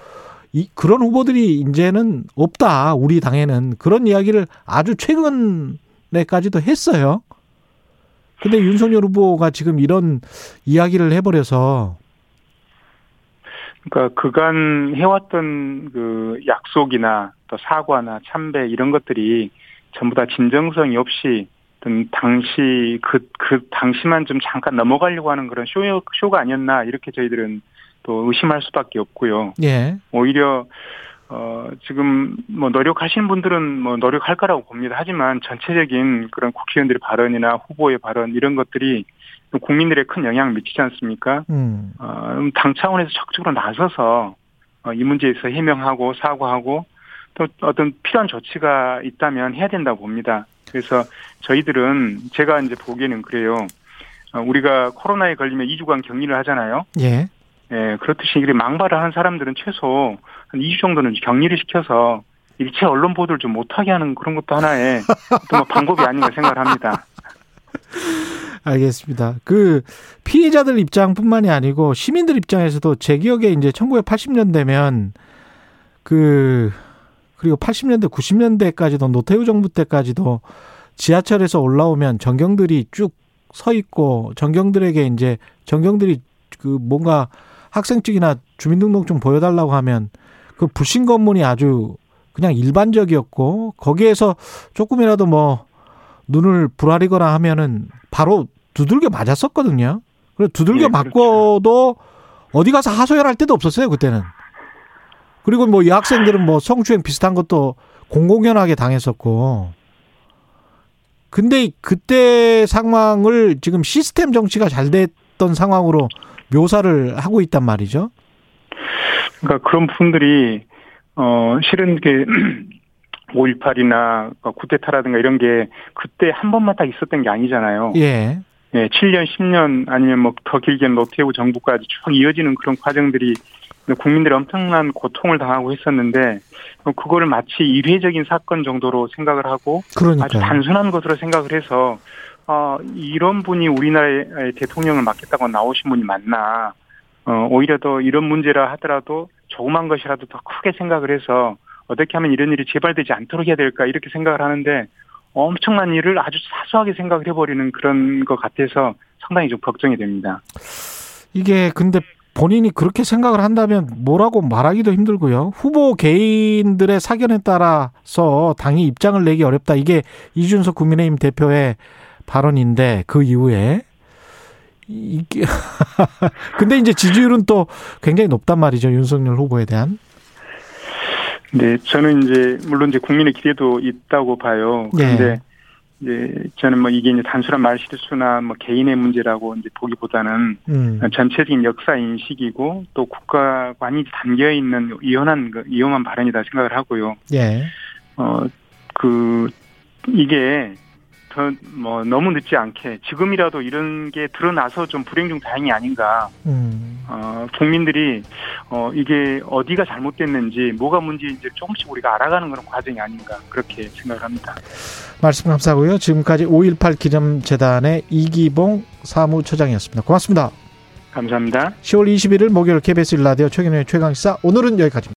[SPEAKER 2] 이 그런 후보들이 이제는 없다. 우리 당에는 그런 이야기를 아주 최근에까지도 했어요. 근데 윤석열 후보가 지금 이런 이야기를 해버려서
[SPEAKER 11] 그러니까 그간 해왔던 그 약속이나 또 사과나 참배 이런 것들이 전부 다 진정성이 없이 어떤 당시 그, 그 당시만 좀 잠깐 넘어가려고 하는 그런 쇼, 쇼가 아니었나 이렇게 저희들은 또 의심할 수밖에 없고요.
[SPEAKER 2] 예.
[SPEAKER 11] 오히려 어, 지금 뭐 노력하시는 분들은 뭐 노력할 거라고 봅니다. 하지만 전체적인 그런 국회의원들의 발언이나 후보의 발언 이런 것들이 국민들의 큰 영향을 미치지 않습니까?
[SPEAKER 2] 음.
[SPEAKER 11] 어, 당 차원에서 적극적으로 나서서 어, 이 문제에서 해명하고 사과하고 또 어떤 필요한 조치가 있다면 해야 된다고 봅니다. 그래서 저희들은 제가 이제 보기에는 그래요. 어, 우리가 코로나에 걸리면 2주간 격리를 하잖아요.
[SPEAKER 2] 예.
[SPEAKER 11] 예, 그렇듯이 이렇게 망발을 한 사람들은 최소 한 2주 정도는 격리를 시켜서 일체 언론 보도를 좀 못하게 하는 그런 것도 하나의 어떤 뭐 방법이 아닌가 생각을 합니다.
[SPEAKER 2] 알겠습니다. 그 피해자들 입장뿐만이 아니고 시민들 입장에서도 제 기억에 이제 1980년대면 그 그리고 80년대 90년대까지도 노태우 정부 때까지도 지하철에서 올라오면 전경들이 쭉 서 있고 전경들에게 이제 전경들이 그 뭔가 학생증이나 주민등록증 보여달라고 하면 그 불신 검문이 아주 그냥 일반적이었고 거기에서 조금이라도 뭐 눈을 부라리거나 하면은 바로 두들겨 맞았었거든요. 그리고 두들겨
[SPEAKER 11] 예,
[SPEAKER 2] 맞고도 어디 가서 하소연할 데도 없었어요 그때는. 그리고 뭐 여학생들은 뭐 성추행 비슷한 것도 공공연하게 당했었고. 근데 그때 상황을 지금 시스템 정치가 잘 됐던 상황으로 묘사를 하고 있단 말이죠.
[SPEAKER 11] 그러니까 그런 부분들이 어 실은 그 [CLEARS THROAT] 5.18이나 쿠데타라든가 이런 게 그때 한 번만 딱 있었던 게 아니잖아요.
[SPEAKER 2] 예.
[SPEAKER 11] 예, 7년, 10년 아니면 뭐 더 길게는 노태우 정부까지 쭉 이어지는 그런 과정들이 국민들이 엄청난 고통을 당하고 했었는데 그거를 마치 일회적인 사건 정도로 생각을 하고
[SPEAKER 2] 그러니까요.
[SPEAKER 11] 아주 단순한 것으로 생각을 해서 어, 이런 분이 우리나라의 대통령을 맡겠다고 나오신 분이 맞나 어, 오히려 더 이런 문제라 하더라도 조그만 것이라도 더 크게 생각을 해서 어떻게 하면 이런 일이 재발되지 않도록 해야 될까 이렇게 생각을 하는데 엄청난 일을 아주 사소하게 생각을 해버리는 그런 것 같아서 상당히 좀 걱정이 됩니다.
[SPEAKER 2] 이게 근데 본인이 그렇게 생각을 한다면 뭐라고 말하기도 힘들고요. 후보 개인들의 사견에 따라서 당이 입장을 내기 어렵다. 이게 이준석 국민의힘 대표의 발언인데 그 이후에 이게 [LAUGHS] 근데 이제 지지율은 또 굉장히 높단 말이죠. 윤석열 후보에 대한.
[SPEAKER 11] 네, 저는 이제 물론 이제 국민의 기대도 있다고 봐요. 그런데
[SPEAKER 2] 네.
[SPEAKER 11] 이제 저는 뭐 이게 이제 단순한 말 실수나 뭐 개인의 문제라고 이제 보기보다는
[SPEAKER 2] 음.
[SPEAKER 11] 전체적인 역사 인식이고 또 국가관이 담겨 있는 위험한 그 위험한 발언이다 생각을 하고요.
[SPEAKER 2] 예.
[SPEAKER 11] 어 그 이게 더뭐 너무 늦지 않게 지금이라도 이런 게 드러나서 좀 불행 중 다행이 아닌가.
[SPEAKER 2] 음.
[SPEAKER 11] 어 국민들이 어 이게 어디가 잘못됐는지 뭐가 문제인지 조금씩 우리가 알아가는 그런 과정이 아닌가 그렇게 생각을 합니다.
[SPEAKER 2] 말씀 감사하고요. 지금까지 5.18 기념재단의 이기봉 사무처장이었습니다. 고맙습니다.
[SPEAKER 11] 감사합니다.
[SPEAKER 2] 10월 21일 목요일 KBS 일라디오 최경영의 최강시사 오늘은 여기까지입니다.